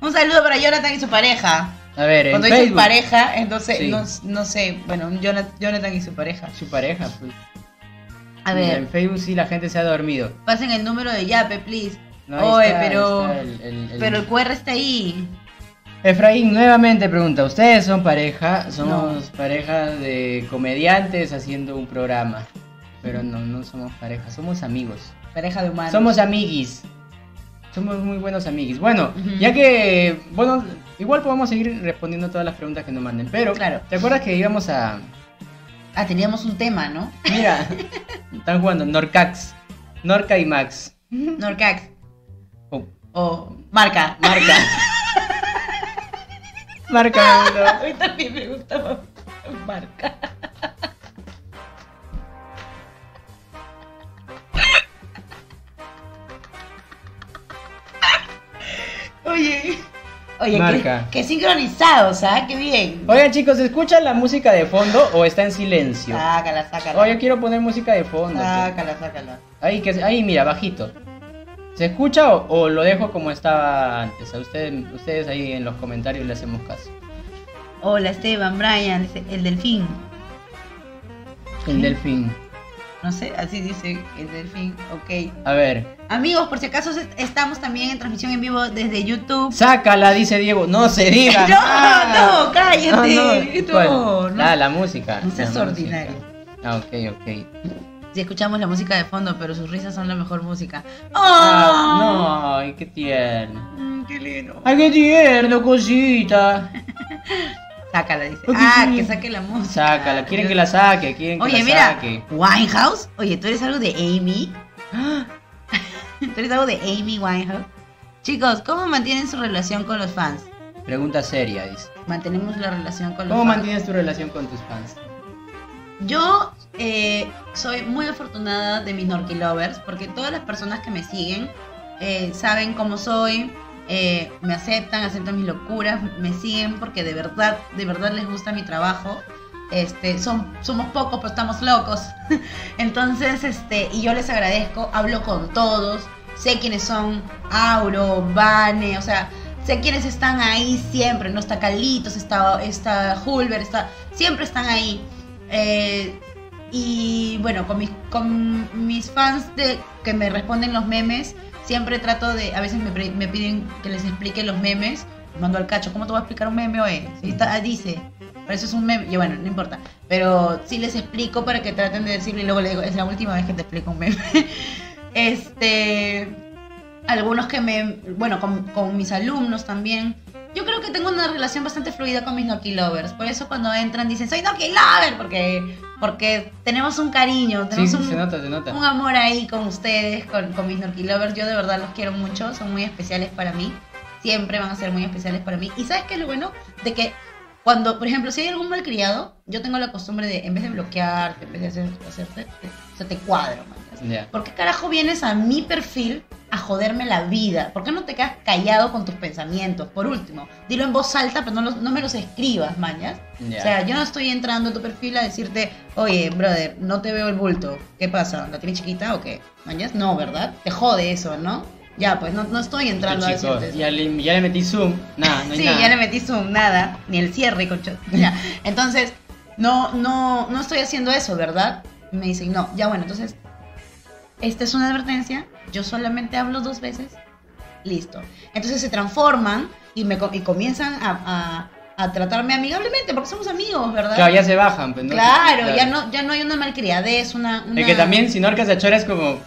Un saludo para Jonathan y su pareja. A ver, en Cuando dices Facebook. pareja, entonces Sí. no, no sé. Bueno, Jonathan, Jonathan y su pareja. Su pareja, pues. A En ver, Facebook sí la gente se ha dormido. pasen el número de Yape, please. No, Oye, está, pero. está el- el- el- Pero el QR está ahí. Efraín nuevamente pregunta, ¿ustedes son pareja? Somos pareja de comediantes haciendo un programa. Pero no, no somos pareja, somos amigos. Pareja de humanos. Somos amiguis. Somos muy buenos amiguis. Bueno, ya que, bueno, igual podemos seguir respondiendo todas las preguntas que nos manden. Pero, Claro. ¿te acuerdas que íbamos a... Ah, teníamos un tema, ¿no? Mira, están jugando Norcax. Norca y Max. Norcax. Oh, O marca. marca. Marca A uno. mí también me gusta marca. Oye, oye, Marca. qué, qué sincronizados, ¿ah? Qué bien. Oigan chicos, ¿se escucha la música de fondo o está en silencio? Sácala, sácala. Oh, yo quiero poner música de fondo. pues. Sácala, sácala. Ahí, que, ahí mira, bajito. ¿Se escucha o, o lo dejo como estaba antes? A ustedes, ustedes ahí en los comentarios le hacemos caso. Hola Esteban, Brian, el delfín. El delfín. No sé, así dice el delfín, ok. A ver. Amigos, por si acaso est- estamos también en transmisión en vivo desde YouTube. Sácala, dice Diego. No se diga. No, nada. no, cállate. No, ¿Cuál? no. Ah, la música. No seas La música. ordinario. Ah, ok, ok. Si escuchamos la música de fondo, pero sus risas son la mejor música. ¡Oh! Ah, no, ay, qué tierno. Mm, qué lindo. Ay, qué tierno, cosita. Sácala, dice. Ah, que saque la música. Sácala, quieren que la saque, quieren que Oye, la mira, saque. Winehouse. Oye, ¿tú eres algo de Amy? ¿Tú eres algo de Amy Winehouse? Chicos, ¿cómo mantienen su relación con los fans? Pregunta seria, dice. Mantenemos la relación con los ¿Cómo fans. mantienes tu relación con tus fans? Yo eh, soy muy afortunada de mis Norky Lovers porque todas las personas que me siguen eh, saben cómo soy, eh, me aceptan, aceptan mis locuras, me siguen porque de verdad, de verdad les gusta mi trabajo. Este, son, somos pocos, pero estamos locos. Entonces, este, y yo les agradezco, hablo con todos, sé quiénes son Auro, Vane, o sea, sé quiénes están ahí siempre, ¿no? Está Carlitos, está, está está, siempre están ahí. Eh, y bueno, con mis, con mis fans de, que me responden los memes, siempre trato de, a veces me, me piden que les explique los memes, mando al cacho, ¿cómo te voy a explicar un meme? Si está, ah, dice, pero eso es un meme, y bueno, no importa, pero sí les explico para que traten de decirlo y luego le digo, es la última vez que te explico un meme. este, algunos que me, bueno, con, con mis alumnos también. Yo creo que tengo una relación bastante fluida con mis Noki Lovers. Por eso cuando entran dicen, soy Noki Lover, porque, porque tenemos un cariño, tenemos sí, un, se nota, se nota. un amor ahí con ustedes, con, con mis Norky Lovers. Yo de verdad los quiero mucho, son muy especiales para mí. Siempre van a ser muy especiales para mí. Y ¿sabes qué es lo bueno? De que cuando, por ejemplo, si hay algún malcriado, yo tengo la costumbre de, en vez de bloquearte, en vez de hacer, hacerte, te- o sea, te cuadro, man. Ya. ¿Por qué carajo vienes a mi perfil a joderme la vida? ¿Por qué no te quedas callado con tus pensamientos? Por último, dilo en voz alta, pero no, los- no me los escribas, mañas. Ya. O sea, yo no estoy entrando a tu perfil a decirte, oye, brother, no te veo el bulto. ¿Qué pasa? ¿La tienes chiquita o qué? ¿Mañas? No, ¿verdad? Te jode eso, ¿no? Ya, pues no, no estoy entrando a Chicos, decirte eso. ya, le, ya le metí zoom. Nada, no hay sí, nada. ya le metí zoom, nada, ni el cierre, concho. Ya. Entonces, no, no, no estoy haciendo eso, ¿verdad? Y me dicen, no, ya bueno, entonces, esta es una advertencia, yo solamente hablo dos veces, listo. Entonces se transforman y, me, y comienzan a, a- a tratarme amigablemente, porque somos amigos, ¿verdad? Claro, ya se bajan. Pues, ¿no? Claro, ya no, ya no hay una malcriadez, una, una... Es que también si no arcas a chora es como.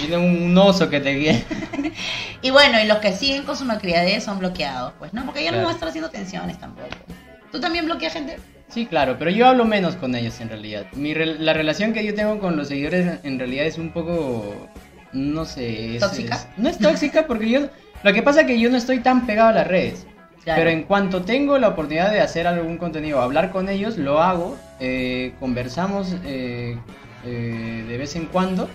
Viene un oso que te guía. Y bueno, y los que siguen con su malcriadez son bloqueados, pues, ¿no? Porque yo no Claro. voy a estar haciendo tensiones tampoco. ¿Tú también bloqueas gente? Sí, claro, pero yo hablo menos con ellos en realidad. Mi re- la relación que yo tengo con los seguidores en realidad es un poco. No sé. es- ¿Tóxica? es- no es tóxica porque yo. Lo que pasa es que yo no estoy tan pegado a las redes. Claro. Pero en cuanto tengo la oportunidad de hacer algún contenido, hablar con ellos, lo hago. eh, conversamos eh, eh, de vez en cuando.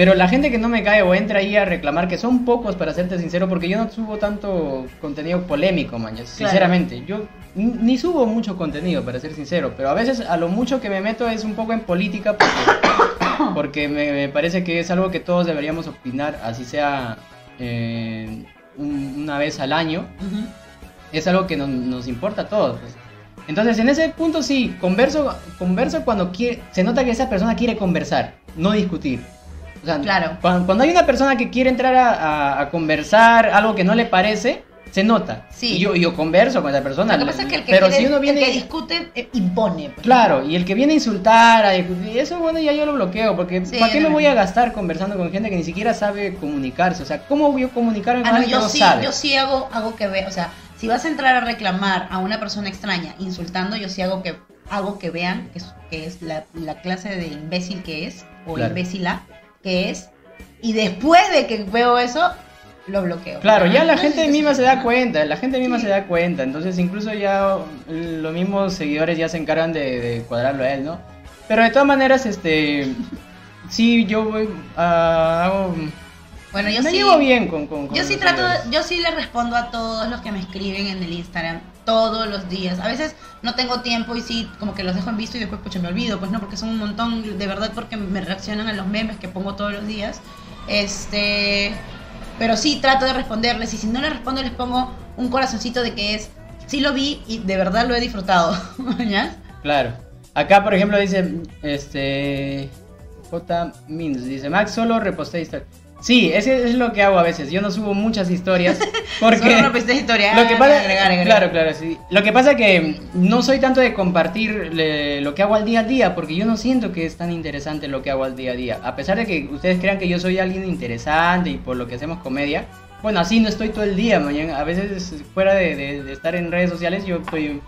Pero la gente que no me cae o entra ahí a reclamar, que son pocos para serte sincero, porque yo no subo tanto contenido polémico, mañas, Claro. sinceramente. Yo ni subo mucho contenido, para ser sincero, pero a veces a lo mucho que me meto es un poco en política porque, porque me, me parece que es algo que todos deberíamos opinar, así sea eh, un- una vez al año. Ujú. Es algo que nos, nos importa a todos. pues. Entonces, en ese punto sí, converso, converso cuando quiere, se nota que esa persona quiere conversar, no discutir. O sea, Claro. cuando, cuando hay una persona que quiere entrar a, a- a conversar algo que no le parece, se nota. Sí. Y yo, yo converso con esa persona. Lo que pasa es que el que, pero quiere- si uno viene... el que discute eh, impone. pues. Claro, y el que viene a insultar, a discutir, eso bueno ya yo lo bloqueo, porque Sí, ¿para qué me voy a gastar conversando con gente que ni siquiera sabe comunicarse? O sea, ¿cómo voy a comunicarme Ah, con no, alguien que yo no sí, sabe? yo sí hago, hago que ve, o sea, si vas a entrar a reclamar a una persona extraña insultando, yo sí hago que hago que vean que es, que es la, la clase de imbécil que es, o Claro. imbécila que es, y después de que veo eso, lo bloqueo. Claro, ya la gente misma se da cuenta, la gente misma se da cuenta, entonces incluso ya los mismos seguidores ya se encargan de, de cuadrarlo a él, ¿no? Pero de todas maneras, este, sí, yo voy a... hago- Bueno, yo me sí. llevo bien con... con- con Yo sí trato, de- yo sí le respondo a todos los que me escriben en el Instagram todos los días. A veces no tengo tiempo y sí, como que los dejo en visto y después pues me olvido, pues no, porque son un montón, de verdad, porque me reaccionan a los memes que pongo todos los días. Este, pero sí trato de responderles y si no les respondo les pongo un corazoncito de que es, sí lo vi y de verdad lo he disfrutado. ¿Ya? Claro. Acá, por ejemplo, dice, este... J. Mins, dice, Max solo reposté historias. Sí, ese es lo que hago a veces. Yo no subo muchas historias porque... Solo historia. Lo que Ah, pasa, agregar, agregar. claro, claro, sí. Lo que pasa que no soy tanto de compartir le- lo que hago al día a día, porque yo no siento que es tan interesante lo que hago al día a día. A pesar de que ustedes crean que yo soy alguien interesante y por lo que hacemos comedia, bueno, así no estoy todo el día, mañana. A veces fuera de, de- de estar en redes sociales, yo estoy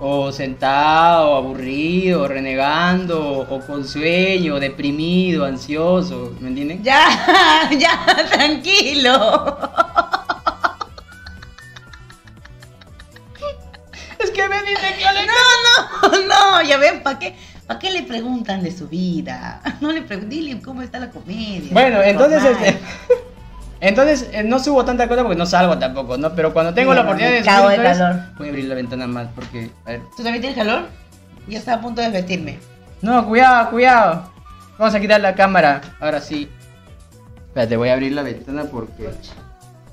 o sentado, aburrido, renegando, o con sueño, deprimido, ansioso, ¿me entienden? Ya, ya, tranquilo. Es que me dicen que le No, no, no, ya ven, ¿para qué, ¿para qué le preguntan de su vida? No le pregunten, dile cómo está la comedia. Bueno, entonces este. Entonces eh, no subo tanta cosa porque no salgo tampoco, ¿no? Pero cuando tengo la Mierda, oportunidad de calor. voy a abrir la ventana más porque. A ver. ¿Tú también tienes calor? Ya estaba a punto de vestirme. No, cuidado, cuidado. Vamos a quitar la cámara. Ahora sí. Espérate, voy a abrir la ventana porque.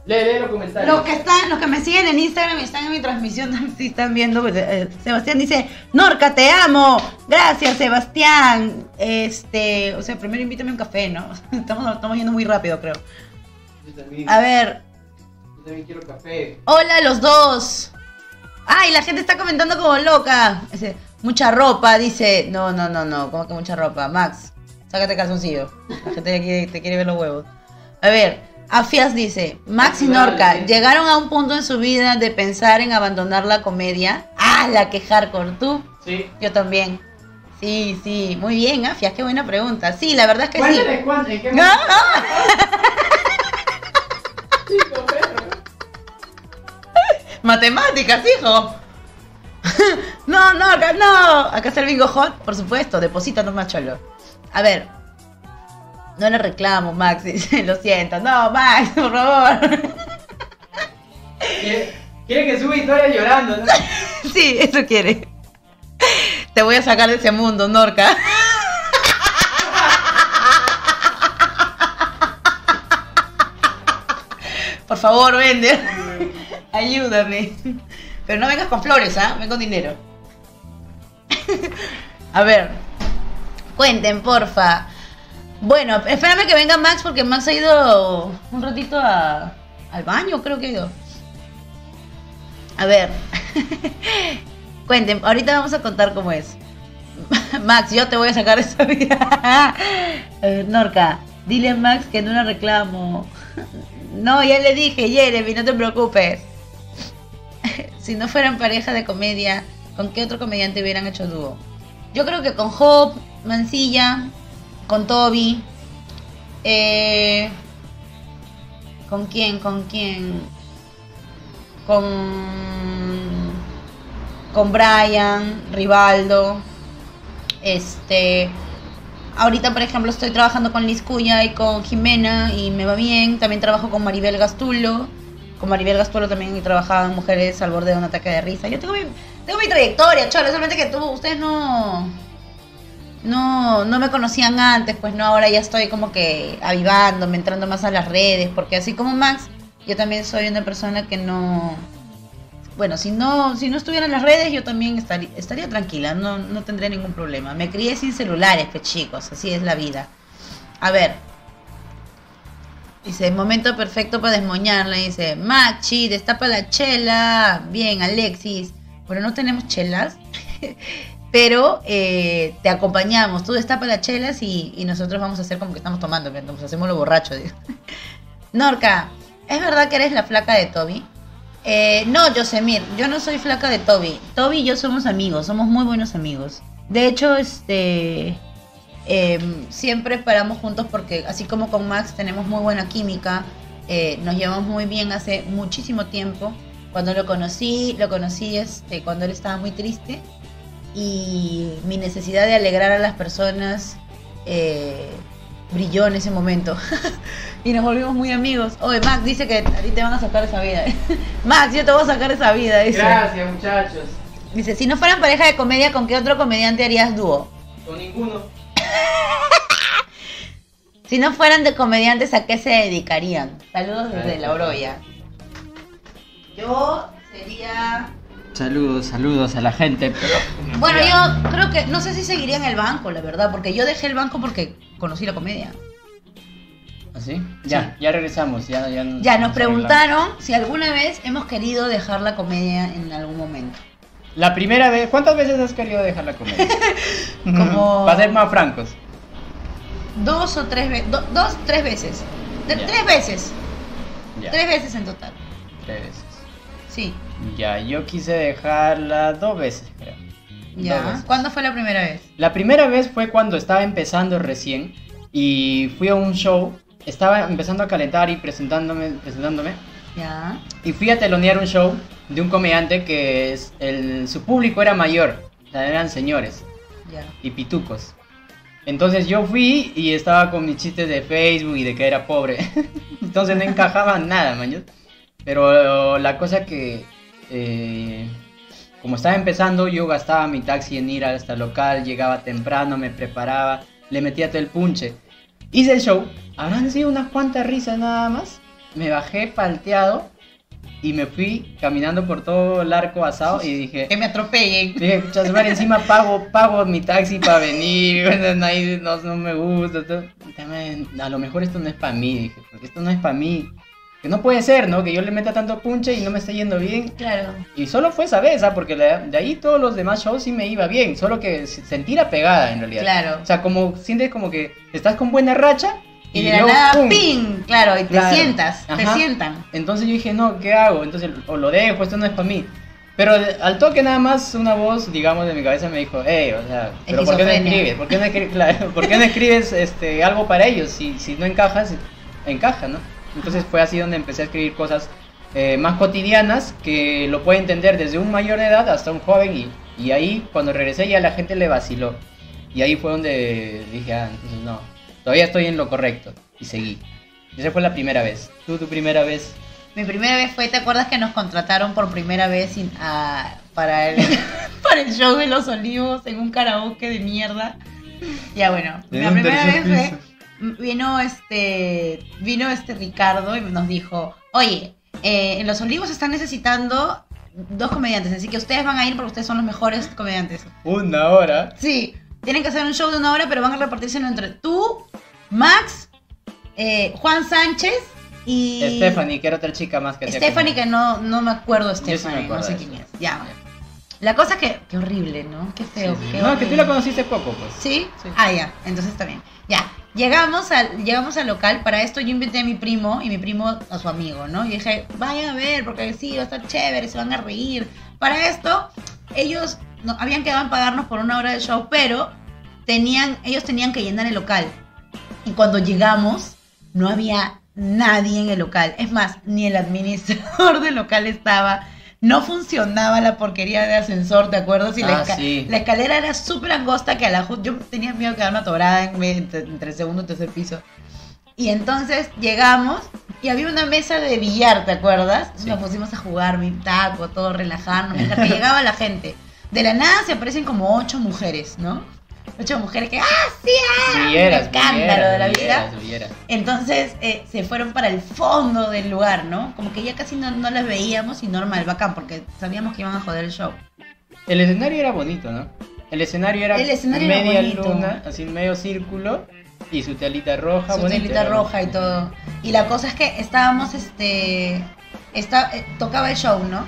Lee, lee los comentarios. Los que están, los que me siguen en Instagram y están en mi transmisión, si están viendo, pues, eh, Sebastián dice, Norca, te amo. Gracias, Sebastián. Este, o sea, primero invítame un café, ¿no? Estamos, estamos yendo muy rápido, creo. Yo también, A ver, yo también quiero café. Hola los dos. Ay, la gente está comentando como loca. Dice, mucha ropa, dice. No, no, no, no. ¿Cómo que mucha ropa? Max, sácate calzoncillo. La gente te quiere, te quiere ver los huevos. A ver, Afias dice, Max y Norca llegaron a un punto en su vida de pensar en abandonar la comedia. Ah, la que hardcore. ¿Tú? Sí. Yo también. Sí, sí. Muy bien, Afias, qué buena pregunta. Sí, la verdad es que sí. En qué No, momento- no. Chico, perro. Matemáticas, hijo. no, no, acá no. Acá está el bingo hot, por supuesto. Deposita nomás, cholo. A ver. No le reclamo, Max. Lo siento. No, Max, por favor. Quiere, quiere que suba historias llorando, ¿no? sí, eso quiere. Te voy a sacar de ese mundo, Norca. Por favor, vende. Ayúdame. Pero no vengas con flores, ¿ah? Ven con dinero. A ver. Cuenten, porfa. Bueno, espérame que venga Max porque Max ha ido un ratito a- al baño, creo que ha ido. A ver. Cuenten, ahorita vamos a contar cómo es. Max, yo te voy a sacar esa vida. Norca, dile a Max que no la reclamo. No, ya le dije, Jeremy, no te preocupes. Si no fueran pareja de comedia, ¿con qué otro comediante hubieran hecho dúo? Yo creo que con Hope, Mancilla, con Toby. eh, ¿Con quién? ¿Con quién? Con. Con Brian, Rivaldo. Este. Ahorita, por ejemplo, estoy trabajando con Liz Cuya y con Jimena y me va bien. También trabajo con Maribel Gastulo. Con Maribel Gastulo también he trabajado en Mujeres al borde de un ataque de risa. Yo tengo mi, tengo mi trayectoria, cholo. Solamente que tú, ustedes no, no, no me conocían antes, pues no, ahora ya estoy como que avivándome, entrando más a las redes. Porque así como Max, yo también soy una persona que no... Bueno, si no, si no estuviera en las redes, yo también estaría, estaría tranquila, no, no tendría ningún problema. Me crié sin celulares, pues chicos, así es la vida. A ver. Dice, momento perfecto para desmoñarla. Dice, Machi, destapa la chela. Bien, Alexis. Bueno, no tenemos chelas, pero eh, te acompañamos. Tú destapa las chelas y, nosotros vamos a hacer como que estamos tomando, nos hacemos lo borracho. Norca, ¿es verdad que eres la flaca de Toby? Eh, no, Yosemir, yo no soy flaca de Toby. Toby y yo somos amigos, somos muy buenos amigos. De hecho, este eh, siempre paramos juntos porque así como con Max tenemos muy buena química, eh, nos llevamos muy bien hace muchísimo tiempo. Cuando lo conocí, lo conocí este, cuando él estaba muy triste y mi necesidad de alegrar a las personas eh, brilló en ese momento. y nos volvimos muy amigos. Oye, Max dice que a ti te van a sacar esa vida. Max, yo te voy a sacar esa vida. Dice. Gracias, muchachos. Dice, si no fueran pareja de comedia, ¿con qué otro comediante harías dúo? Con ninguno. Si no fueran de comediantes, ¿a qué se dedicarían? Saludos desde La Oroya. Yo sería... Saludos, saludos a la gente. Bueno, yo creo que, no sé si seguiría en el banco, la verdad, porque yo dejé el banco porque conocí la comedia. ¿Así? Ya, ya regresamos. Ya, ya, Ya, nos preguntaron si alguna vez hemos querido dejar la comedia en algún momento. La primera vez, ¿cuántas veces has querido dejar la comedia? Como- Para ser más francos. Dos o tres veces, dos, tres veces. De-. Tres veces, tres veces en total. tres veces. Sí, Ya, yo quise dejarla dos veces, creo. Dos ya. veces. ¿Cuándo fue la primera vez? La primera vez fue cuando estaba empezando recién y fui a un show. Estaba empezando a calentar y presentándome, presentándome. Ya. Y fui a telonear un show de un comediante que es el, su público era mayor, o sea, eran señores Ya. y pitucos. Entonces yo fui y estaba con mis chistes de Facebook y de que era pobre. Entonces no encajaba nada, man. Pero la cosa que, eh, como estaba empezando, yo gastaba mi taxi en ir hasta el local, llegaba temprano, me preparaba, le metía todo el punche. Hice el show, habrán sido unas cuantas risas nada más. Me bajé palteado y me fui caminando por todo el arco asado y dije... Que me atropellen. Dije, "Pucha, su madre, encima pago, pago mi taxi para venir, no, no me gusta. todo. A lo mejor esto no es para mí, dije, porque esto no es para mí. Que no puede ser, ¿no? Que yo le meta tanto punche y no me esté yendo bien. Claro. Y solo fue esa vez, ¿ah? Porque de, ahí todos los demás shows sí me iba bien, solo que se- sentí la pegada en realidad. Claro. O sea, como sientes como que estás con buena racha Y de la nada, ¡pum! ¡ping! Claro, y te Claro. sientas, te sientan. Entonces yo dije, no, ¿qué hago? Entonces, o lo dejo, esto no es para mí. Pero al toque nada más una voz, digamos, de mi cabeza me dijo, hey, o sea, ¿pero por qué no escribes? ¿Por qué no, escri- claro, ¿por qué no escribes este, algo para ellos? Si, si no encajas, encaja, ¿no? Entonces fue así donde empecé a escribir cosas eh, más cotidianas que lo puede entender desde un mayor de edad hasta un joven y, y ahí cuando regresé ya la gente le vaciló. Y ahí fue donde dije, ah, entonces no, todavía estoy en lo correcto y seguí. Esa fue la primera vez. ¿Tú tu primera vez? Mi primera vez fue, ¿te acuerdas que nos contrataron por primera vez sin- a- para, el, para el show de los olivos en un karaoke de mierda? Ya bueno, En la primera vez fue, vino este, vino este Ricardo y nos dijo, oye, eh, en los olivos están necesitando dos comediantes, así que ustedes van a ir porque ustedes son los mejores comediantes. Una hora. Sí, tienen que hacer un show de una hora, pero van a repartírselo entre tú, Max, eh, Juan Sánchez y... Stephanie, que era otra chica más que Stephanie, como- que no, no me acuerdo me Stephanie, acuerdo no sé quién es. Ya. La cosa que, qué horrible, ¿no? Qué feo. sí. qué No, que tú horrible. la conociste poco, pues. ¿Sí? Sí. Ah, ya, entonces está bien. Ya, llegamos al, llegamos al local, para esto yo invité a mi primo y mi primo a su amigo, ¿no? Y dije, vayan a ver, porque sí, va a estar chévere, se van a reír. Para esto, ellos no, habían quedado en pagarnos por una hora de show, pero tenían, ellos tenían que llenar el local. Y cuando llegamos, no había nadie en el local. Es más, ni el administrador del local estaba. No funcionaba la porquería de ascensor, ¿te acuerdas? Y la, Ah, esca- sí. la escalera era súper angosta que a la yo tenía miedo de quedarme atorada en, entre, entre el segundo y tercer piso. Y entonces llegamos y había una mesa de billar, ¿te acuerdas? Sí. Nos pusimos a jugar, mi taco, todo relajando, mientras que llegaba la gente. De la nada se aparecen como ocho mujeres, ¿no? Ocho mujeres que, ¡ah, sí, ah! Villeras, un escándalo villeras, de la vida. villeras. Entonces eh, se fueron para el fondo del lugar, ¿no? Como que ya casi no, no las veíamos y normal, bacán, porque sabíamos que iban a joder el show. El escenario era bonito, ¿no? El escenario era El escenario era media bonito. luna, así medio círculo y su telita roja, su bonito, telita era roja y todo. Y la cosa es que estábamos, este, está, eh, tocaba el show, ¿no?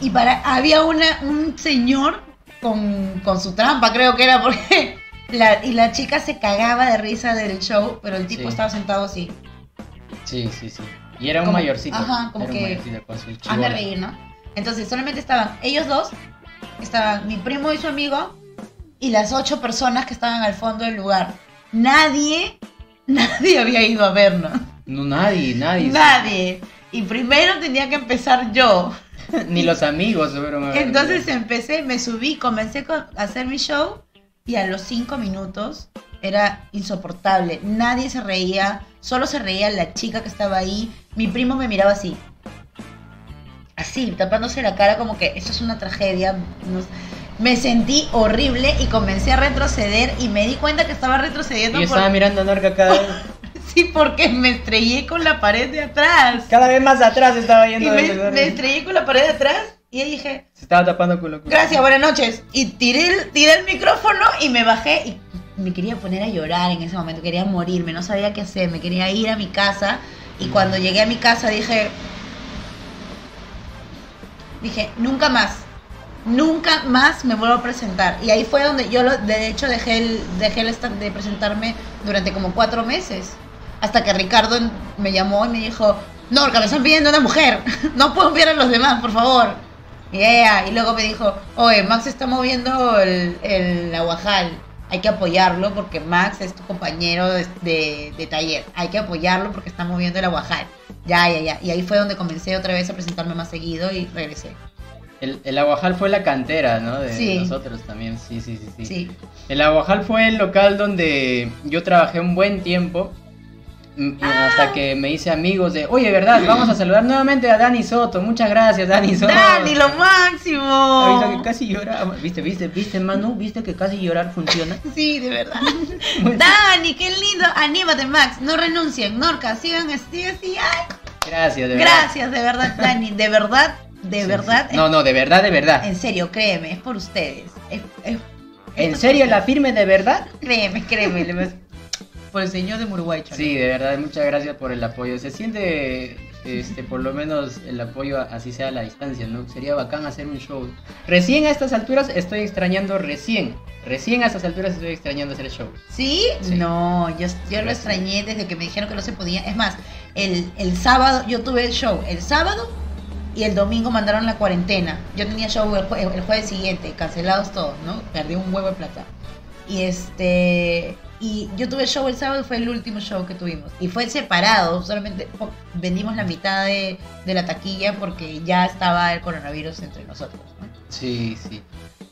Y para, había una, un señor con, con su trampa, creo que era, porque la, y la chica se cagaba de risa del show, pero el tipo Sí. estaba sentado así. Sí, sí, sí. Y era un Como- mayorcito. ajá, como era que- mayorcito con su Hazme reír, ¿no? Entonces solamente estaban ellos dos, estaban mi primo y su amigo, y las ocho personas que estaban al fondo del lugar. Nadie, nadie había ido a vernos. No, nadie, nadie. Nadie. Y primero tenía que empezar yo. Ni los amigos fueron a ver. Entonces empecé, me subí, comencé co- a hacer mi show y a los cinco minutos era insoportable. Nadie se reía, solo se reía la chica que estaba ahí. Mi primo me miraba así. Así, tapándose la cara como que esto es una tragedia. Me sentí horrible y comencé a retroceder y me di cuenta que estaba retrocediendo Y yo por- estaba mirando a Norca cada vez, Sí, porque me estrellé con la pared de atrás. cada vez más atrás estaba Y yendo. me, de- me estrellé con la pared de atrás y dije, Se estaba tapando con lo gracias, buenas noches. Y tiré el, tiré el micrófono y me bajé y me quería poner a llorar en ese momento, quería morirme, no sabía qué hacer, me quería ir a mi casa. Y cuando llegué a mi casa dije, dije, nunca más, nunca más me vuelvo a presentar. Y ahí fue donde yo, lo- de hecho, dejé, el, dejé el stand de presentarme durante como cuatro meses. Hasta que Ricardo me llamó y me dijo, Norca, me están pidiendo una mujer. No puedo enviar a los demás, por favor. Yeah. Y luego me dijo, oye, Max está moviendo el, el aguajal. Hay que apoyarlo porque Max es tu compañero de, de- de taller. Hay que apoyarlo porque está moviendo el aguajal. Ya, ya, ya. Y ahí fue donde comencé otra vez a presentarme más seguido y regresé. El, el Aguajal fue la cantera, ¿no? De Sí. nosotros también, sí, sí, sí, sí. Sí. El Aguajal fue el local donde yo trabajé un buen tiempo. Hasta que me hice amigos de, oye, ¿verdad? Vamos a saludar nuevamente a Dani Soto. Muchas gracias, Dani Soto. ¡Dani, lo Avisa máximo! que casi lloraba. ¿Viste, viste, viste, Manu? ¿Viste que casi llorar funciona? Sí, de verdad. Dani, qué lindo. Anímate, Max. No renuncien. Norca, sigan, sigan, sigan. Ay, Gracias, de verdad. Gracias, de verdad, Dani. De verdad, de Sí, verdad. sí. No, no, de verdad, de verdad. En serio, créeme, es por ustedes. Es- es- ¿En serio la firme de verdad? Créeme, créeme. Por el señor de Uruguay, chale. Sí, de verdad, muchas gracias por el apoyo. Se siente, este, por lo menos el apoyo así sea a la distancia, ¿no? Sería bacán hacer un show. Recién a estas alturas estoy extrañando, recién, recién a estas alturas estoy extrañando hacer show. ¿Sí? Sí. No, yo, yo lo extrañé desde que me dijeron que no se podía. Es más, el, el sábado, yo tuve el show el sábado y el domingo mandaron la cuarentena. Yo tenía show el, jue- el jueves siguiente, cancelados todos, ¿no? Perdí un huevo de plata. Y este. Y yo tuve show el sábado, fue el último show que tuvimos. Y fue separado, solamente vendimos la mitad de, de la taquilla porque ya estaba el coronavirus entre nosotros, ¿no? Sí, sí.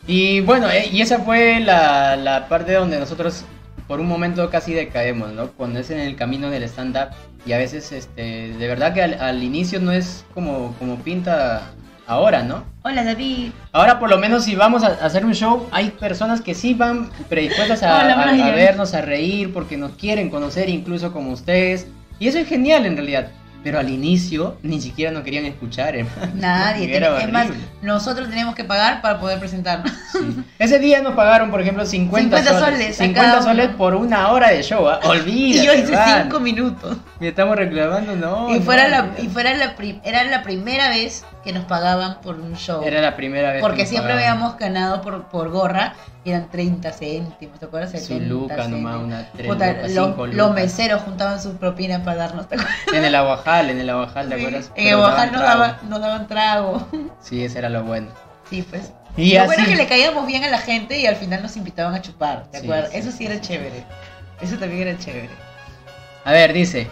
Y bueno, eh, y esa fue la, la parte donde nosotros por un momento casi decaemos, ¿no? Cuando es en el camino del stand-up y a veces, este, de verdad que al, al inicio no es como, como pinta ahora, ¿no? Hola David. Ahora por lo menos si vamos a hacer un show, hay personas que sí van predispuestas a, Hola, a- a vernos, a reír, porque nos quieren conocer incluso como ustedes. Y eso es genial en realidad. Pero al inicio ni siquiera nos querían escuchar, hermano. Nadie. Era es más, nosotros teníamos que pagar para poder presentarnos. Sí. Ese día nos pagaron, por ejemplo, 50, 50 soles. soles a 50 cada uno. soles por una hora de show, ¿ah? Olvídate. Y yo hice hermano. cinco minutos. Y estamos reclamando, no. y fuera no, la, no. y fuera la era la primera vez que nos pagaban por un show. Era la primera vez. que porque nos siempre pagaban. habíamos ganado por, por gorra y eran 30 céntimos, ¿te acuerdas? Su 70 luca nomás, una tres Puta, lucas, lo- cinco los lucas. meseros juntaban su propina para darnos, ¿te acuerdas? En el Aguajal, en el Aguajal, ¿te Sí, acuerdas? En el daban nos daban, nos daban trago. Sí, ese era lo bueno. Sí, pues. Y lo así. bueno es que le caíamos bien a la gente y al final nos invitaban a chupar, ¿te Sí, acuerdas? sí, Eso sí era chévere. Eso también era chévere. A ver, dice.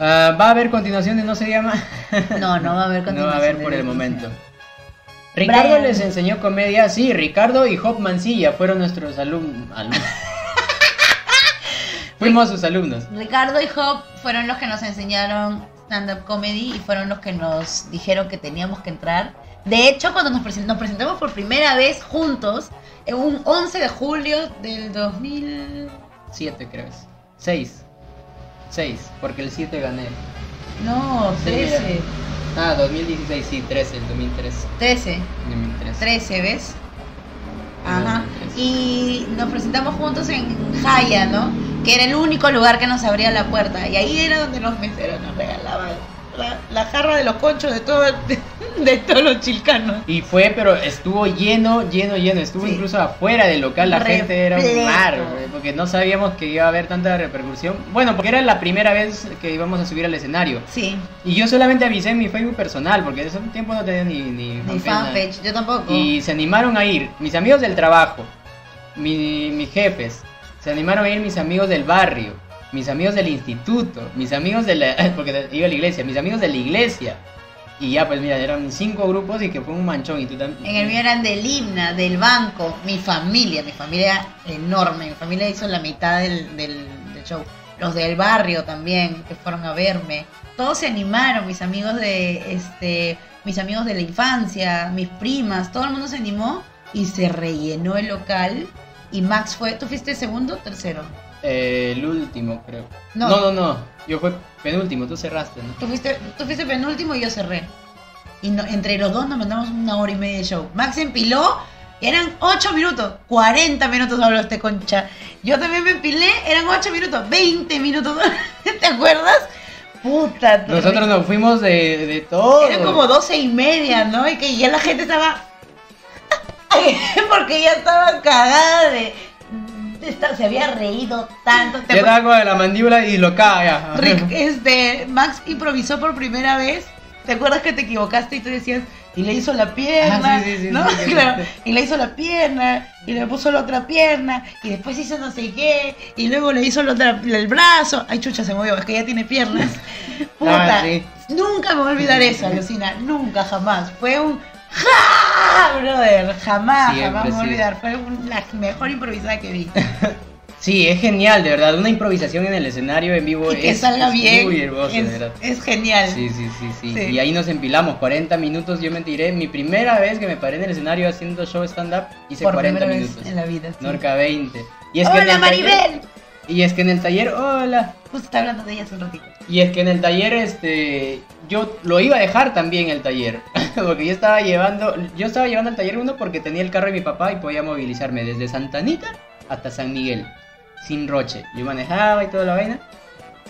Ah, ¿Va a haber continuación de No se llama? No, no va a haber no va a continuación haber por el momento. Ricardo Brian. les enseñó comedia. Sí, Ricardo y Hop Mancilla fueron nuestros alum- alumnos. Fuimos sus alumnos. Ricardo y Hop fueron los que nos enseñaron stand-up comedy y fueron los que nos dijeron que teníamos que entrar. De hecho, cuando nos, presen- nos presentamos por primera vez juntos, en un 11 de julio del 2000... Siete, creo. es. Seis. Seis, porque el 7 gané. No, Sí, 13. Ah, 2016, sí, 13, el 2013. 13. 2013. 13, ¿ves? Ajá. 2013. Y nos presentamos juntos en Jaya, ¿no? Que era el único lugar que nos abría la puerta. Y ahí era donde los meseros nos regalaban la, la jarra de los conchos de, todo, de, de todos los chilcanos. Y fue, pero estuvo lleno, lleno, lleno. Estuvo Sí. incluso afuera del local. La gente era un mar, porque no sabíamos que iba a haber tanta repercusión. Bueno, porque era la primera vez que íbamos a subir al escenario. Sí, Y yo solamente avisé en mi Facebook personal, porque en ese tiempo no tenía ni, ni nada. fanpage, yo tampoco. Y se animaron a ir mis amigos del trabajo, mi- mis jefes, se animaron a ir mis amigos del barrio, mis amigos del instituto, mis amigos de la... porque iba a la iglesia, mis amigos de la iglesia. Y ya, pues mira, eran cinco grupos y que fue un manchón y tú también... En el mío eran del himna, del banco, mi familia, mi familia enorme, mi familia hizo la mitad del, show. Los del barrio también, que fueron a verme. Todos se animaron, mis amigos de este, mis amigos de la infancia, mis primas, todo el mundo se animó y se rellenó el local. Y Max fue, ¿tú fuiste segundo o tercero? Eh, el último, creo. No. No. no, no, Yo fui penúltimo, tú cerraste, ¿no? Tú fuiste, tú fuiste penúltimo y yo cerré. Y no- entre los dos nos mandamos una hora y media de show. Max empiló, eran 8 minutos. 40 minutos habló este concha. Yo también me empilé, eran 8 minutos. 20 minutos. ¿Te acuerdas? Puta. Nosotros nos fuimos de, de todo. Eran como 12 y media, ¿no? Y que ya la gente estaba. Porque ya estaba cagada de. De se había reído tanto. ¿Te acuerdas? estaba con la mandíbula dislocada ya. Rick, este, Max improvisó por primera vez. ¿Te acuerdas que te equivocaste y tú decías, y le hizo la pierna? Ah, sí, sí, sí, ¿no? claro, y le hizo la pierna, y le puso la otra pierna, y después hizo no sé qué, y luego le hizo el brazo. Ay, chucha, se movió, es que ya tiene piernas. Puta, Ah, nunca me voy a olvidar eso, Lucina, nunca, jamás. Fue un ¡Ja! Brother, jamás, Siempre, jamás me voy a olvidar. Fue un- la mejor improvisada que vi. Sí, es genial, de verdad. Una improvisación en el escenario en vivo Y que es, salga es bien. muy hermoso, de es, verdad. es genial. Sí, sí, sí, sí, Sí. Y ahí nos empilamos 40 minutos. Yo me tiré. Mi primera vez que me paré en el escenario haciendo show stand-up, hice por 40 primera minutos. en la vida. sí. Norca 20. Y es ¡Hola, Maribel! Y es que en el taller, hola. Justo está hablando de ella hace un ratito. Y es que en el taller, este, yo lo iba a dejar también el taller, porque yo estaba llevando, yo estaba llevando el taller uno porque tenía el carro de mi papá y podía movilizarme desde Santa Anita hasta San Miguel, sin roche. Yo manejaba y toda la vaina,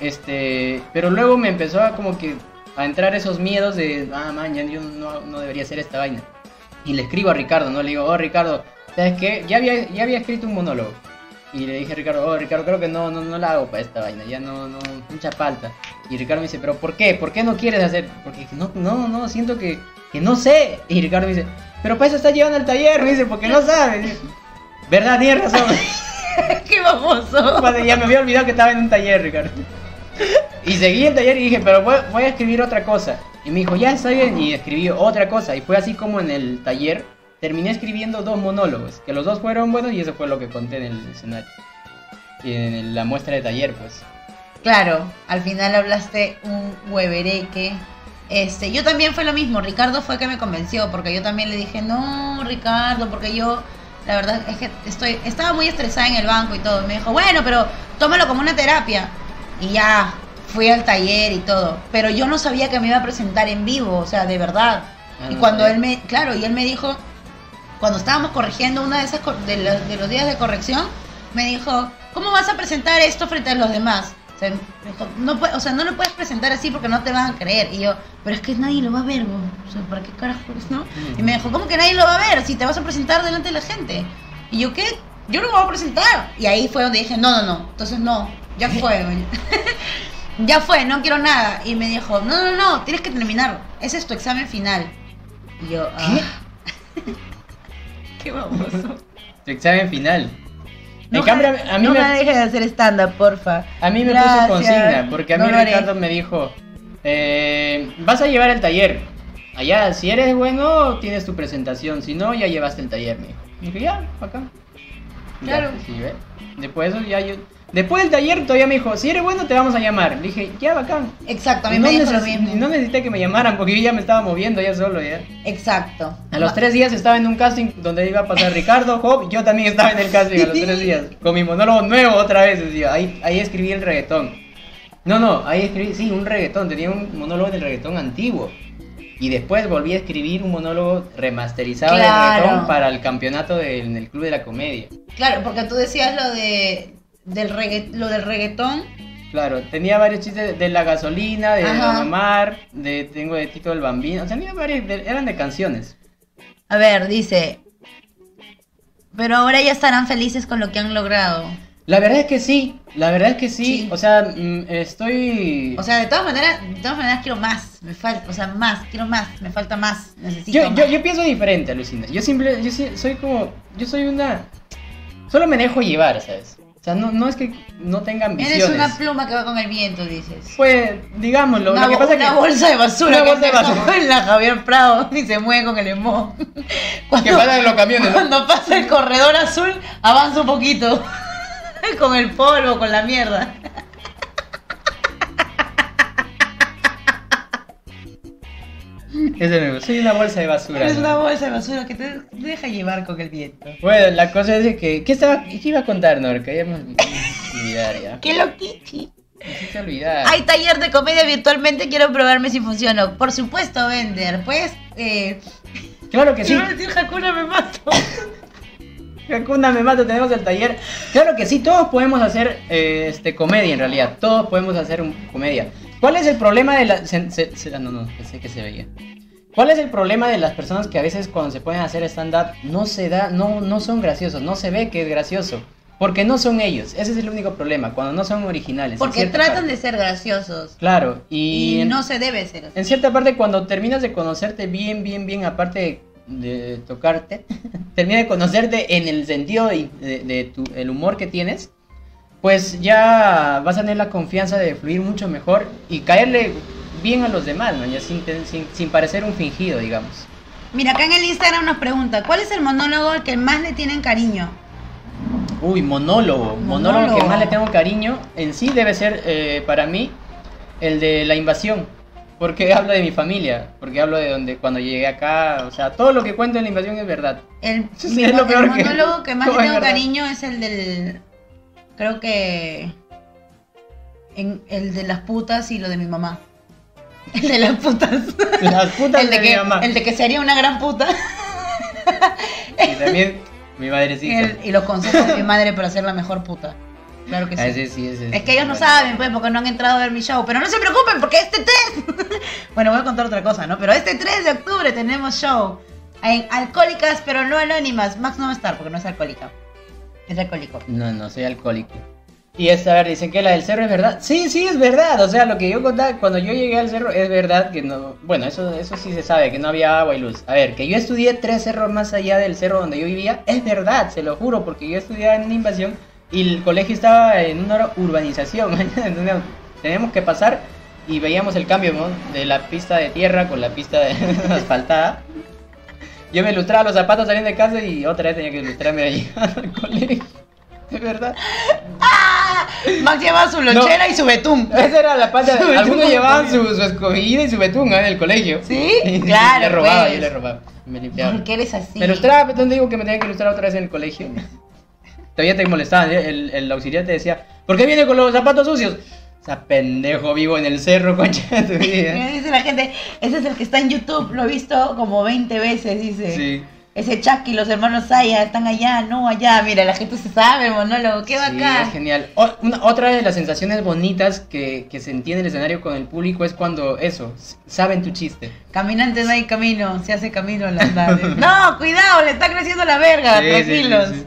este, pero luego me empezó a como que a entrar esos miedos de, ah, man, ya yo no, no debería hacer esta vaina. Y le escribo a Ricardo, ¿no? Le digo, oh, Ricardo, ¿sabes qué? Ya había, ya había escrito un monólogo. Y le dije a Ricardo, oh, Ricardo, creo que no, no, no la hago para esta vaina, ya no, no, mucha falta. Y Ricardo me dice, pero ¿por qué? ¿Por qué no quieres hacer? Porque no, no, no, siento que, que no sé. Y Ricardo me dice, pero para eso estás llevando al taller, me dice, porque no sabes. ¿Verdad? Tienes razón. ¡Qué! Padre, ya me había olvidado que estaba en un taller, Ricardo. Y seguí el taller y dije, pero voy, voy a escribir otra cosa. Y me dijo, ya está bien. Y escribí otra cosa. Y fue así como en el taller terminé escribiendo dos monólogos. Que los dos fueron buenos y eso fue lo que conté en el escenario. Y en la muestra de taller, pues. Claro, al final hablaste un huevereque. Este, yo también fue lo mismo. Ricardo fue que me convenció, porque yo también le dije, no, Ricardo, porque yo, la verdad es que estoy, estaba muy estresada en el banco y todo. Y me dijo, bueno, pero tómalo como una terapia. Y ya, fui al taller y todo. Pero yo no sabía que me iba a presentar en vivo, o sea, de verdad. Ah, y no cuando sabía. él me, claro, y él me dijo, cuando estábamos corrigiendo una de esas de, los- de los días de corrección, me dijo, ¿cómo vas a presentar esto frente a los demás? O sea, dijo, no, o sea, no lo puedes presentar así porque no te van a creer. Y yo, pero es que nadie lo va a ver, bo. o sea, ¿para qué carajo? no? Y me dijo, ¿cómo que nadie lo va a ver si te vas a presentar delante de la gente? Y yo, ¿qué? Yo no me voy a presentar. Y ahí fue donde dije, no, no, no, entonces no, ya fue. ya fue, no quiero nada. Y me dijo, no, no, no, tienes que terminar. Ese es tu examen final. Y yo, ah. ¿Qué baboso. Tu examen final. No, en cambio, a mí no me, me dejes de hacer stand-up, porfa. a mí me Gracias. puso consigna, porque a mí No. Ricardo me dijo, eh, vas a llevar el taller. Allá, si eres bueno, tienes tu presentación. Si no, ya llevaste el taller, me dijo. Y dije, ya, acá. Claro. Ya, sí, ¿ve? Después de eso ya yo... Después del taller todavía me dijo, si eres bueno te vamos a llamar. Le dije, ya, bacán. Exacto, a mí Y me no, dijo lo mismo. no necesité que me llamaran porque yo ya me estaba moviendo ya solo ya. Exacto. A los tres días estaba en un casting donde iba a pasar Ricardo, Job, yo también estaba en el casting a los tres días, con mi monólogo nuevo otra vez, decía, ahí, ahí escribí el reggaetón. No, no, ahí escribí, sí, un reggaetón, tenía un monólogo del reggaetón antiguo. Y después volví a escribir un monólogo remasterizado Claro. de reggaetón para el campeonato del el Club de la Comedia. Claro, porque tú decías lo de del regga- lo del reggaetón. Claro, tenía varios chistes de, la gasolina, de Omar, de Tengo de Tito el Bambino, o sea, tenía varios, de- eran de canciones. A ver, dice. Pero ahora ya estarán felices con lo que han logrado. La verdad es que sí, la verdad es que sí, Sí. o sea, mm, estoy... O sea, de todas maneras, de todas maneras quiero más. Me falta, o sea, más, quiero más, me falta más, necesito Yo, más. yo, yo pienso diferente, Alucina. Yo simple, yo soy como, yo soy una, solo me dejo llevar, ¿sabes? O sea, no, no es que no tenga ambiciones. Eres una pluma que va con el viento, dices. Pues, digámoslo, una, lo que pasa una que... bolsa de basura Una que bolsa de se basura. en la Javier Prado y se mueve con el emo. Que pasan los camiones, ¿no? Cuando pasa el corredor azul, avanza un poquito. con el polvo, con la mierda. Ese me- Soy una bolsa de basura. Es ¿no? una bolsa de basura que te deja llevar con el viento. Bueno, la cosa es de que... ¿Qué, estaba, qué iba a contar, Norca? Ya me olvidar ya. ¡Qué loquichi! Me olvidar. Hay taller de comedia virtualmente, quiero probarme si funciona. Por supuesto, Vender. Pues, eh... Claro que sí. A decir Hakuna me mato. Hakuna me mato, tenemos el taller. Claro que sí, todos podemos hacer eh, este, comedia en realidad. Todos podemos hacer un, comedia. ¿Cuál es el problema de la... se- se- se- ah, no, no, pensé que se veía. ¿Cuál es el problema de las personas que a veces cuando se pueden hacer stand-up no se da, no, no son graciosos, no se ve que es gracioso? Porque no son ellos, ese es el único problema, cuando no son originales. Porque tratan parte. de ser graciosos. Claro, y, Y, en, no se debe ser así. en cierta parte cuando terminas de conocerte bien, bien, bien, aparte de, de tocarte, termina de conocerte en el sentido de, de- de tu, el humor que tienes, pues ya vas a tener la confianza de fluir mucho mejor y caerle bien a los demás, man, ya sin, ten- sin, sin parecer un fingido, digamos. Mira, acá en el Instagram nos pregunta, ¿cuál es el monólogo al que más le tienen cariño? Uy, monólogo, monólogo, Monólogo. que más le tengo cariño, en sí debe ser eh, para mí el de la invasión. Porque hablo de mi familia, porque hablo de donde cuando llegué acá, o sea, todo lo que cuento en la invasión es verdad. El, Sí, mi es lo peor el que- monólogo que más le ¿Cómo es tengo cariño es el del... Creo que... En, el de las putas y lo de mi mamá. El de las putas. Las putas el, de de mi que, mamá. el de que sería una gran puta. Y también mi madrecita. El- y los consejos de mi madre para ser la mejor puta. Claro que sí. Ah, ese sí, ese Es que ellos no saben, pues, porque no han entrado a ver mi show. Pero no se preocupen, porque este 3. bueno, voy a contar otra cosa, ¿no? Pero este 3 de octubre tenemos show en Alcohólicas, pero no anónimas. Max no va a estar porque no es alcohólica. Es alcohólico. No, no, soy alcohólico. Y esta, a ver, dicen que la del cerro es verdad. Sí, sí, es verdad. O sea, lo que yo contaba cuando yo llegué al cerro es verdad que no. Bueno, eso, eso sí se sabe, que no había agua y luz. A ver, que yo estudié tres cerros más allá del cerro donde yo vivía, es verdad, se lo juro, porque yo estudiaba en una invasión y el colegio estaba en una urbanización. Entonces, teníamos que pasar y veíamos el cambio. De la pista de tierra con la pista de asfaltada. Yo me ilustraba los zapatos saliendo de casa y otra vez tenía que ilustrarme llegar al colegio. Es verdad. Max lleva su lonchera y su betún. Esa era la parte. Algunos llevaban su, su escobillita y su betún ¿eh? en el colegio. ¿Sí? Y Claro, Le robaba, pues. yo le robaba. Me limpiaba. ¿Por qué eres así? Me ilustraba, pero ¿dónde digo que me tenía que ilustrar otra vez en el colegio? Todavía te molestaban. ¿eh? El, el auxiliar te decía: ¿Por qué viene con los zapatos sucios? O sea, pendejo vivo en el cerro, concha de tu vida. Me dice la gente, ese es el que está en YouTube, lo he visto como 20 veces, dice. Sí. Ese Chucky, los hermanos Saya, están allá, no allá. Mira, la gente se sabe, monólogo, qué Sí, bacán. es genial. O- una- otra de las sensaciones bonitas que, que sentí en el escenario con el público es cuando eso, saben tu chiste. Caminante no hay camino, se hace camino en las naves. no, cuidado, le está creciendo la verga, Sí, sí, sí, tranquilos. sí.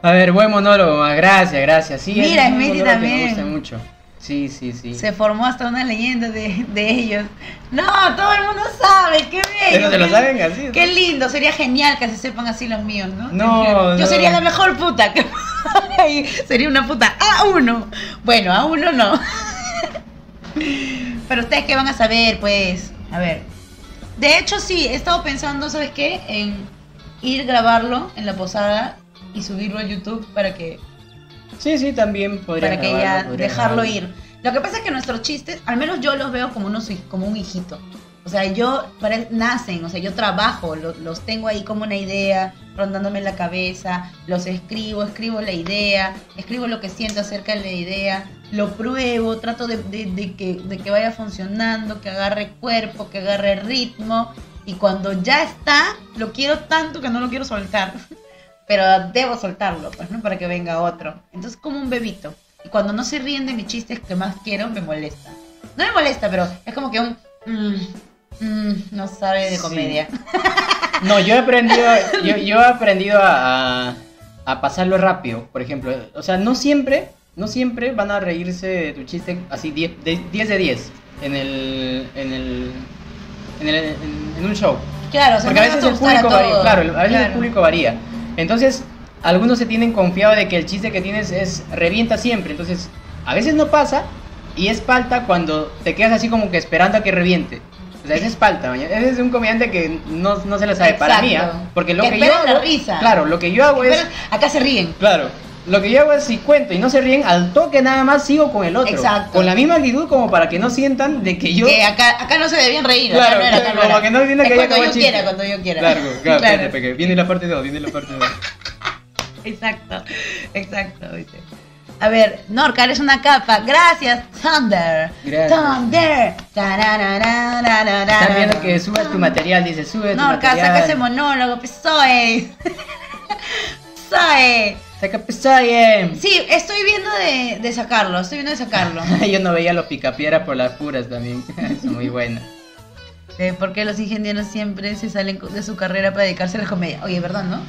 A ver, buen monólogo, ma, gracias, gracias. Sí, Mira, Smithy también. Me gusta mucho. Sí, sí, sí. Se formó hasta una leyenda de, de ellos. No, todo el mundo sabe, qué bello. ¿Pero se lo saben así? Qué lindo, sería genial que se sepan así los míos, ¿no? No, Yo no. sería la mejor puta. que- sería una puta A1. Bueno, A1 no. Pero ustedes qué van a saber, pues. A ver. De hecho, sí, he estado pensando, ¿sabes qué? En ir grabarlo en la posada y subirlo a YouTube para que Sí, sí, también podría para que ya dejarlo ir. Lo que pasa es que nuestros chistes, al menos yo los veo como, unos, como un hijito. O sea, yo, pare- nacen, o sea, yo trabajo, lo- los tengo ahí como una idea, rondándome en la cabeza, los escribo, escribo la idea, escribo lo que siento acerca de la idea, lo pruebo, trato de, de- de que, de que vaya funcionando, que agarre cuerpo, que agarre ritmo, y cuando ya está, lo quiero tanto que no lo quiero soltar. Pero debo soltarlo, pues, ¿no? Para que venga otro. Entonces, como un bebito. Y cuando no se ríen de mis chistes que más quiero, me molesta. No me molesta, pero es como que un... mm, mm, no sabe de Sí. comedia. No, yo he aprendido, yo, yo he aprendido a, a- a pasarlo rápido, por ejemplo. O sea, no siempre, no siempre van a reírse de tu chiste así 10 de, 10 de 10 en el, en el, en, el- en- en un show. Claro, o sea, Porque no a veces el público varía, claro, a veces el Claro. público varía. Entonces, algunos se tienen confiado de que el chiste que tienes es revienta siempre. Entonces, a veces no pasa y es falta cuando te quedas así como que esperando a que reviente. O sea, ese es falta, mañana. Ese es un comediante que no, no se lo sabe para mí. ¿ah? Porque lo Que que, yo esperan la hago, risa. claro, lo que yo hago es, acá se ríen. claro, lo que yo hago es si cuento y no se ríen, al toque nada más sigo con el otro. Exacto. Con la misma actitud como para que no sientan de que yo... Que acá, acá no se debían reír. Claro, acá no era, acá no como que no Es que cuando yo chiste. quiera, cuando yo quiera. Claro, claro, Claro. espérate, viene la parte 2, viene la parte 2. Exacto, exacto. ¿viste? A ver, Norca, eres una capa. Gracias, Thunder. Gracias. Thunder. Están viendo que subes tu material, dice, sube tu Norca, material. saca ese monólogo, pues soy. soy. Saca Pesaye. Sí, estoy viendo de, de sacarlo, estoy viendo de sacarlo. Yo no veía los picapiedras por las puras también. Son muy buenas. Eh, porque los ingenieros siempre se salen de su carrera para dedicarse a la comedia. Oye, ¿verdad, no?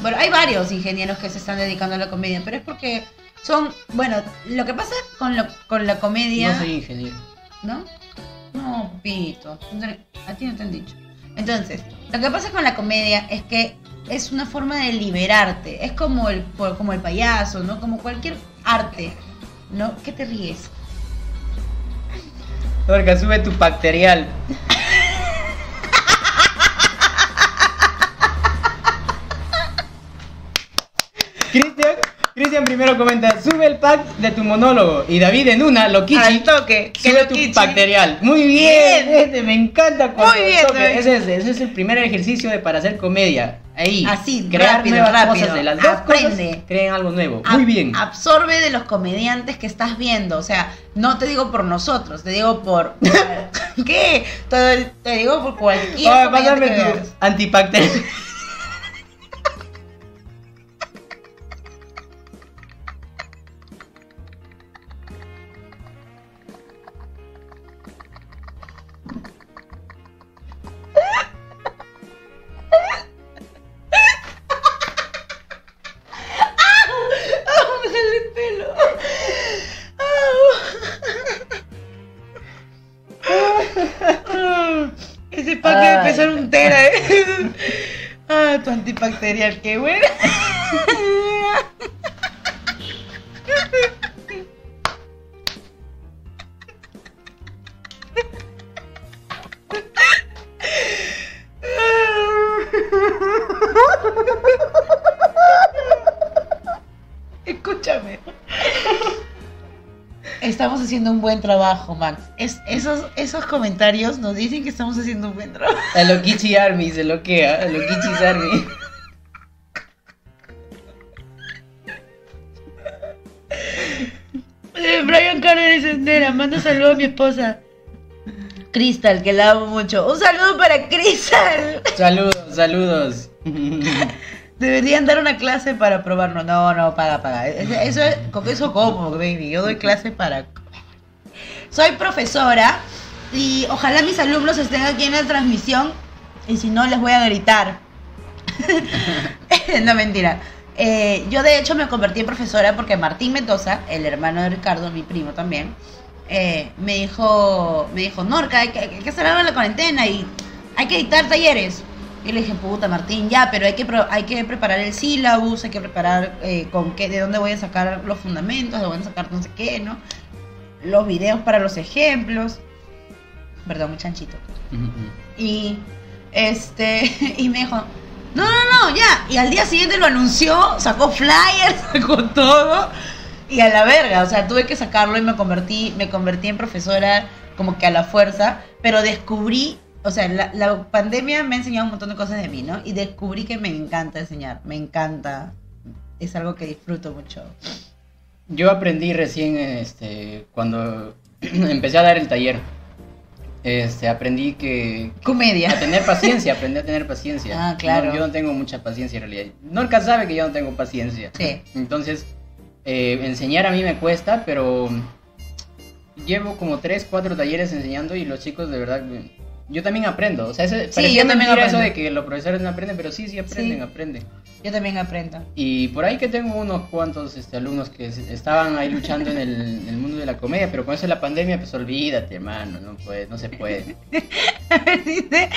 Bueno, hay varios ingenieros que se están dedicando a la comedia, pero es porque son, bueno, lo que pasa con, lo, con la comedia... No soy ingeniero. ¿No? No, pito. A ti no te han dicho. Entonces, lo que pasa con la comedia es que es una forma de liberarte. Es como el, como el payaso, ¿no? Como cualquier arte. ¿No? ¿Qué te ríes? Torca, sube tu bacterial. Cristian, Cristian primero comenta, sube el pack de tu monólogo. Y David en una, Al Lokichi, toque. que sube lo tu quichi. bacterial. Muy bien, Bien. este, me encanta cuando Muy bien, toque. David. Ese es, ese es el primer ejercicio de para hacer comedia. Ahí, Así, crear rápido, nuevas rápido. cosas de las dos Aprende. cosas, creen algo nuevo. Ab- Muy bien. Absorbe de los comediantes que estás viendo. O sea, no te digo por nosotros, te digo por. por- ¿Qué? Te, te digo por cualquier. Oye, comediante pásame que tu veas. antibacterial. Qué bueno. Escúchame. Estamos haciendo un buen trabajo, Max. Es, esos, esos comentarios nos dicen que estamos haciendo un buen trabajo. A Lokichi Army se loquea, a Lokichi Army. Esposa. Crystal, que la amo mucho. Un saludo para Crystal. Saludos, saludos. Deberían dar una clase para probarlo. No, no, paga, paga. Eso, eso es, con eso como, baby. Yo doy clase para. Soy profesora y ojalá mis alumnos estén aquí en la transmisión y si no les voy a gritar. no, mentira. Eh, yo de hecho me convertí en profesora porque Martín Mendoza, el hermano de Ricardo, mi primo también, eh, me dijo, me dijo, Norca, hay que, hay que hacer algo en la cuarentena y hay que editar talleres. Y le dije, puta Martín, ya, pero hay que, hay que preparar el sílabus, hay que preparar eh, con qué, de dónde voy a sacar los fundamentos, de dónde voy a sacar no sé qué, ¿no? Los videos para los ejemplos. Perdón, muy chanchito. Y este, y me dijo, no, no, no, ya. Y al día siguiente lo anunció, sacó flyers, sacó todo. Y a la verga, o sea, tuve que sacarlo y me convertí, me convertí en profesora como que a la fuerza, pero descubrí, o sea, la, la pandemia me ha enseñado un montón de cosas de mí, ¿no? Y descubrí que me encanta enseñar, me encanta, es algo que disfruto mucho. Yo aprendí recién este, cuando empecé a dar el taller. Este, aprendí que a Comedia. tener paciencia, aprendí a tener paciencia. Ah, claro. No, yo no tengo mucha paciencia en realidad. Norca sabe que yo no tengo paciencia. Sí. Entonces, eh, enseñar a mí me cuesta, pero llevo como 3, 4 talleres enseñando y los chicos de verdad... eh, Yo también aprendo, o sea, ese, Sí, yo también mentira eso aprendo. de que los profesores no aprenden, pero sí, sí aprenden, Sí. aprenden. Yo también aprendo. Y por ahí que tengo unos cuantos este, alumnos que estaban ahí luchando en el, en el mundo de la comedia, pero con eso de la pandemia, pues olvídate, hermano, no, puede, no se puede. Dice,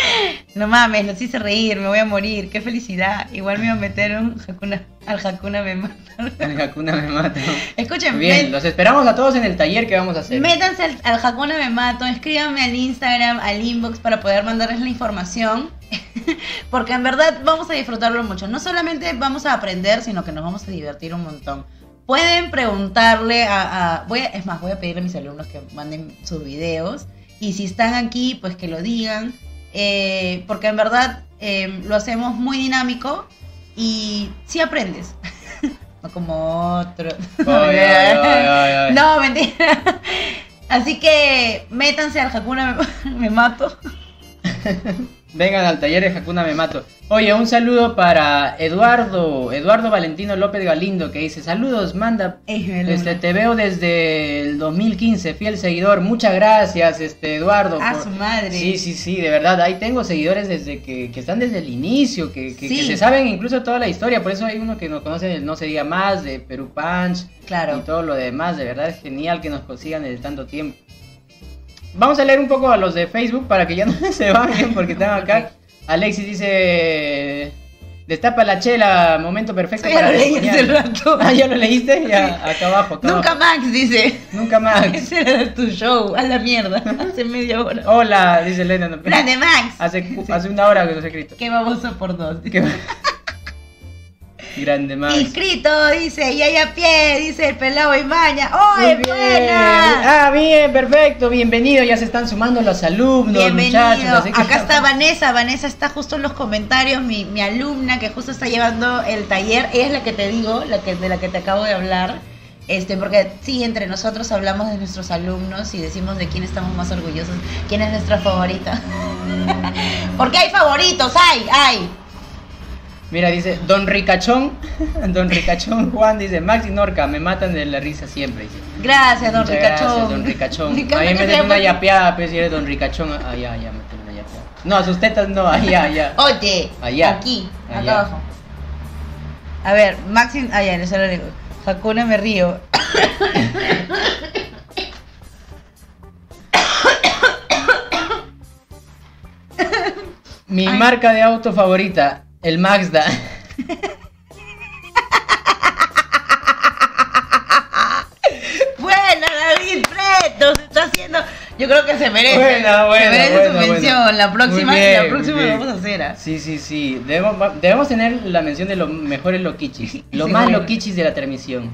no mames, los hice reír, me voy a morir, qué felicidad. Igual me iba a meter un Hakuna, al Hakuna me mata. El Hakuna me mata. Escuchen, Bien, met- los esperamos a todos en el taller que vamos a hacer. métanse al, al Hakuna me mato, escríbanme al Instagram, al inbox para poder mandarles la información. Porque en verdad vamos a disfrutarlo mucho. No solamente vamos a aprender, sino que nos vamos a divertir un montón. Pueden preguntarle a, a- voy a- es más, voy a pedirle a mis alumnos que manden sus videos. Y si están aquí, pues que lo digan. eh, porque en verdad eh, lo hacemos muy dinámico y sí aprendes. no como otro. Ay, ay. No, mentira. Así que métanse al Hakuna me, me mato. Vengan al taller de Hakuna Me Mato. Oye, un saludo para Eduardo, Eduardo Valentino López Galindo, que dice, saludos, manda, este, te veo desde el 2015, fiel seguidor, muchas gracias, este, Eduardo. A por- su madre. Sí, sí, sí, de verdad, ahí tengo seguidores desde que, que están desde el inicio, que, que, Sí. que se saben incluso toda la historia, por eso hay uno que nos conoce No Se Diga Más, de Perú Punch, y Claro. todo lo demás, de verdad es genial que nos consigan desde tanto tiempo. Vamos a leer un poco a los de Facebook para que ya no se bajen porque están acá. Alexis dice, destapa la chela, momento perfecto ya para lo leí hace despuñar". rato. Ah, ya lo leíste, ya, acá abajo. acá Nunca abajo. Max dice. Nunca más. Ese era tu show, a la mierda. Hace media hora. Hola, dice Elena. no, Plan de Max. Hace, hace una hora que nos he escrito. Qué baboso por dos. Qué- Grande Max. Inscrito, dice, y hay a pie, dice el pelado y maña. ¡Oh, buena! Ah, bien, perfecto, bienvenido. Ya se están sumando los alumnos, Bienvenido. muchachos. así que- Acá está Vanessa. Vanessa está justo en los comentarios, mi, mi alumna que justo está llevando el taller. Ella es la que te digo, la que, de la que te acabo de hablar. Este, porque sí, entre nosotros hablamos de nuestros alumnos y decimos de quién estamos más orgullosos, quién es nuestra favorita. porque hay favoritos, hay, hay. Mira, dice Don Ricachón. Don Ricachón Juan dice Max y Norca me matan de la risa siempre. Dice. Gracias, don Muchas Ricachón. Gracias, Don Ricachón. Me Ahí que me sea una yapeada, pues si eres Don Ricachón. Ya, ya, métele una yapeada. No, a sus tetas no, allá, allá. Oye, Allá. aquí, Allá. acá abajo. A ver, Maxim, allá, le solo digo. Hakuna me río. Mi Ay. marca de auto favorita, el Mazda. Buena, David Preto, se está haciendo. Yo creo que se merece. Buena, buena, se merece buena, su mención. La próxima, bien, la próxima lo vamos a hacer. ¿ah? Sí, sí, sí. Debemos, tener la mención de los mejores loquichis. Lo Sí, más bueno. loquichis de la transmisión.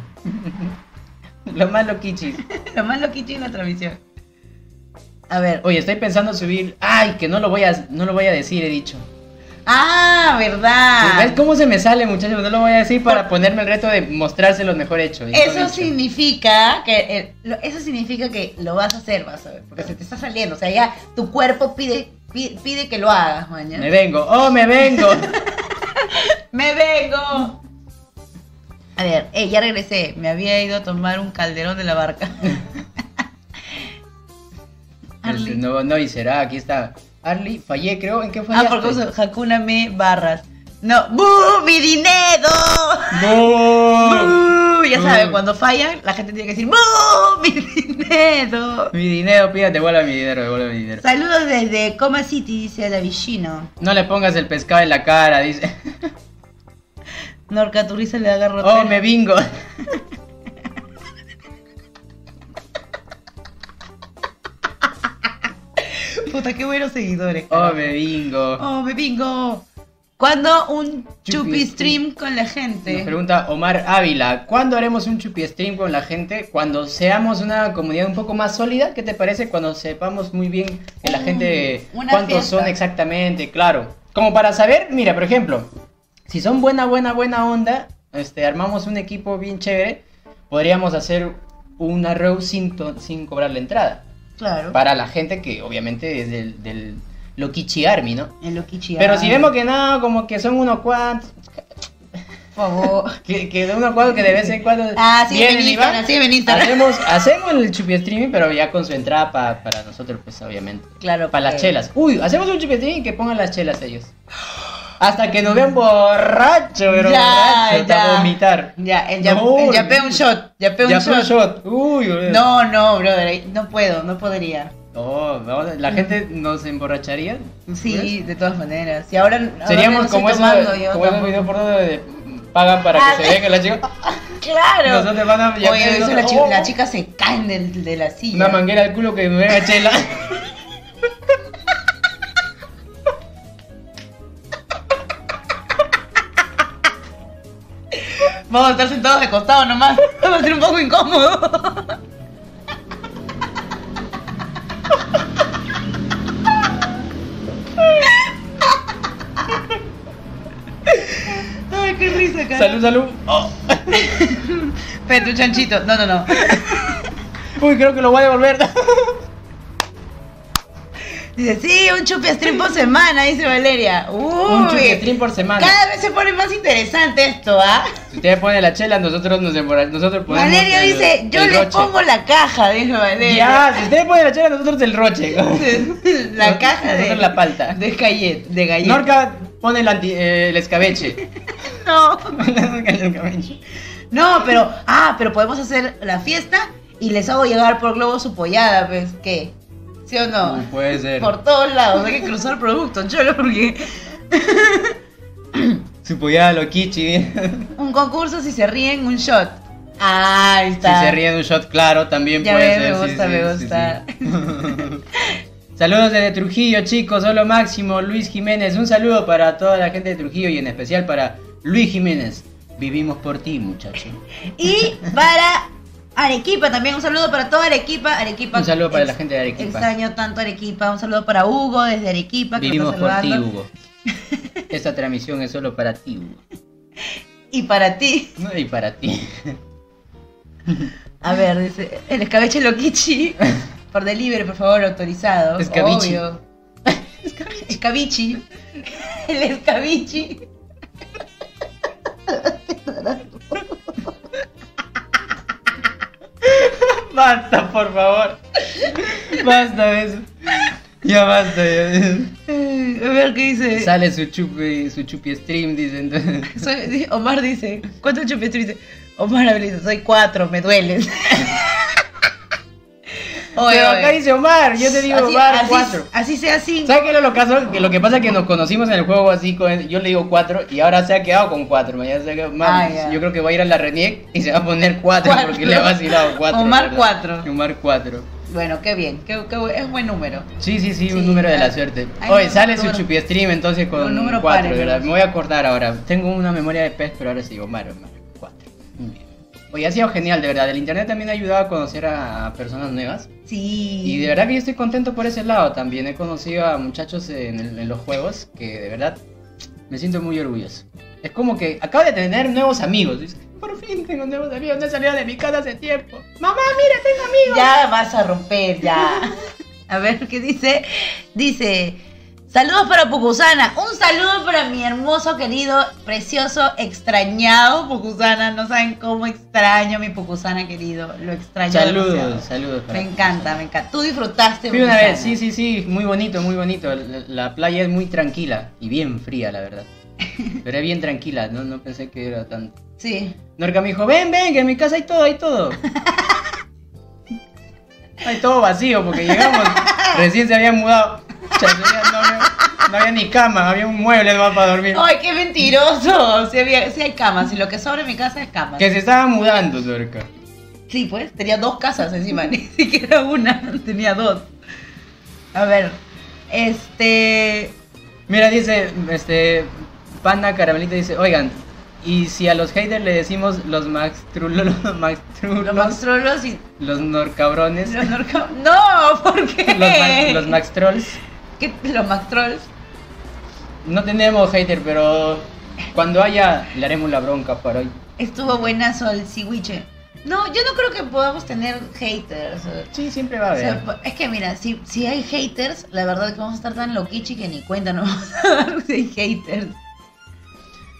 lo más loquichis. Lo más loquito en la transmisión. A ver. Oye, estoy pensando subir. Ay, que no lo voy a, no lo voy a decir, he dicho. Ah, verdad. ¿Ves cómo se me sale, muchachos? No lo voy a decir para ponerme el reto de mostrárselos mejor hecho. Eso hecho. significa que eh, lo- eso significa que lo vas a hacer, vas a ver, porque se te está saliendo, o sea, ya tu cuerpo pide pide, pide que lo hagas, mañana. Me vengo, oh, me vengo. Me vengo. A ver, eh, ya regresé. Me había ido a tomar un calderón de la barca. No, no, y será, aquí está. Arly, fallé, creo. ¿En qué Ah, fallaste? porque uso Hakuna me barras. No, ¡bu! ¡Mi dinero! ¡Bu! Ya saben, cuando fallan, la gente tiene que decir ¡bu! ¡Mi dinero! Mi dinero, pídate, devuelve mi dinero, devuelve mi dinero. Saludos desde Coma City, dice Davicino. No le pongas el pescado en la cara, dice. Norca Turriza le agarró. Oh, me bingo. Puta, qué buenos seguidores. Oh, me bingo. Oh, me bingo. ¿Cuándo un Chupi stream con la gente? Nos pregunta Omar Ávila, ¿cuándo haremos un chupi stream con la gente? Cuando seamos una comunidad un poco más sólida, ¿qué te parece? Cuando sepamos muy bien que la Mm, gente, una cuántos fiesta. son exactamente, claro. Como para saber, mira, por ejemplo, si son buena, buena, buena onda, este, armamos un equipo bien chévere, podríamos hacer una row sin, sin cobrar la entrada. Claro. Para la gente que obviamente es del, del Lokichi Army, ¿no? El Lokichi. Pero si vemos que no, como que son unos cuantos, Por favor. que, que de unos cuantos que de vez en cuando Ah, sí, vienen en y Instagram, van, sí, en Instagram. hacemos, hacemos el chupi streaming, pero ya con su entrada pa- para nosotros, pues obviamente. Claro, Para las chelas. Uy, hacemos un chupi streaming que pongan las chelas ellos. Hasta que nos vean borracho, pero Ya, borracho, ya. vomitar. Ya, el, ya, No, el yapé un shot. Yapé un Ya shot. un shot. Uy. No, no, brother. No puedo, no podría. Oh, vamos a- la gente nos emborracharía. Sí, de todas maneras. Y ahora. Seríamos no como, yo como ese tampoco. video por donde pagan para Ah, que se sí. vea que la chica. Claro. Nosotros van a. ya- Oye, eso la, oh, la chica se cae del- de, la silla. Una manguera al culo que me vea chela. Vamos a estar sentados de costado nomás. Va a ser un poco incómodo. Ay, qué risa, cara. salud, salud. Oh. Chanchito. No, no, no. Uy, creo que lo voy a devolver. Dice, sí, un chupi stream por semana, dice Valeria. Uy, Un chupietrín por semana. Cada vez se pone más interesante esto, ¿ah? Si ustedes ponen la chela, nosotros nos emborrachamos. Nosotros ponemos Valeria el- dice, yo el roche. pongo la caja, dice Valeria. Ya, si ustedes ponen la chela, nosotros el roche. la caja de, Nosotros la palta. de gallet, de galleta. Norca pone el, anti- eh, el escabeche. No, el escabeche. no, pero, ah, pero podemos hacer la fiesta y les hago llegar por globo su pollada, pues, ¿qué? ¿Sí o no? Uy, puede ser. Por todos lados, hay que cruzar productos, cholo, porque Su pollada loquichi. un concurso si se ríen, un shot. Ah, ahí Si está. se ríe de un shot, claro, también Ya puede ser. me gusta, sí, me sí, gusta. sí. Saludos desde Trujillo, chicos. Solo Máximo, Luis Jiménez. Un saludo para toda la gente de Trujillo y en especial para Luis Jiménez. Vivimos por ti, muchacho. Y para Arequipa también, un saludo para toda Arequipa. Arequipa Un saludo para la gente de Arequipa. Extraño tanto Arequipa. Un saludo para Hugo desde Arequipa. Que Vivimos está por ti. Hugo. Esta transmisión es solo para ti, Hugo. Y para ti. Y para ti. A ver, dice, el escabeche loquichi. Por delivery, por favor, autorizado. Escabichi. Obvio. Escabichi. El escabichi. Basta, por favor. Basta de eso. Ya basta. ya. A ver qué dice. Sale su chupi, su chupi stream, dice. entonces. Soy- Omar dice, ¿cuántos chupes dice? Omar dice, soy cuatro, me duelen. Oye, Pero acá dice Omar, yo te digo Así- Omar, así- cuatro. Así sea cinco. ¿Sabes qué es lo caso? Que lo que pasa es que nos conocimos en el juego así, con, yo le digo cuatro y ahora se ha quedado con cuatro. mañana se ha quedado- Ah, Mam, ya. yo creo que va a ir a la Reniec y se va a poner cuatro, Cuatro. porque le ha vacilado cuatro. Omar ¿verdad? cuatro. Omar cuatro. Bueno, qué bien, qué, qué es buen número. Sí, sí, sí, Sí, un número de la suerte. hay Oye, sale su chupi stream entonces con un número cuatro, par, ¿verdad? ¿verdad? Me voy a acordar ahora. Tengo una memoria de pez, pero ahora sí, Omar, Omar. Oye, ha sido genial, de verdad. El internet también ha ayudado a conocer a personas nuevas. Sí. Y de verdad que yo estoy contento por ese lado también. He conocido a muchachos en, el- en los juegos que de verdad me siento muy orgulloso. Es como que acabo de tener nuevos amigos. Por fin tengo nuevos amigos. No he salido de mi casa hace tiempo. Mamá, mira, tengo amigos. Ya vas a romper, ya. A ver qué dice. Dice. Saludos para Pucusana. Un saludo para mi hermoso, querido, precioso, extrañado Pucusana. No saben cómo extraño a mi Pucusana querido. Lo extraño. Saludos, demasiado. saludos. para Me encanta, me encanta. Tú disfrutaste. Fui una vez, sí, sí, sí, muy bonito, muy bonito. La, la playa es muy tranquila y bien fría, la verdad. Pero es bien tranquila, no, no pensé que era tan... Sí. Norca me dijo, ven, ven, que en mi casa hay todo, hay todo. Hay todo vacío porque llegamos, recién se habían mudado. No, no había ni cama, había un mueble nomás para dormir. Ay, qué mentiroso. Sí, había, sí hay camas. Y lo que sobra en mi casa es camas. Que se estaba mudando, Norca. Sí, pues, tenía dos casas encima, ni siquiera una, tenía dos. A ver, este... Mira, dice, este, Panda Caramelito dice, oigan, y si a los haters le decimos los Max Trulos, los Max Trulos, Los Max Trollos y... los Norcabrones, Los Norca- No, ¿por qué? los, Max, los Max Trolls. ¿Qué? ¿Los Max Trolls? No tenemos hater, pero cuando haya le haremos la bronca para hoy. Estuvo buenazo el Siwiche. No, yo no creo que podamos tener haters. Sí, siempre va a O sea, haber. es que mira, si, si hay haters, la verdad que vamos a estar tan loquichi que ni cuenta nos vamos a dar si hay haters.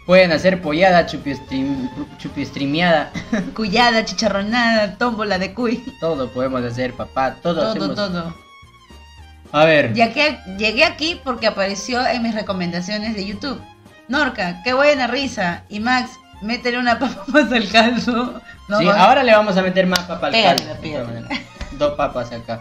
Pueden hacer pollada, chupi, stream, chupi streameada. Cuyada, chicharronada, tómbola de cuy. Todo podemos hacer, papá. Todo, Todo, hacemos. todo. A ver. Ya que llegué aquí porque apareció en mis recomendaciones de YouTube. Norca, qué buena risa. Y Max, métele una papa más al caldo. No, sí, no, ahora le vamos a meter más papa al Pégale, caldo. pégale. Dos papas acá.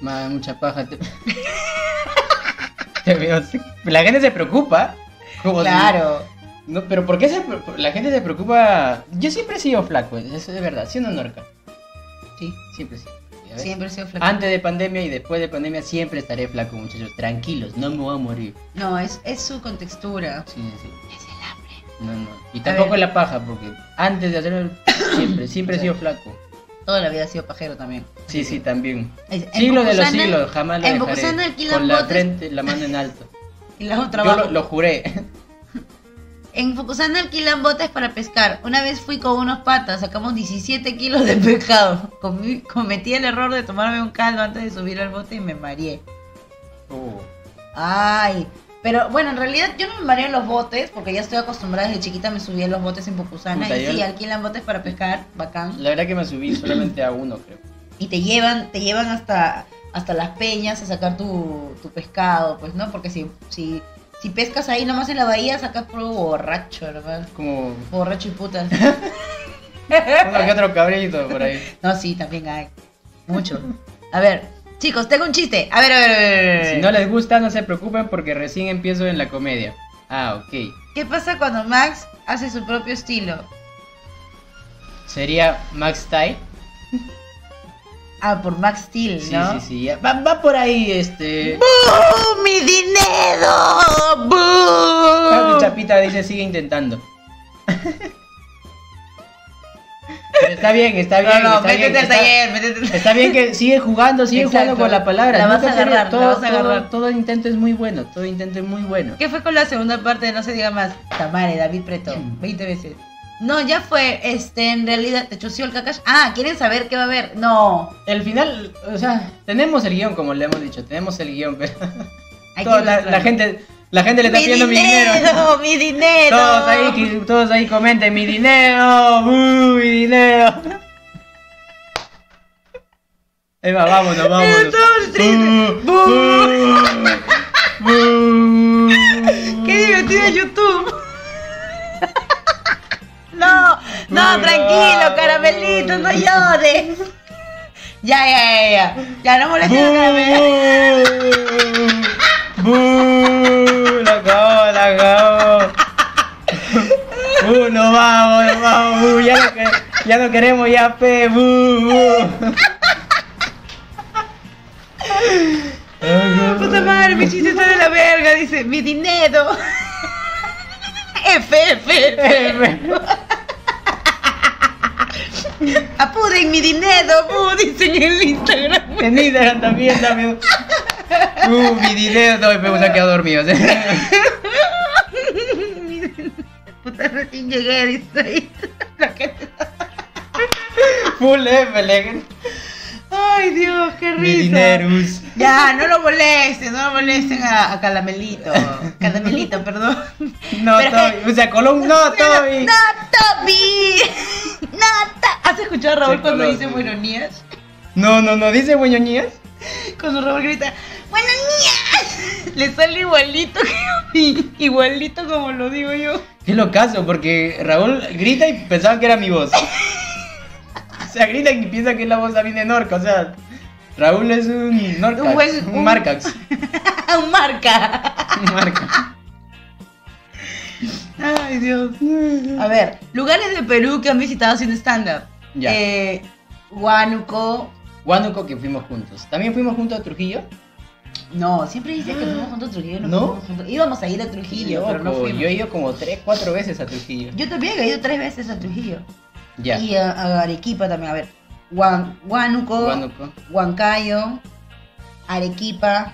Man, mucha paja. Te... Te veo. La gente se preocupa. como si- Claro. No, pero ¿por qué se la gente se preocupa? Yo siempre he sido flaco, eso es verdad, siendo norca. Sí, siempre sí. Ya ves. Siempre he sido flaco. Antes de pandemia y después de pandemia siempre estaré flaco, muchachos. Tranquilos, no me voy a morir. No, es, es su contextura. Sí, sí. Es el hambre. No, no. Y tampoco la paja, porque antes de hacerlo, siempre, siempre he sido flaco. Toda la vida ha sido pajero también. Sí, sí, también. Es- Siglo de los siglos, jamás lo en dejaré. Con la frente, la mano en alto. Y la otra Yo lo juré. En Fukusana alquilan botes para pescar. Una vez fui con unos patas, sacamos 17 kilos de pescado. Cometí el error de tomarme un caldo antes de subir al bote y me mareé. Uh, Ay, pero bueno, en realidad yo no me mareo en los botes porque ya estoy acostumbrada desde chiquita, me subí en los botes en Fukusana Puta, y sí, alquilan botes para pescar, bacán. la verdad que me subí solamente a uno, creo. Y te llevan, te llevan hasta, hasta las peñas a sacar tu, tu pescado, pues, ¿no? Porque si, si, si pescas ahí nomás en la bahía, sacas puro borracho, hermano. Como Borracho y putas. uno que otro cabrito por ahí. No, sí, también hay. Mucho. A ver, chicos, tengo un chiste. A ver, a ver, a ver. Si no les gusta, no se preocupen porque recién empiezo en la comedia. Ah, ok. ¿Qué pasa cuando Max hace su propio estilo? Sería Max Style. Ah, por Max Steel, Sí, ¿no? sí, sí. ya. Va, va por ahí, este. ¡Bú! ¡Mi dinero! Chapita dice, sigue intentando. Pero está bien, está bien. No, no, está bien, métete al está- taller, métete Está bien que sigue jugando, sigue Exacto. jugando con la palabra. La vas Nunca a agarrar, la todo, vas a todo- agarrar. todo intento es muy bueno, todo intento es muy bueno. ¿Qué fue con la segunda parte de No se diga más? Tamare, David Preto, 20 veces. No, ya fue, este, en realidad, te choció el cacash. Ah, ¿quieren saber qué va a haber? No. El final, o sea, tenemos el guion, como le hemos dicho, tenemos el guion, pero Hay toda que la, la gente, la gente le está mi pidiendo mi dinero, dinero. mi dinero. Todos ahí, todos ahí comenten mi dinero, ¡uh, mi dinero. Ahí va, vámonos, vámonos. ¡Uh, uh, uh! Qué divertido YouTube. No, no, tranquilo, caramelito, no llores. Ya, ya, ya, ya. Ya, no molestes a. ¡Bú! La acabó, la acabó. ¡Uh, nos vamos, nos vamos! ¡Uh, ya, no, que- ya no queremos ya, pe! ¡Bú! ¡Bú! Puta madre, mi chiste está de la verga, dice, mi dinero. F, F, F. Mi dinero, bu, dicen en el Instagram. En Instagram también, también. ¡Uh, mi dinero! No, me se ha quedado dormido. Puta, recién llegué, dice ¡Full F, Ay, Dios, qué risa. Dinerus. Ya, no lo molesten, no lo molesten a, a Caramelito. Caramelito, perdón. No, Pero Toby. O sea, Colón, no, Toby. ¡No, Toby! ¡No, To- ¿Has escuchado a Raúl Sí, cuando dice buenonías? No, no, no, dice buñoñías. Cuando Raúl grita, ¡buenonías! Le sale igualito que a. Igualito como lo digo yo. Qué locazo, porque Raúl grita y pensaba que era mi voz. O sea, grita y piensa que es la voz también de Norca. O sea, Raúl es un Norcax, Un un, buen- un- Marcax. Un marca. Un Marcax. Ay, Dios. A ver, lugares de Perú que han visitado sin stand-up. Ya. Eh, Huánuco. Huánuco que fuimos juntos. ¿También fuimos juntos a Trujillo? No, siempre dices que fuimos juntos a Trujillo. No, ¿No? juntos. Íbamos a ir a Trujillo, pero no Loco, fuimos. Yo he ido como tres, cuatro veces a Trujillo. Yo también he ido tres veces a Trujillo. Ya. Y a, a Arequipa también. A ver, Huan- Huánuco, Huánuco. Huancayo, Arequipa,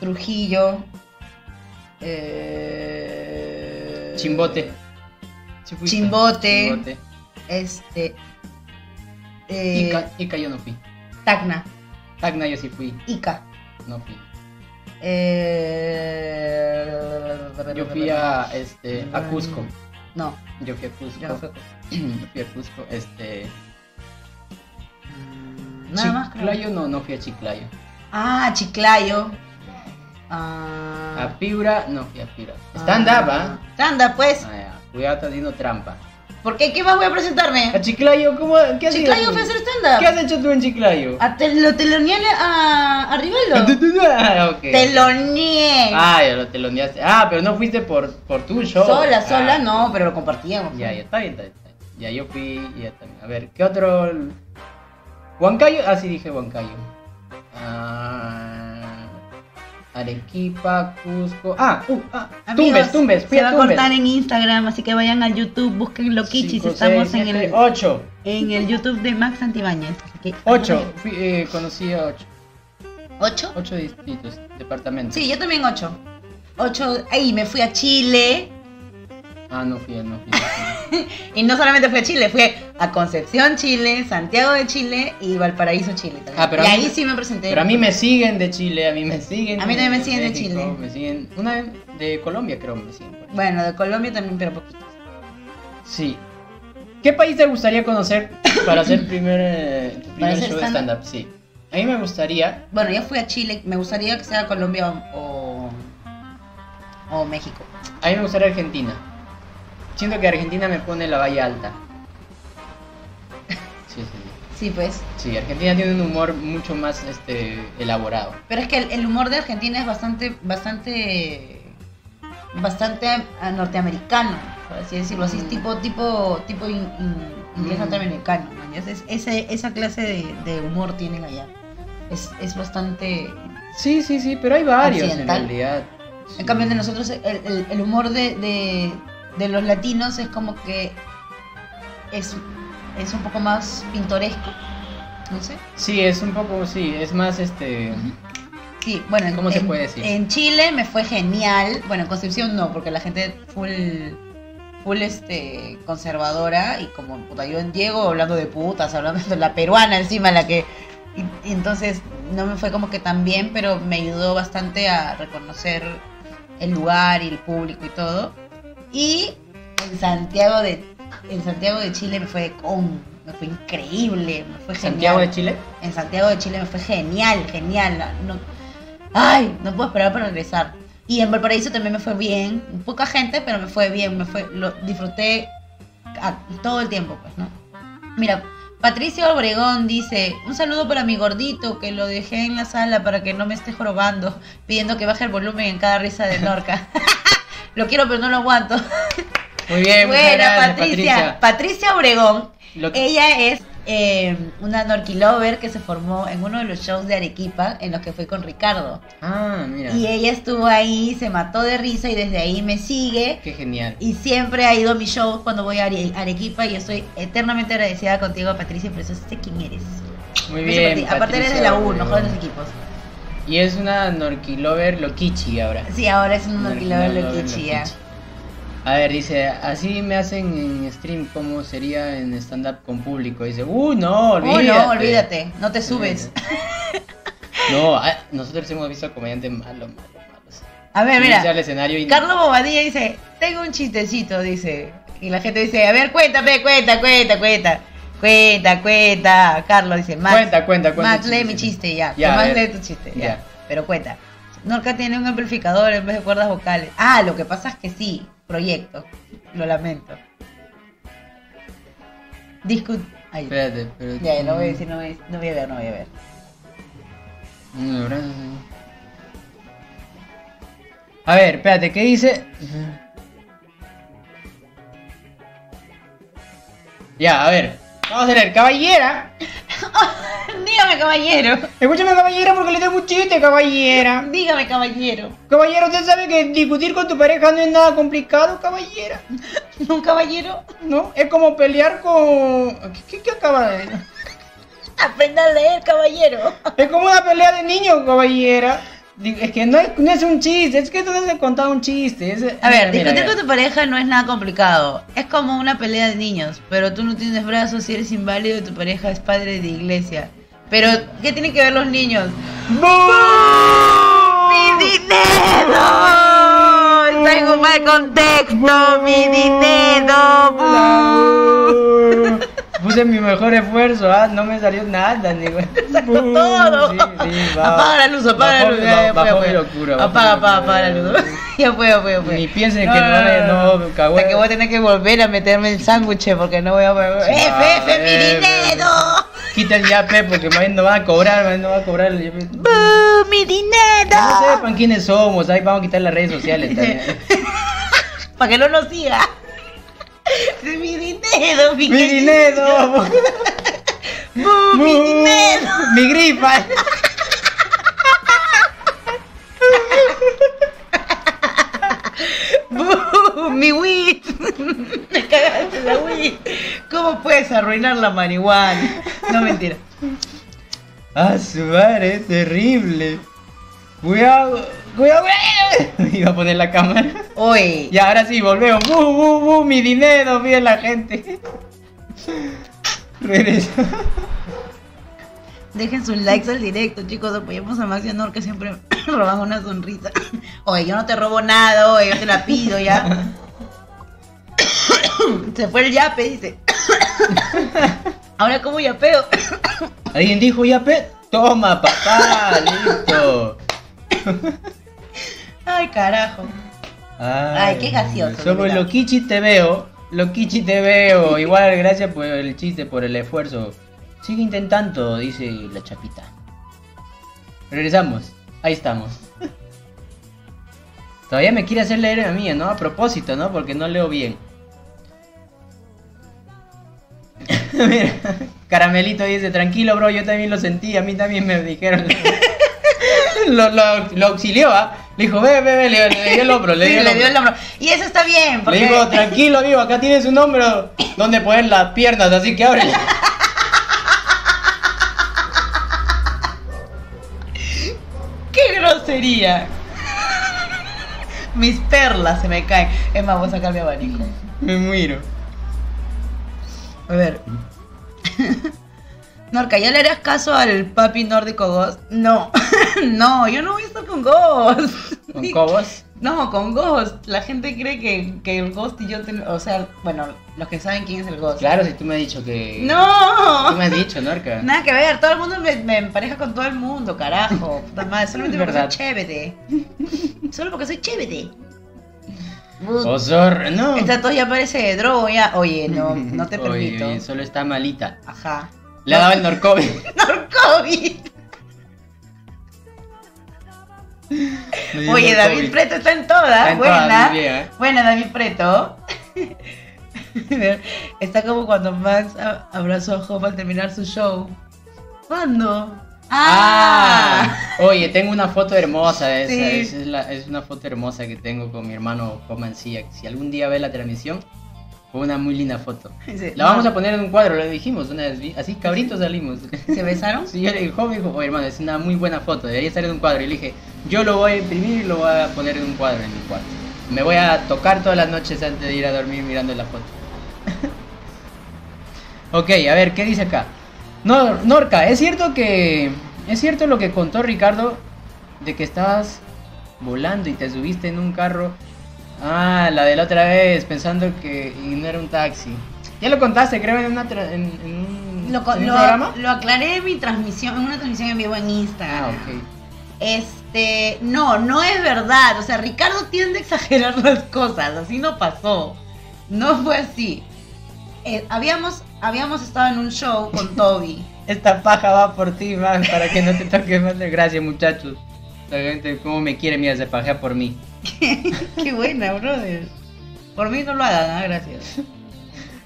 Trujillo, eh, Chimbote. Sí fuiste. Chimbote. Chimbote. Este. eh, Ica, Ica yo no fui. Tacna, Tacna yo sí fui. Ica. No fui. Eh, Yo fui a, este, a Cusco. No, Yo fui a Cusco. yo no fui. Yo fui a Cusco. Este. Nada más. Chiclayo no, no fui a Chiclayo. Ah, Chiclayo. Ah, A Piura, no fui a Piura. ¿ah? Stand up, pues. Ah, ya. Cuidado, haciendo trampa. ¿Por qué? ¿Qué más voy a presentarme? A Chiclayo, ¿cómo? ¿Qué has Chiclayo fue a hacer stand-up. ¿Qué has hecho tú en Chiclayo? A te- lo teloneé a, a Rivaldo. Ah, ok. Teloneé. Ah, ya lo teloneaste. Ah, pero no fuiste por, por tu show. sola, Ah, sola no, pero lo compartíamos. Ya, ya está bien, está bien. Ya, yo fui y ya también. A ver, ¿qué otro? Huancayo. Ah, sí, dije Huancayo. Ah, Arequipa, Cusco. Ah, uh, ah, Amigos, Tumbes, Tumbes. Fui se va a a Tumbes. cortar en Instagram, así que vayan al YouTube, busquen Loquichis, estamos en el, 8. en el YouTube de Max Santibáñez. así que- 8. Fui, eh, conocí a 8. ¿Ocho? 8 distritos, departamentos. Sí, yo también ocho. Ocho, ahí me fui a Chile. Ah, no fui, no fui. no fui. Y no solamente fui a Chile, fui a Concepción, Chile, Santiago de Chile y Valparaíso, Chile. también. Ah, pero y ahí sí me presenté. Pero a mí me siguen de Chile, a mí me siguen. A mí también me siguen de México, Chile. Me siguen. Una vez de Colombia, creo, me siguen. ahí. Bueno, de Colombia también, pero poquito. Sí. ¿Qué país te gustaría conocer para hacer primer, eh, tu primer show de stand-up? stand-up? Sí. A mí me gustaría. Bueno, yo fui a Chile, me gustaría que sea Colombia o, o México. A mí me gustaría Argentina. Siento que Argentina me pone la valla alta. Sí, sí, sí. Sí, pues. Sí, Argentina tiene un humor mucho más este, elaborado. Pero es que el, el humor de Argentina es bastante, bastante, bastante norteamericano, por así decirlo, así Mm. tipo, tipo, tipo in- in- inglés Mm. norteamericano. ¿no? Es- ese, esa clase de, de humor tienen allá. Es, es bastante. Sí, sí, sí, pero hay varios en realidad. En cambio de nosotros el, el- el humor de, de, de los latinos es como que es, es un poco más pintoresco. No sé. Sí, es un poco, sí, es más este. Sí, bueno, en, ¿Cómo se en- puede decir? En Chile me fue genial. Bueno, en Concepción no, porque la gente full, full este, conservadora. Y como puta, yo en Diego hablando de putas, hablando de la peruana encima, la que. Y, y entonces no me fue como que tan bien, pero me ayudó bastante a reconocer el lugar y el público y todo. Y en Santiago de, en Santiago de Chile me fue con. Me fue increíble, me fue genial Santiago de Chile. en Santiago de Chile me fue genial, genial. No, ay, no puedo esperar para regresar. Y en Valparaíso también me fue bien, poca gente, pero me fue bien, me fue, lo disfruté a- todo el tiempo, pues, ¿no? Mira, Patricia Obregón dice, un saludo para mi gordito que lo dejé en la sala para que no me esté jorobando, pidiendo que baje el volumen en cada risa de Norca. lo quiero pero no lo aguanto. Muy bien, Buena, gracias, Patricia. Patricia. Patricia Obregón Lo que- ella es eh, una Norky Lover que se formó en uno de los shows de Arequipa en los que fui con Ricardo. Ah, mira. Y ella estuvo ahí, se mató de risa y desde ahí me sigue. Qué genial. Y siempre ha ido a mis shows cuando voy a Are- Arequipa y estoy eternamente agradecida contigo, Patricia, por eso sé quién eres. Muy bien. Aparte eres de Patricia la U, no juegas los equipos. Y es una Norky Lover Lokichi ahora. Sí, ahora es un Norky Lover Lover Loquichi, ya. Lokichi. A ver, dice, así me hacen en stream como sería en stand-up con público. Dice, uh, no, olvídate. no, olvídate, no te subes. No, ah, nosotros hemos visto comediantes malos, malos, malos. A ver, mira. al escenario y... Carlos Bobadilla dice, tengo un chistecito, dice. Y la gente dice, a ver, cuéntame, cuenta, cuenta, cuenta. Cuenta, cuenta. Carlos dice, Max. Cuenta, cuenta, cuenta Max, lee mi chiste, ya. Ya, lee tu chiste, ya. Ya. Pero cuenta. Norca tiene un amplificador en vez de cuerdas vocales. Ah, lo que pasa es que sí, proyecto. Lo lamento. Discut... Ay, Espérate, pero... ya, ya, no voy a decir, no voy a, no voy a ver, no voy a ver. A ver, espérate, ¿qué dice? Ya, a ver. Vamos a leer, caballera. Dígame, caballero. Escúchame, caballera, porque le tengo un chiste, caballera. Dígame, caballero. Caballero, usted sabe que discutir con tu pareja no es nada complicado, caballera. ¿Un caballero? ¿No? Es como pelear con... ¿Qué, qué acaba de decir? Aprenda a leer, caballero. Es como una pelea de niños, caballera. Es que no es, no es un chiste, es que tú no has contado un chiste. es- A ver, Mira, discutir mira. con tu pareja no es nada complicado. Es como una pelea de niños, pero tú no tienes brazos y eres inválido y tu pareja es padre de iglesia. Pero, ¿qué tienen que ver los niños? ¡Mi dinero! Está en un mal contexto, mi dinero. Puse mi mejor esfuerzo, ah, no me salió nada, ni güey. todo. Sí, sí, va. apaga la luz, apaga la Bajó- luz. Ya, ya bajó fue, mi locura, bajó Apaga, apaga, apaga la luz. Ya fue, ya fue, ya fue. Ni piensen que no, no, cagüey. Hasta que voy a tener que volver a meterme el sándwich porque no voy a poder. ¡F, F, mi eh, dinero! Quiten ya, Pe, porque más no van a cobrar, más no van a cobrar. Yo- Que ¡Bú, ¡Mi dinero! no sepan quiénes somos, ahí vamos a quitar las redes sociales también. Para que no nos siga. ¡Mi dinero, mi ¡Mi dinero! ¡Bú, mi dinero! ¡Mi gripa! ¡Bú, mi weed! Me cagaste la weed. ¿Cómo puedes arruinar la marihuana? No, mentira. ¡Ah, su madre, es terrible! ¡Cuidado! Iba a poner la cámara. Oye, Y ahora sí, volvemos. ¡Bu, bu, bu! ¡Mi dinero! ¡Mire la gente! Regresa. dejen sus likes al directo, chicos. Apoyemos a Max y a Nor, que siempre roban una sonrisa. Oye, yo no te robo nada, oye, yo te la pido ya. Se fue el yape, dice. Ahora, ¿cómo yapeo? ¿Alguien dijo ya, Pe? ¡Toma, papá! ¡Listo! Ay, carajo. Ay, qué gracioso, Somos mira. Loquichi te veo. Loquichi te veo. Igual, gracias por el chiste, por el esfuerzo. Sigue intentando, dice la chapita. Regresamos. Ahí estamos. Todavía me quiere hacer leer a mí, ¿no? A propósito, ¿no? Porque no leo bien. Mira, Caramelito dice, tranquilo, bro, yo también lo sentí, a mí también me dijeron. lo, lo, lo auxilió, ¿ah? Le dijo, ve, ve, ve, le, le dio el hombro, le Sí, dio el le dio hombro. el hombro. Y eso está bien, Le digo, tranquilo, amigo, acá tienes un hombro donde poner las piernas, así que ábrele. ¡Qué grosería! Mis perlas se me caen. Es más, voy a sacar mi abanico. Me muero. A ver. Norca, ¿ya le harás caso al papi nórdico Ghost? No, no, yo no voy a estar con Ghost. ¿Con cobos? No, con Ghost. La gente cree que, que el Ghost y yo ten- O sea, bueno, los que saben quién es el Ghost. Claro, si tú me has dicho que... Tú ¡No! me has dicho, Norca. Nada que ver, todo el mundo me, me empareja con todo el mundo, carajo. Puta madre, solamente porque soy chévere. Solo porque soy chévere. Osor, no. Esta tos ya parece de droga, ya. Oye, no, no te Oye, permito. oye, solo está malita. Ajá. Le ha dado el Norcovid. Norcovid. Oye, David Preto está en todas. Buena. bien, ¿eh? Buena, David Preto. está como cuando Max abrazó a Hope al terminar su show. ¿Cuándo? Ah, oye, tengo una foto hermosa de esa. Sí. Esa es, la- es una foto hermosa que tengo con mi hermano Job Mancilla. Si algún día ve la transmisión, fue una muy linda foto. La no. vamos a poner en un cuadro, lo dijimos una vez. Así cabritos salimos. ¿Se besaron? Sí, yo le dije, me dijo, oye hermano, es una muy buena foto, debería estar en un cuadro. Y le dije, yo lo voy a imprimir y lo voy a poner en un cuadro en mi cuarto. Me voy a tocar todas las noches antes de ir a dormir mirando la foto. ok, a ver, ¿qué dice acá? No, Norca, es cierto que. Es cierto lo que contó Ricardo de que estabas volando y te subiste en un carro. Ah, la de la otra vez, pensando que y no era un taxi. Ya lo contaste, creo, en, una tra- en, en un, Lo, co- en un lo- programa. lo aclaré en mi transmisión, en una transmisión en vivo en Instagram. Ah, ok. Este, no, no es verdad. O sea, Ricardo tiende a exagerar las cosas. Así no pasó. No fue así. Eh, habíamos, habíamos estado en un show con Toby. Esta paja va por ti, man, para que no te toque más de gracias, muchachos. La gente, cómo me quiere, mira, se pajea por mí. Qué buena, brother. Por mí no lo hagan, ah, gracias.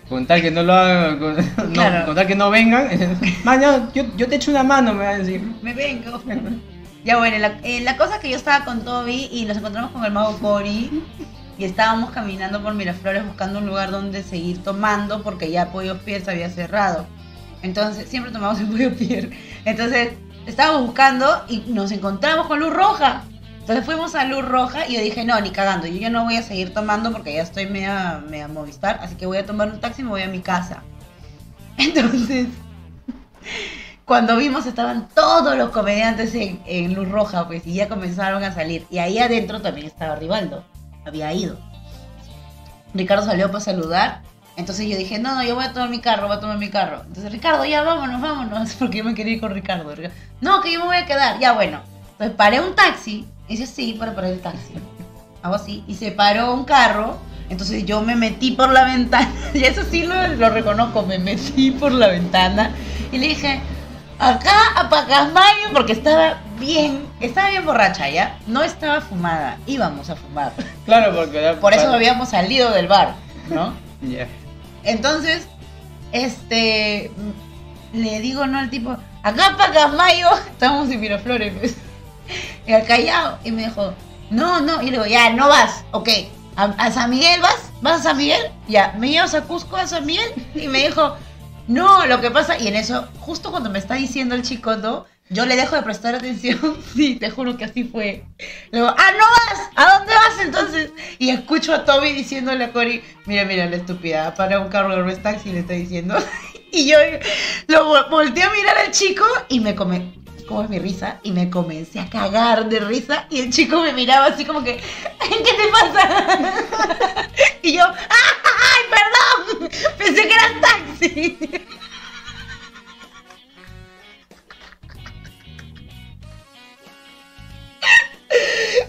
Con tal que no lo hagan, con, no, con tal que no vengan. Man, no, yo, yo te echo una mano, me va a decir. Me vengo. Ya bueno, la, eh, la cosa es que yo estaba con Toby y nos encontramos con el mago Cory y estábamos caminando por Miraflores buscando un lugar donde seguir tomando porque ya Pollo Pier se había cerrado. Entonces, siempre tomamos en Pollo Pier. Entonces, estábamos buscando y nos encontramos con Luz Roja. Entonces fuimos a Luz Roja y yo dije, no, ni cagando, yo ya no voy a seguir tomando porque ya estoy media, media Movistar, así que voy a tomar un taxi y me voy a mi casa. Entonces, cuando vimos estaban todos los comediantes en, en luz roja, pues, y ya comenzaron a salir. Y ahí adentro también estaba Rivaldo, había ido. Ricardo salió para saludar Entonces yo dije, no, no, yo voy a tomar mi carro, voy a tomar mi carro. Entonces, Ricardo, ya vámonos, vámonos, porque yo me quería ir con Ricardo. No, que yo me voy a quedar, ya bueno. Entonces paré un taxi, y dice, sí, para parar el taxi. Hago así, y se paró un carro, entonces yo me metí por la ventana, y eso sí lo, lo reconozco, me metí por la ventana, y le dije, acá a Pacasmayo, porque estaba bien, estaba bien borracha ya, no estaba fumada, íbamos a fumar. Claro, porque... Por eso habíamos salido del bar, ¿no? Ya. Entonces, este, le digo, ¿no? Al tipo, acá Pacasmayo, estamos en Miraflores, pues, y al Callao, y me dijo, no, no, y le digo, ya, no vas, ok, ¿A, a San Miguel vas? ¿Vas a San Miguel? Ya, ¿me llevas a Cusco a San Miguel? Y me dijo, no, lo que pasa, y en eso, justo cuando me está diciendo el chico, ¿no? Yo le dejo de prestar atención, sí, te juro que así fue. Le digo, ah, no vas, ¿a dónde vas entonces? Y escucho a Toby diciéndole a Cory, mira, mira, la estúpida, para un carro de Red Taxi y le está diciendo. Y yo lo vo- volteé a mirar al chico y me come, ¿cómo es mi risa? Y me comencé a cagar de risa y el chico me miraba así como que, ¿qué te pasa? Y yo, ¡ay, perdón! Pensé que era taxi.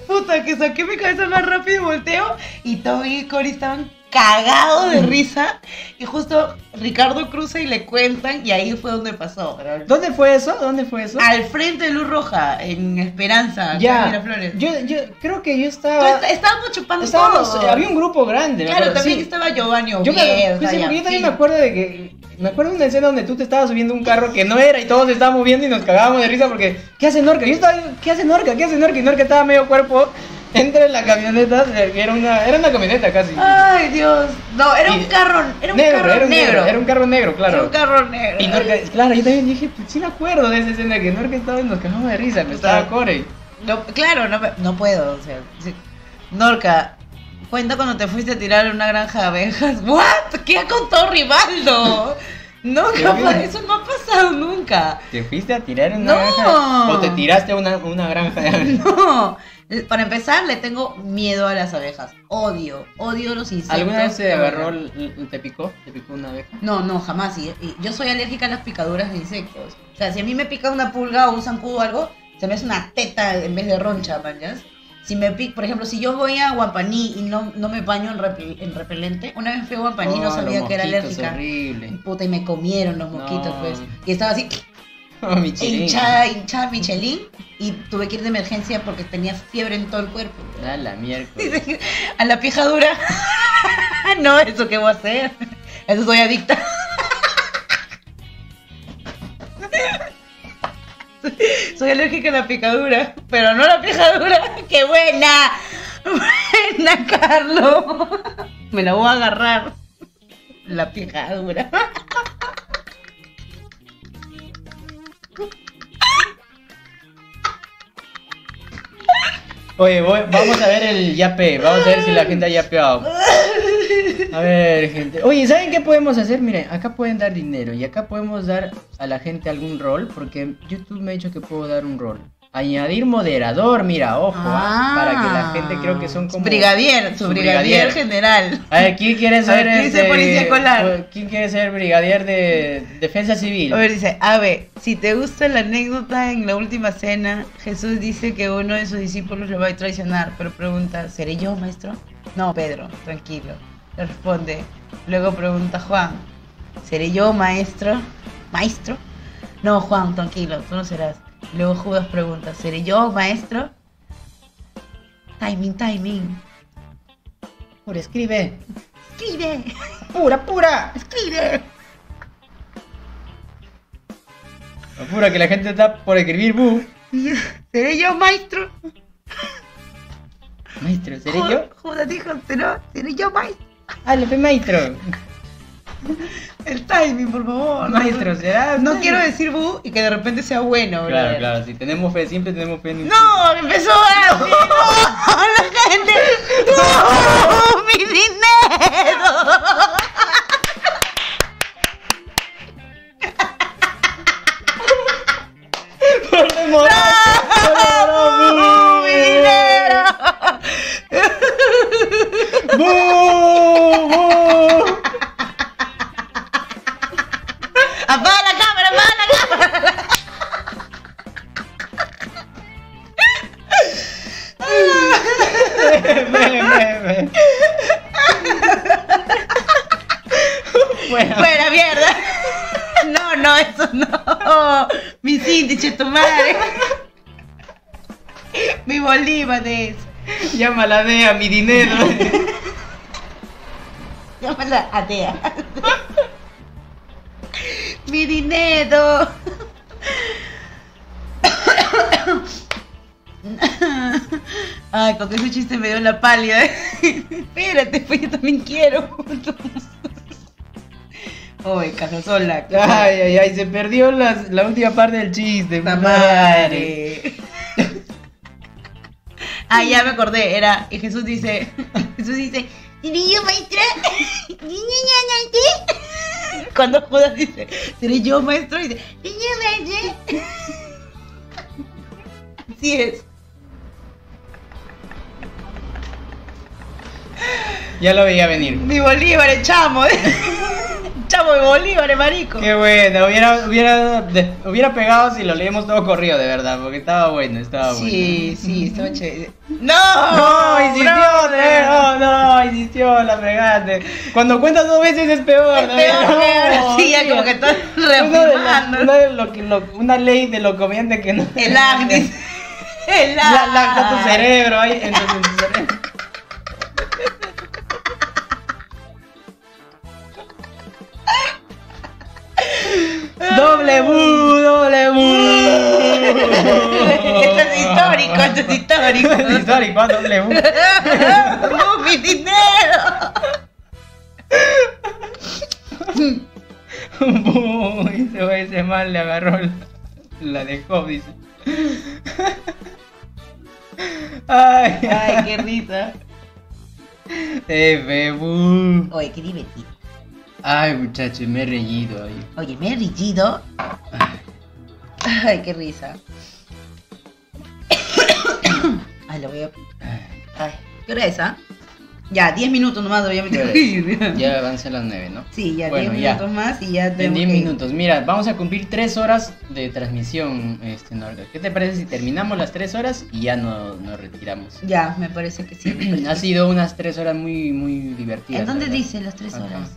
Puta, que saqué mi cabeza más rápido y volteo. Y Toby y Cory estaban cagados de risa. Y justo Ricardo cruza y le cuentan. Y ahí fue donde pasó. ¿Dónde fue eso? ¿Dónde fue eso? Al frente de Luz Roja, en Esperanza, ya. Miraflores. Yo, yo creo que yo estaba... estábamos chupando Estábamos, todo. había un grupo grande. Claro, acuerdo, también sí. estaba Giovanni Yo, me, pues también sí. me acuerdo de que. Me acuerdo de una escena donde tú te estabas subiendo un carro que no era y todos estábamos viendo y nos cagábamos de risa porque. ¿Qué hace Norca? Yo estaba. ¿Qué hace Norca? ¿Qué hace Norca? Y Norca estaba medio cuerpo entre la camioneta. que Era una, era una camioneta casi. Ay, Dios. No, era un carro, era un negro, carro era un negro. Era un carro negro, claro. Era un carro negro. Y Norca, claro, yo también dije, pues sí me acuerdo de esa escena que Norca estaba y nos cagamos de risa, me estaba Claro. core. No, claro, no, no puedo. O sea, sí. Norca, cuenta cuando te fuiste a tirar una granja de abejas. ¿What? ¿Qué ha contado Rivaldo? No, capaz, eso no ha pasado nunca. ¿Te fuiste a tirar en No. una granja? ¿O te tiraste a una, una granja de No. Para empezar, le tengo miedo a las abejas. Odio, odio los insectos. ¿Alguna vez se agarró, te picó? ¿Te picó una abeja? No, no, jamás. Y, y yo soy alérgica a las picaduras de insectos. O sea, si a mí me pica una pulga o un zancudo o algo, se me hace una teta en vez de roncha, mañas. Si me pica, por ejemplo, si yo voy a Guampaní y no, no me baño en, repel- en repelente, una vez fui a Guampaní y no Oh, sabía los que era alérgica. horrible. Puta, y me comieron los mosquitos, No. pues. Y estaba así, Oh, hinchada, hinchada Michelin, y tuve que ir de emergencia porque tenía fiebre en todo el cuerpo. A la miércoles. A la pijadura. no, eso qué voy a hacer. Eso soy adicta. Soy alérgica a la picadura, pero no a la picadura. ¡Qué buena! Buena, Carlos. Me la voy a agarrar. La picadura. Oye, voy- vamos a ver el yape. Vamos a ver si la gente ha yapeado. A ver, gente. Oye, ¿saben qué podemos hacer? Miren, acá pueden dar dinero y acá podemos dar a la gente algún rol. Porque YouTube me ha dicho que puedo dar un rol. Añadir moderador, mira, ojo. ah, para que la gente creo que son como. Brigadier, su su brigadier, brigadier. general. A ver, ¿quién quiere ser ver, ¿quién dice este, policía escolar? ¿Quién quiere ser brigadier de defensa civil? A ver, dice, a ver, si te gusta la anécdota en la última cena, Jesús dice que uno de sus discípulos lo va a traicionar, pero pregunta, ¿seré yo, maestro? No, Pedro, tranquilo. Le responde. Luego pregunta Juan, ¿seré yo, maestro? ¿Maestro? No, Juan, tranquilo, tú no serás. Luego Judas pregunta, ¿seré yo, maestro? Timing, timing. Pura, escribe. Escribe, Pura, pura. escribe. Pura, que la gente está por escribir bu. ¿Seré yo, maestro? Maestro, ¿seré Ju- yo? Judas dijo, ¿seré, seré yo, maestro? Pe, maestro. El timing, por favor. Maestro, ¿será? No quiero decir bu y que de repente sea bueno, Claro, brother. claro, si tenemos fe, siempre tenemos fe en No, empezó a decir, no, la gente, no, mi dinero. ¡Por demorado! No, mi dinero. ¡Bu! ¡Bu! Apaga la cámara, apaga la cámara. Ve. Bueno, Fuera, mierda. No, no, eso no. Mi síndice, tu madre. Mi Bolívar de eso. llámala de a mi dinero. Llámala Atea. Mi dinero. Ay, con ese chiste me dio la pálida. Espérate, pues yo también quiero. Oye, Casasola. Ay, ay, ay, se perdió las- la última parte del chiste. Puta madre. Ah, ya me acordé, era, y Jesús dice, Jesús dice, ¿seré yo maestra? Cuando Judas dice, ¿seré yo maestro? Y dice. Sí es. Ya lo veía venir. Mi Bolívar, chamo. Chamo de Bolívar, marico. Qué bueno, hubiera, hubiera, hubiera pegado si lo leímos todo corrido, de verdad, porque estaba bueno, estaba bueno. Sí, sí, estaba chévere. ¡No! No, insistió, no, no, insistió, la fregaste. Cuando cuentas dos veces es peor, Es ¿no? peor, No, peor. Sí, ya como que estás de reafirmando. una, de lo que- lo- una ley de los comediantes que no. El dice. El lag. La, tu cerebro ahí, en tu, en tu cerebro. Doble bu, doble bu. Esto es histórico, esto es histórico. Es histórico, ¿ah? doble bu. ¡Oh, mi dinero! Bu, ese ese mal le agarró la, dejó, dice. Ay, Ay, qué risa. Bu. Oye, qué divertido. Ay, muchacho, me he reído ahí. Oye, me he rillido. Ay, qué risa. Ay, lo voy a. Ay, ¿qué hora es, ah? Ya, 10 minutos nomás, ya que ir. Ya avanzan las nueve, ¿no? Sí, ya Bueno, 10 ya. minutos más y ya En tenemos 10 que minutos. Mira, vamos a cumplir 3 horas de transmisión, este, Norga. ¿Qué te parece si terminamos las 3 horas y ya no, nos retiramos? Ya, me parece que sí. ha sido unas 3 horas muy, muy divertidas. ¿En dónde verdad. dice las tres Ajá.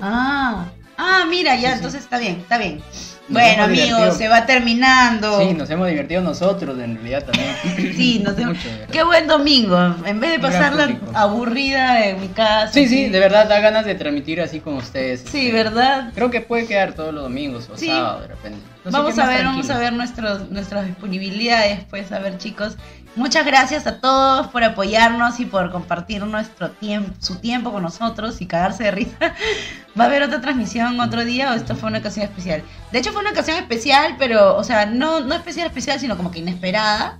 Ah, ah, mira, ya, Sí, sí. entonces está bien, está bien. Nos bueno, amigos, divertido. se va terminando. Sí, nos hemos divertido nosotros en realidad también. Sí, nos hemos-. Qué buen domingo. En vez de pasarla aburrida en mi casa. Sí, sí, de verdad da ganas de transmitir así con ustedes. Sí, este, ¿verdad? Creo que puede quedar todos los domingos o sábado de repente. No vamos a ver, vamos a ver nuestros, nuestras disponibilidades, pues, a ver, chicos. Muchas gracias a todos por apoyarnos y por compartir nuestro tiempo, su tiempo con nosotros y cagarse de risa. ¿Va a haber otra transmisión otro día o esto fue una ocasión especial? De hecho fue una ocasión especial, pero, o sea, no, no especial especial, sino como que inesperada.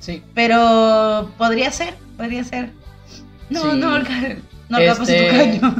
Sí. Pero podría ser, podría ser. No, Sí. no, Olga, no, capaz Este.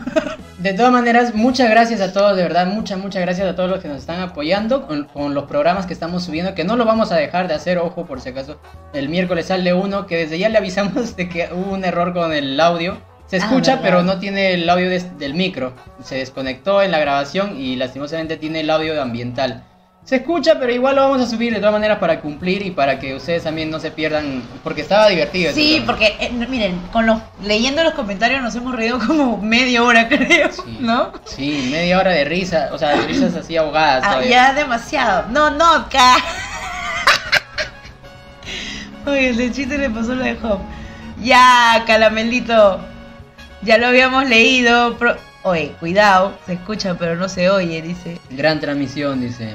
De todas maneras, muchas gracias a todos, de verdad, muchas, muchas gracias a todos los que nos están apoyando con, con los programas que estamos subiendo, que no lo vamos a dejar de hacer, ojo, por si acaso. El miércoles sale uno, que desde ya le avisamos de que hubo un error con el audio. Se Ah, escucha, pero no tiene el audio des- del micro. Se desconectó en la grabación y lastimosamente tiene el audio ambiental. Se escucha, pero igual lo vamos a subir de todas maneras para cumplir y para que ustedes también no se pierdan, porque estaba divertido. Sí, porque eh, miren, con los leyendo los comentarios nos hemos reído como media hora, creo, Sí. ¿no? Sí, media hora de risa, o sea, de risas así ahogadas. Ah, ya demasiado. No, no, acá. Oye, el chiste le pasó lo de Job. Ya, calamelito. Ya lo habíamos leído. pro- Oye, cuidado, se escucha pero no se oye, dice. Gran transmisión, dice.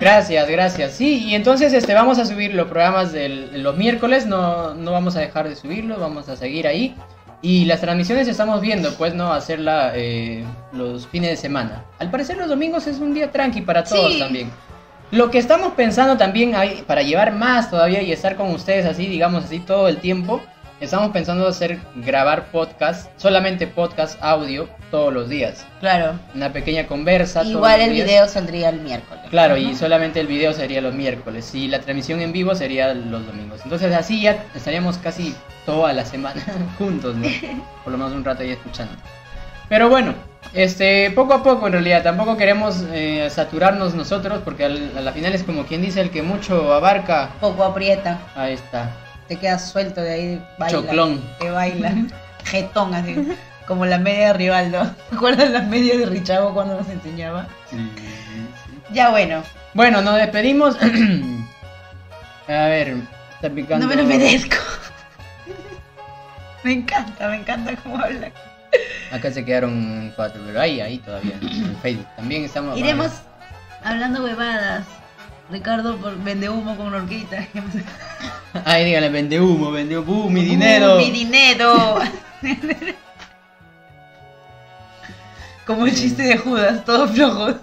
Gracias, gracias. Sí, y entonces este vamos a subir los programas de los miércoles, no, no vamos a dejar de subirlos, vamos a seguir ahí. Y las transmisiones estamos viendo, pues, ¿no? Hacerla eh, los fines de semana. Al parecer los domingos es un día tranqui para todos Sí. también. Lo que estamos pensando también ahí, para llevar más todavía y estar con ustedes así, digamos así, todo el tiempo, estamos pensando hacer grabar podcast, solamente podcast audio todos los días. Claro. Una pequeña conversa. Igual el días. video saldría el miércoles. Claro, y solamente el video sería los miércoles y la transmisión en vivo sería los domingos. Entonces así ya estaríamos casi toda la semana juntos, ¿no? Por lo menos un rato ahí escuchando. Pero bueno, Este, poco a poco en realidad, tampoco queremos eh, saturarnos nosotros porque al- a la final es como quien dice el que mucho abarca. Poco aprieta. Ahí está. Te quedas suelto de ahí. Baila, Choclón. Que baila. Jetón así. Como la media de Rivaldo. ¿Te acuerdas las medias de Richavo cuando nos enseñaba? Ya bueno. Bueno, nos despedimos. a ver, está picando. No me lo merezco. me encanta, me encanta cómo habla. Acá se quedaron cuatro, pero ahí, ahí todavía, en Facebook. También estamos. Iremos hablando huevadas. Ricardo por vende humo con Lorquita. Ay, díganle, vende humo, vende humo, mi dinero. Uh, mi dinero. Como el chiste de Judas, todos flojos.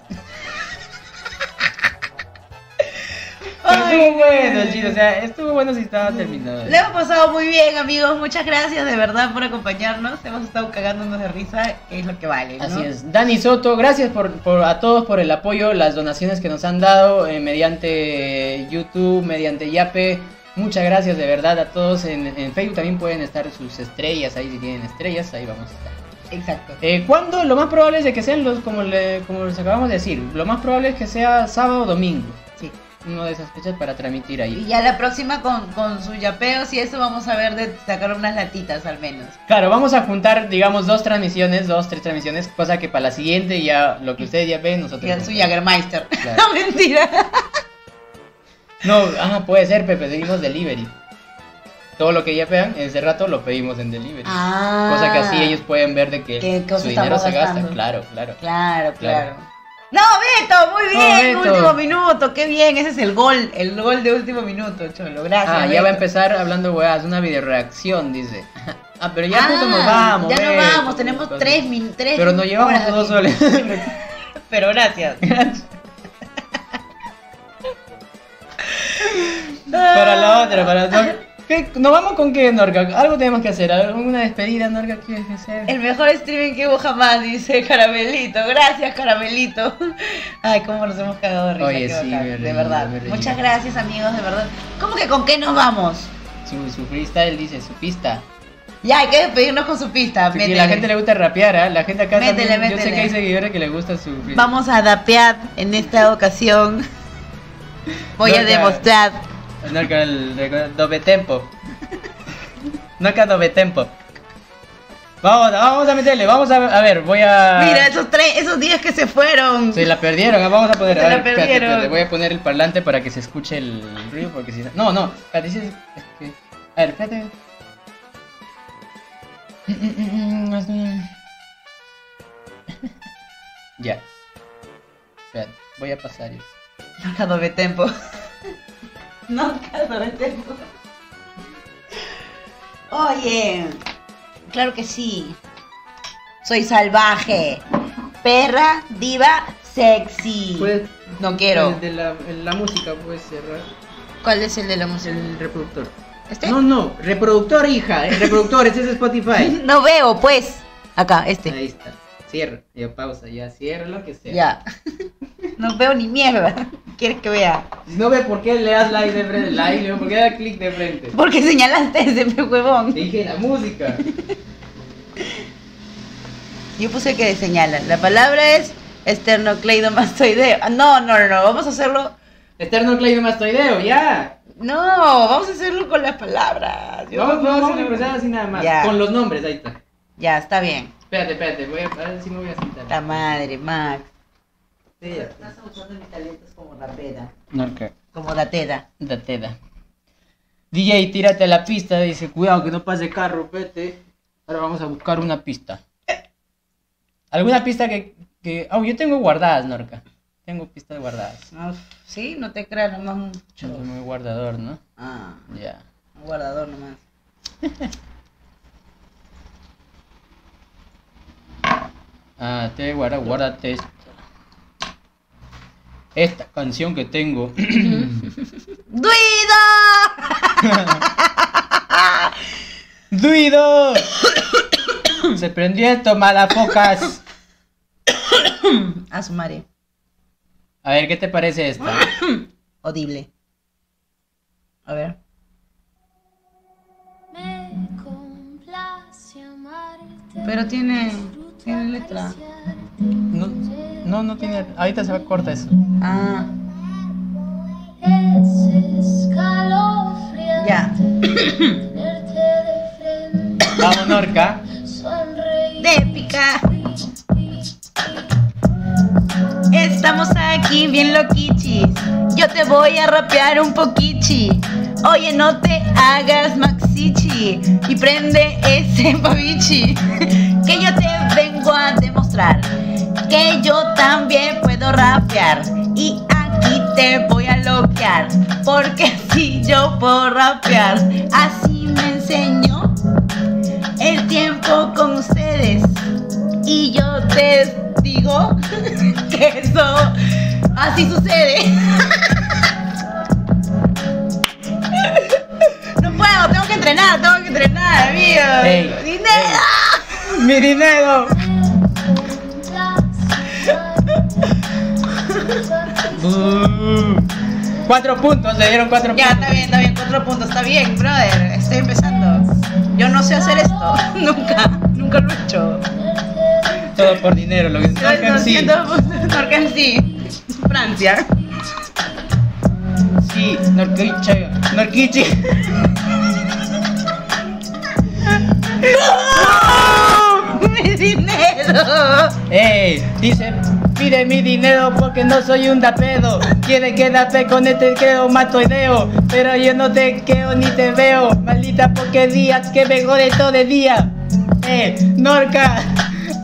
Pero Ay, estuvo bueno, chicos, o sea, estuvo bueno si estaba terminado. Le hemos pasado muy bien, amigos. Muchas gracias de verdad por acompañarnos. Hemos estado cagándonos de risa, que es lo que vale. ¿no? Así es. Dani Soto, gracias por, por- a todos por el apoyo, las donaciones que nos han dado eh, mediante YouTube, mediante Yape. Muchas gracias de verdad a todos. En, en Facebook también pueden estar sus estrellas, ahí si tienen estrellas, ahí vamos a estar. Exacto. Eh, ¿Cuándo? Lo más probable es de que sean los, como, le- como les acabamos de decir, lo más probable es que sea sábado o domingo. Sí. Una de esas fechas para transmitir Y ahí. ya la próxima con, con sus yapeos y eso vamos a ver de sacar unas latitas al menos. Claro, vamos a juntar, digamos, dos transmisiones, dos, tres transmisiones, cosa que para la siguiente ya lo que ustedes ya ven, nosotros. Y el su Jagermeister. Claro. No, mentira. No, ah, puede ser, Pepe, pedimos delivery. Todo lo que ya vean, en ese rato lo pedimos en delivery. Ah. Cosa que así ellos pueden ver de que ¿Qué cosa su dinero se gasta. Claro, claro. Claro, claro. Claro. No, Beto, muy bien, No, Beto. último minuto, qué bien, ese es el gol, el gol de último minuto, cholo, gracias. Ah, ya va a empezar hablando, weas, una video reacción, dice. Ah, pero ya Ah, justo nos vamos. Ya nos vamos, tenemos tres min tres Pero nos llevamos dos soles. Pero gracias. para la otra, para la otra. ¿Qué? ¿Nos vamos con qué, Norca? Algo tenemos que hacer, alguna despedida, Norca, ¿quieres hacer? El mejor streaming que hubo jamás, dice Caramelito. Gracias, Caramelito. Ay, cómo nos hemos cagado de risa. Oye, qué sí, me de reí, verdad. me reí. Muchas gracias, amigos, de verdad. ¿Cómo que con qué nos vamos? Su, su freestyle dice, su pista. Ya, hay que despedirnos con su pista. Sí, métele. la gente le gusta rapear, ¿ah? La gente acá Métele, también, yo sé métele. que hay seguidores que le gusta su freestyle. Vamos a dapear en esta ocasión. Voy a demostrar. Norca, el, el doble tempo. Norca doble tempo. Vamos, vamos a meterle, vamos a, a ver, voy a... Mira, esos tres, esos días que se fueron. Se la perdieron, ah, vamos a poner... Se a la ver, espérate, perdieron. espérate, voy a poner el parlante para que se escuche el ruido, porque si no... No, no, espérate, es que... A ver, espérate. Ya. Espérate, voy a pasar yo. No cada de tempo. No tempo. Oye, claro que sí. Soy salvaje. Perra, diva, sexy. no quiero. de la, la música puede cerrar. ¿Cuál es el de la música? El reproductor. ¿Este? No, no, reproductor, hija. El reproductor, ese es Spotify. No veo, pues. Acá, este. Ahí está. Cierra. Ya pausa, ya cierra lo que sea. Ya. No veo ni mierda. ¿Quieres que vea? Si no ve por qué le das like de frente, like, le- por qué da clic de frente. Porque señalaste ese huevón. Te dije la música. Yo puse que señala. La palabra es esternocleidomastoideo. Ah, No, no, no, no. Vamos a hacerlo. Esternocleidomastoideo, ya. No, vamos a hacerlo con las palabras. Yo- Vamos, vamos a hacer una cruzada así nada más. Ya. Con los nombres, ahí está. Ya, está bien. Espérate, espérate, voy a, a ver si me voy a sentar. La madre, Max. Sí. Estás usando mis talentos como rapera. Norca. Como datera. Da teda. DJ, tírate a la pista, dice, cuidado que no pase carro, vete. Ahora vamos a buscar una pista. ¿Alguna pista que... que... Oh, yo tengo guardadas, Norca. Tengo pistas guardadas. Ah, sí, no te creas, nomás soy muy guardador, ¿no? Ah, Ya. un guardador nomás. Ah, te guarda, guárdate esta. Esta canción que tengo. ¡Duido! ¡Duido! Se prendió esto, malafocas. A su madre. A ver, ¿qué te parece esta? Audible. A ver. Me complace amarte. Pero tiene- Tiene letra. No, no, no tiene. Ahorita se va a cortar eso. Ah, Es escalofriante ya. tenerte de frente, Vamos, Norca. sonreír. De épica. Estamos aquí bien loquichis. Yo te voy a rapear un poquichi. Oye, no te hagas maxichi y prende ese pavichi. Que yo te vengo a demostrar que yo también puedo rapear. Y aquí te voy a loquear. Porque si yo puedo rapear, así me enseñó el tiempo con ustedes. Y yo te digo que eso así sucede. No puedo, tengo que entrenar, tengo que entrenar, amigo. Ey, ¡Dinero! ¡Mi dinero! Cuatro puntos, le dieron cuatro Ya, puntos. está bien, está bien, cuatro puntos, está bien, brother. Estoy empezando. Yo no sé hacer esto. Nunca, nunca lo he hecho. Todo por dinero, lo que se Lo sí. sí. Francia. Sí, Norquiche. Norquiche. ¡Mi dinero! Ey, dice, pide mi dinero porque no soy un dapedo. Quiere quedarte con este quedo matoideo. Pero yo no te quedo ni te veo. Maldita porquería que me jode todo el día. Eh, Norca,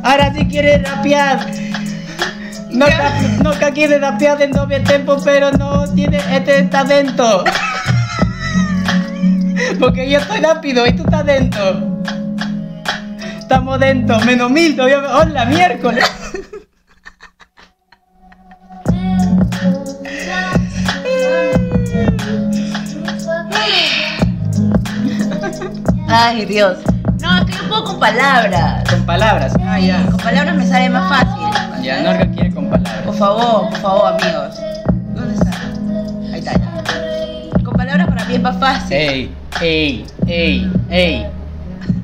ahora sí quiere rapear. Norca, Norca quiere rapear de doble tempo, pero no tiene este talento. Porque yo estoy rápido y tú estás dentro. Estamos dentro, menos mil todavía. ¡Hola, miércoles! Ay, Dios. No, es que yo puedo con palabras. Con palabras. Ah, ya. Con palabras me sale más fácil. Ya, Norca quiere con palabras. Por favor, por favor, amigos. ¿Dónde está? Ahí está, ya. Con palabras para mí es más fácil. Ey, ey, ey, ey,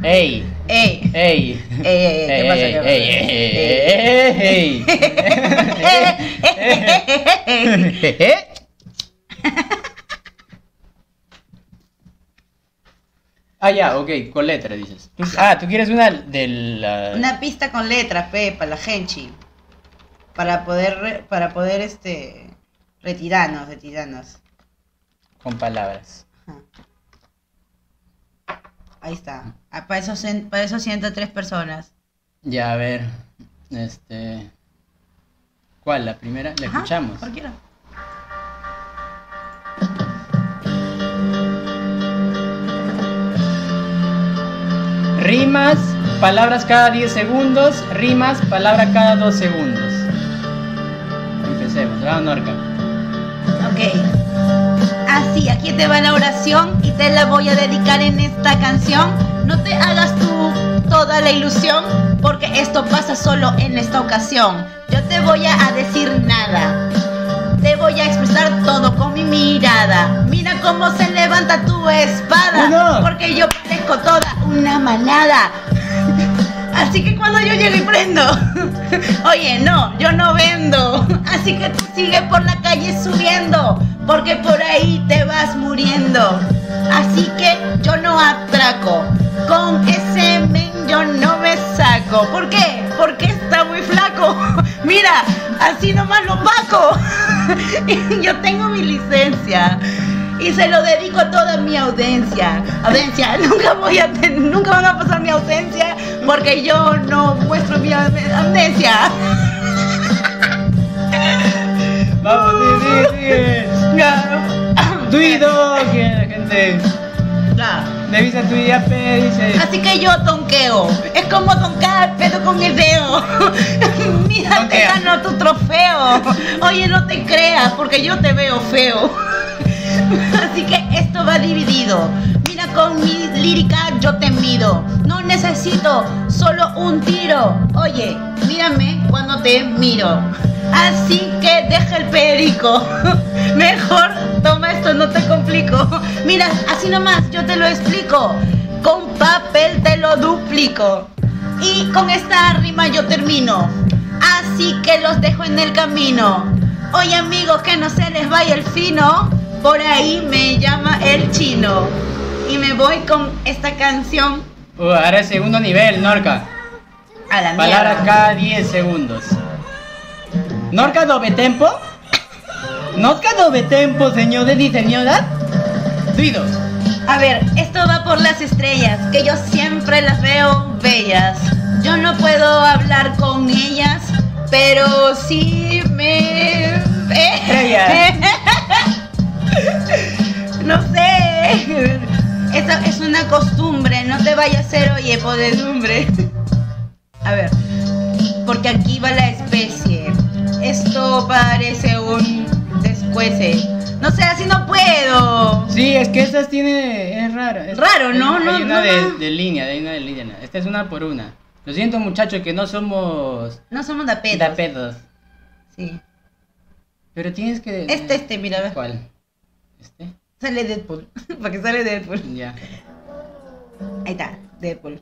ey, Ey. ey. Ey, ey, ey, ¿qué pasa? Ey, ey, ey, ey. Ah, ya, ok, con letra dices. Tú- ah, tú quieres una ah, Una pista con letras, pe, para la genchi. Para poder, re- para poder, este, retirarnos, retirarnos. con palabras. Ajá. Ahí está. Ah, para, eso, para eso 103 personas. Ya, a ver, este... ¿Cuál? ¿La primera? ¿La Ajá, escuchamos? cualquiera. Rimas, palabras cada 10 segundos, rimas, palabra cada 2 segundos. Empecemos, vamos Norca. Ok. Así, aquí te va la oración y te la voy a dedicar en esta canción. No te hagas tú toda la ilusión, porque esto pasa solo en esta ocasión. Yo te voy a decir nada. Te voy a expresar todo con mi mirada. Mira cómo se levanta tu espada. Porque yo parezco toda una manada. Así que cuando yo llego y prendo, oye, no, yo no vendo. Así que tú sigue por la calle subiendo, porque por ahí te vas muriendo. Así que yo no atraco. Con ese men yo no me saco. ¿Por qué? Porque está muy flaco. Mira, así nomás lo paco. yo tengo mi licencia. Y se lo dedico a toda mi audiencia. Audiencia, nunca voy a ten- nunca van a pasar mi ausencia porque yo no muestro mi am- amnesia. Vamos, sigue. Tuido, que la gente revisa tu IAP, dice. Así que yo tonqueo. Es como toncar pero con el dedo. Mira, te gano tu trofeo. Oye, no te creas porque yo te veo feo. Así que esto va dividido. Mira, con mi lírica yo te mido. No necesito solo un tiro. Oye, mírame cuando te miro. Así que deja el perico. Mejor toma esto, no te complico. Mira, así nomás yo te lo explico. Con papel te lo duplico. Y con esta rima yo termino. Así que los dejo en el camino. Oye amigos, que no se les vaya el fino. Por ahí me llama el chino. Y me voy con esta canción Uh, ahora es segundo nivel, Norca. a la Palabras mierda. cada 10 segundos. Norca dove tempo? Norca dove tempo, señores y señoras? Duidos. A ver, esto va por las estrellas, que yo siempre las veo bellas. Yo no puedo hablar con ellas, pero sí me... Estrellas. no sé. Esto es una costumbre, no te vayas a hacer, oye, podedumbre. A ver, porque aquí va la especie. Esto parece un descuece. No sé, así no puedo. Sí, es que estas tiene. Es raro. es- Raro, ¿no? Hay, No, hay una no, de, no. de línea, hay una de línea. Esta es una por una. Lo siento, muchachos, que no somos. No somos da pedos. Tapedos. Sí. Pero tienes que. Este, este, mira. ¿Cuál? ¿Este? Sale Deadpool. Para que sale Deadpool. Ya. Ahí está, Deadpool.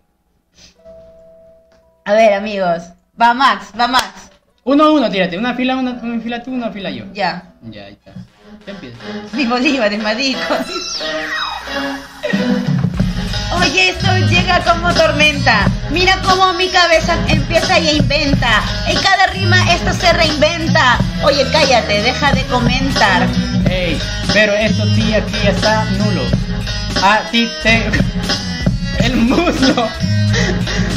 A ver, amigos. Va Max, va Max. Uno a uno, tírate. Una fila, una, una fila tú, una fila yo. Ya. Ya, ahí está. Ya empieza. Mi Bolívar es. Oye, esto llega como tormenta. Mira cómo mi cabeza empieza y inventa. En cada rima esto se reinventa. Oye, cállate, deja de comentar. Ey, pero esto sí aquí está nulo. A ti te. El muslo.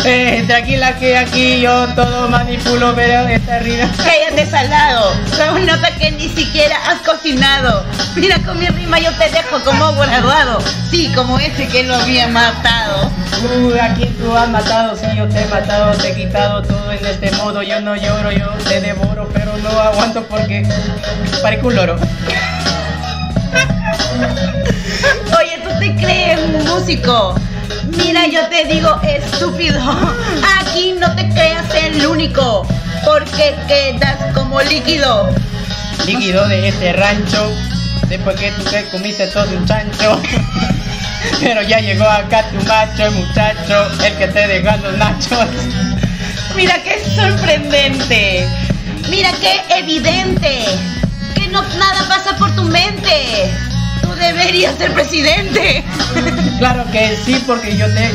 Eh, tranquila que aquí yo todo manipulo, pero esta rima. Cállate salado. Se nota que ni siquiera has cocinado. Mira con mi rima yo te dejo como graduado. Sí, como ese que lo había matado. Uh, a quien tú has matado, sí, yo te he matado, te he quitado todo en este modo. Yo no lloro, yo te devoro, pero no aguanto porque parezco un loro. Oye, ¿tú te crees un músico? Mira, yo te digo, estúpido. Aquí no te creas el único. Porque quedas como líquido. Líquido de este rancho, después que tú te comiste todo un chancho. Pero ya llegó acá tu macho, el muchacho, el que te deja los nachos. Mira qué sorprendente. Mira qué evidente. Que no nada pasa por tu mente. Tú deberías ser presidente. Claro que sí, porque yo te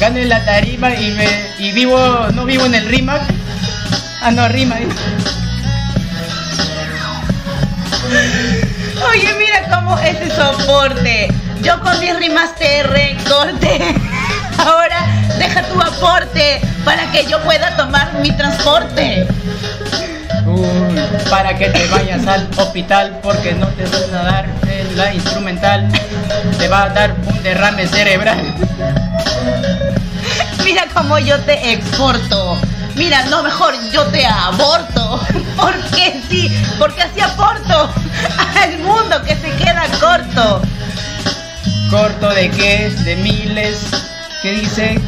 gano en la tarima y me y vivo, no vivo en el RIMAC. Ah, no, rima. Oye, mira cómo ese soporte. Yo con mis rimas te recorte. Ahora deja tu aporte para que yo pueda tomar mi transporte. Para que te vayas al hospital porque no te van a dar en la instrumental. Te va a dar un derrame cerebral. Mira cómo yo te exporto. Mira, no mejor yo te aborto. Porque sí, porque así aporto al mundo que se queda corto. Corto de qué? De miles. ¿Qué dice?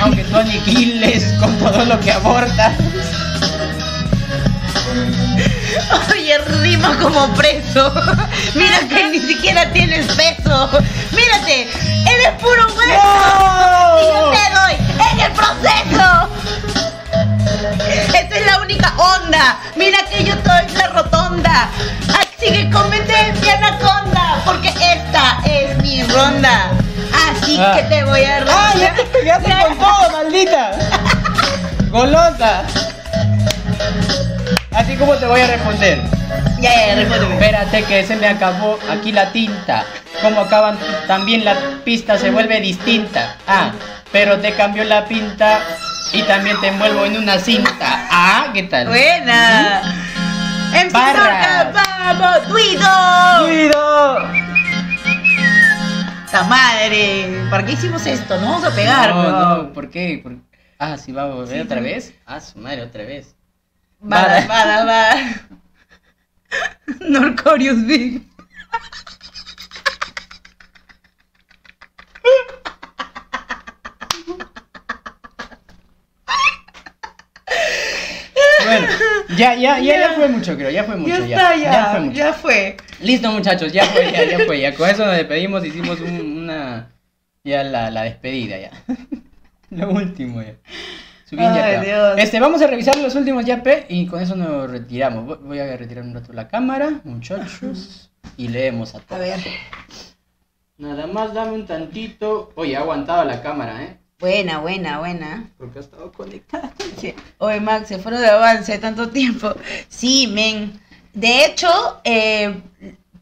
Aunque tú aniquiles con todo lo que abortas. Oye, rima como preso. Mira que ni siquiera tienes peso. Mírate, eres puro hueso. Y yo te doy en el proceso. Esta es la única onda. Mira que yo estoy la rotonda. Así que cómete mi anaconda. Porque esta es mi ronda. Así Ah. que te voy a ¡Ah, ya te pegaste con todo, maldita! ¡Golosa! Así como te voy a responder. Ya, ya, respóndeme. Espérate que se me acabó aquí la tinta. Como acaban también la pista se vuelve distinta. Ah, pero te cambió la pinta y también te envuelvo en una cinta. Ah, ¿qué tal? Buena. Barras. Norca, vamos, Duido. ¡Cuido! ¡Ta madre! ¿Para qué hicimos esto? No vamos a pegar, No, no, ¿por qué? ¿Por- Ah, sí, va a volver Sí, otra sí. vez. Ah, su madre, otra vez. Vale. va, va. Norcorius Big. Bueno, ya, ya, ya, fue mucho, creo. Ya fue mucho. Ya está, ya. fue mucho. Ya fue. Listo, muchachos, ya fue, ya, ya fue. Ya con eso nos despedimos, hicimos un- una. Ya la, la despedida, ya. Lo último ya. Ay. Dios. Este, vamos a revisar los últimos yape y con eso nos retiramos. Voy- a retirar un rato la cámara, muchachos, y leemos a A todos. ver. Nada más dame un tantito. Oye, ha aguantado la cámara, ¿eh? Buena, buena, buena. Porque ha estado conectada. Oye, Max, se fueron de avance tanto tiempo. Sí, men. De hecho, eh,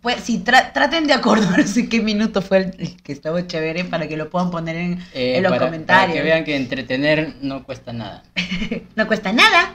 pues si tra- traten de acordarse qué minuto fue el, el que estaba chévere para que lo puedan poner en, Eh, en los para- comentarios. Para que vean que entretener no cuesta nada. No cuesta nada.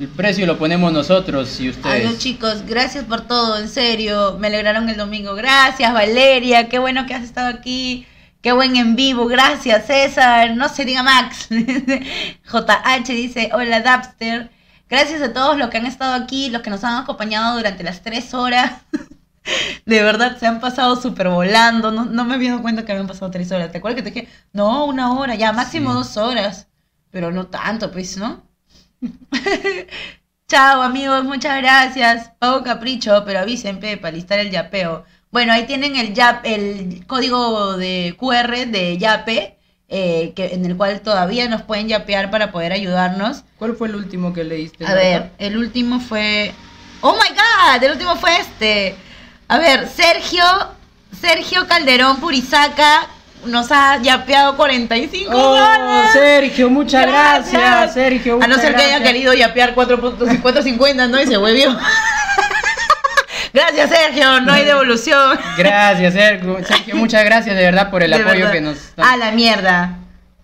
El precio lo ponemos nosotros y ustedes. Adiós chicos, gracias por todo, en serio, me alegraron el domingo, gracias Valeria, qué bueno que has estado aquí, qué buen en vivo, gracias César, no se diga Max, JH dice, hola Dapster, gracias a todos los que han estado aquí, los que nos han acompañado durante las tres horas, de verdad se han pasado súper volando, no, no me había dado cuenta que habían pasado tres horas, ¿te acuerdas que te dije, no, una hora, ya máximo Sí. dos horas, pero no tanto pues, ¿no? Chao amigos, muchas gracias. Pago capricho, pero avisen pe, para listar el yapeo. Bueno, ahí tienen el yap, el código de QR de Yape, eh, que, en el cual todavía nos pueden yapear para poder ayudarnos. ¿Cuál fue el último que leíste? A ver, el último fue. ¡Oh my god! El último fue este. A ver, Sergio, Sergio Calderón Purizaca nos ha yapeado 45 Oh, dólares. Sergio, muchas gracias, Sergio. A no ser que haya gracias. querido yapear 4.50, ¿no? Y se huevió. Gracias, Sergio. No hay devolución. Gracias, Sergio. Sergio, muchas gracias de verdad por el De apoyo verdad. que nos A la mierda.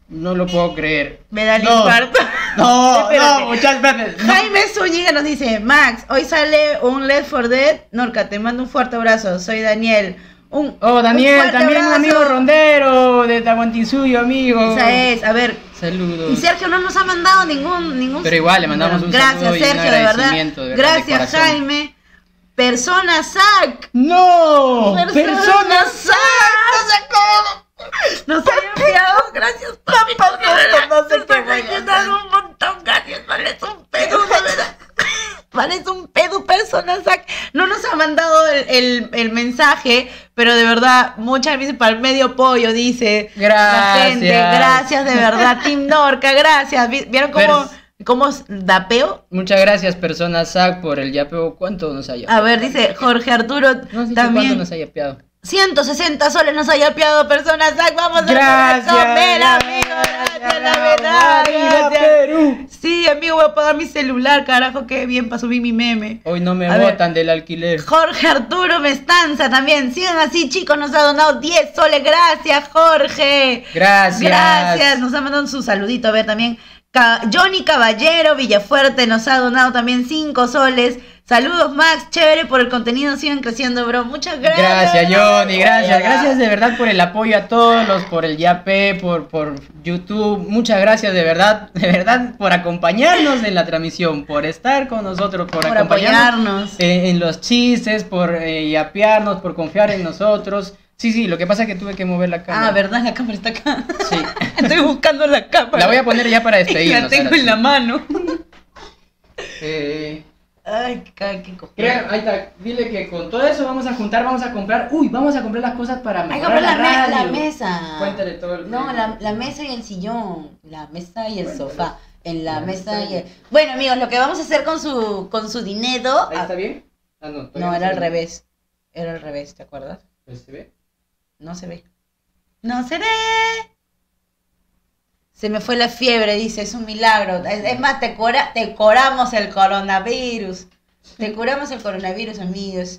No lo puedo creer. Me da el No. infarto. No, no, muchas. No. Jaime Zúñiga nos dice, Max, hoy sale un Left for Dead. Norca, te mando un fuerte abrazo. Soy Daniel. Un, Oh, Daniel, también un amigo rondero de Tahuantinsuyo, amigo. Esa es. A ver, Saludos. y Sergio no nos ha mandado ningún... ningún... Pero igual, le mandamos un Gracias, saludo y un Sergio, de verdad. agradecimiento, de verdad, de Gracias. Jaime. Persona SAC. ¡No! Persona ¡Persona SAC. Nos ha enviado, gracias papi, verdad no sé qué voy a ayudando un montón, gracias, vale, es un pedo, de verdad. Vale, es un pedo persona sac. No nos ha mandado el, el- el mensaje, pero de verdad, muchas veces para el medio pollo, dice la Gracias. gente. Gracias, de verdad, Team Norca, gracias. Vi- ¿Vieron cómo, cómo es dapeo? Muchas gracias, persona SAC, por el yapeo. ¿Cuánto nos ha yapeado? A ver, dice Jorge Arturo No has dicho cuánto también. nos ha yapeado. 160 soles nos haya piado personas. Vamos a Gracias. comer, amigo. Gracias, la verdad. ¡Viva Gracias. Perú! Sí, amigo, voy a pagar mi celular, carajo, qué bien para subir mi meme. Hoy no me A ver. botan del alquiler. Jorge Arturo Mestanza también. Sigan así, chicos, nos ha donado 10 soles. Gracias, Jorge. Gracias. Gracias, nos ha mandado su saludito. A ver, también Johnny Caballero Villafuerte nos ha donado también 5 soles. Saludos, Max. Chévere por el contenido. Sigan creciendo, bro. Muchas gracias. Gracias, Johnny, gracias, gracias de verdad por el apoyo a todos, los, por el Yape, por, por YouTube, muchas gracias de verdad, de verdad por acompañarnos en la transmisión, por estar con nosotros, por, Por acompañarnos apoyarnos. en, en los chistes, por eh, yapearnos, por confiar en nosotros. Sí, sí, lo que pasa es que tuve que mover la cámara. Ah, ¿verdad? La cámara está acá. Sí. Estoy buscando la cámara. La voy a poner ya para Y despedirnos. la tengo en sí. la mano. Eh, Ay, qué, creo- ahí está, dile que con todo eso vamos a juntar, vamos a comprar, uy, vamos a comprar las cosas para Hay que mejorar comprar la, me- la radio. mesa. Cuéntale todo el No, la, la mesa y el sillón. La mesa y el Cuéntale. sofá. En la, mesa y el... Bueno, amigos, lo que vamos a hacer con su, con su dinero... ¿Ahí está bien? Ah, no, No, era al revés. Era al revés, ¿te acuerdas? ¿Ahí ¿Se ve? No se ve. No se ve. Se me fue la fiebre, dice, es un milagro. Es, es más, te, cura, te curamos el coronavirus. Te curamos el coronavirus, amigos.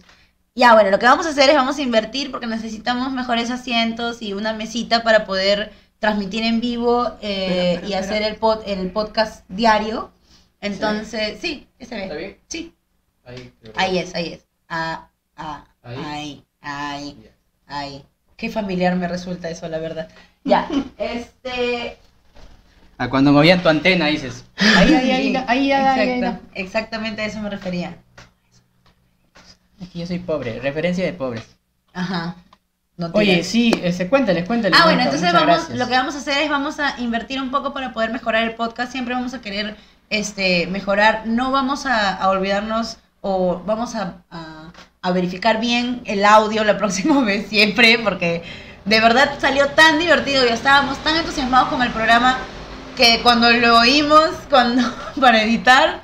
Ya, bueno, lo que vamos a hacer es vamos a invertir porque necesitamos mejores asientos y una mesita para poder transmitir en vivo eh, y hacer el, pod- el podcast diario. Entonces, sí, ese ve. ¿Está bien? Sí, Ahí. creo. ahí es, ahí es. Ah, ah, Ahí. ahí, ahí. Ay, qué familiar me resulta eso, la verdad. Ya, este. Ah, cuando movían tu antena dices. Ahí, ahí, ahí, ahí, ahí, ahí, ahí, exactamente a eso me refería. Es que yo soy pobre, referencia de pobres. Ajá. No Oye, sí, este, cuéntales, cuéntales. Ah, bueno, entonces vamos, gracias. lo que vamos a hacer es vamos a invertir un poco para poder mejorar el podcast. Siempre vamos a querer este mejorar. No vamos a, a olvidarnos o vamos a, a- a verificar bien el audio la próxima vez siempre, porque de verdad salió tan divertido y estábamos tan entusiasmados con el programa que cuando lo oímos cuando para editar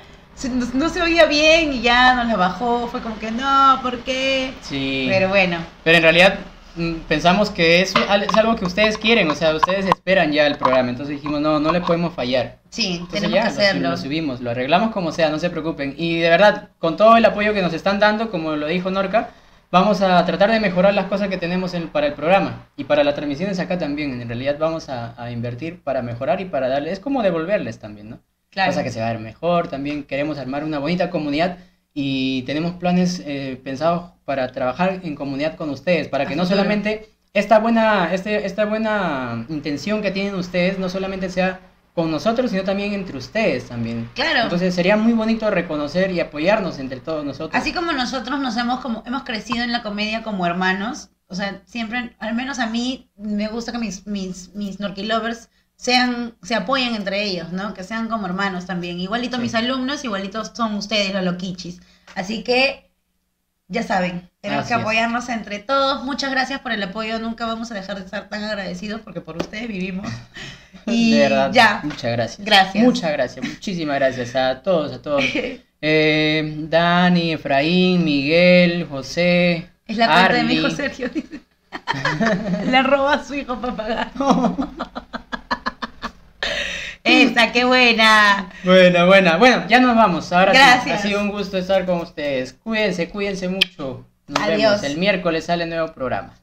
no, no se oía bien y ya nos la bajó. Fue como que no, ¿por qué? Sí. Pero bueno, Pero en realidad mm, pensamos que es, es algo que ustedes quieren, o sea, ustedes esperan ya el programa, entonces dijimos, no, no le podemos fallar. sí, Entonces tenemos ya, que hacerlo. Lo, subimos, lo arreglamos como sea, no se preocupen. Y de verdad, con todo el apoyo que nos están dando, como lo dijo Norca, vamos a tratar de mejorar las cosas que tenemos en- para el programa y para las transmisiones acá también. En realidad vamos a, a invertir para mejorar y para darle, es como devolverles también, ¿no? Claro. Cosa que se va a ver mejor, también queremos armar una bonita comunidad y tenemos planes eh, pensados para trabajar en comunidad con ustedes, para que no solamente esta buena, este, esta buena intención que tienen ustedes no solamente sea con nosotros, sino también entre ustedes también. Claro. Entonces sería muy bonito reconocer y apoyarnos entre todos nosotros. Así como nosotros nos hemos como hemos crecido en la comedia como hermanos, o sea, siempre, al menos a mí, me gusta que mis, mis, mis Norky Lovers sean, se apoyen entre ellos, ¿no? Que sean como hermanos también. Igualito Sí. mis alumnos, igualitos son ustedes, los loquichis. Así que, ya saben, tenemos Así que es. apoyarnos entre todos. Muchas gracias por el apoyo. Nunca vamos a dejar de estar tan agradecidos porque por ustedes vivimos. Y de verdad, ya. muchas gracias. Gracias. Muchas gracias, muchísimas gracias a todos, a todos. Eh, Dani, Efraín, Miguel, José. Es la cuenta de mi hijo Sergio. Le roba a su hijo para pagar. Esa, qué buena. Buena, buena. Bueno, ya nos vamos. Ahora sí, ha sido un gusto estar con ustedes. Cuídense, cuídense mucho. Nos Adiós. vemos. El miércoles sale nuevo programa.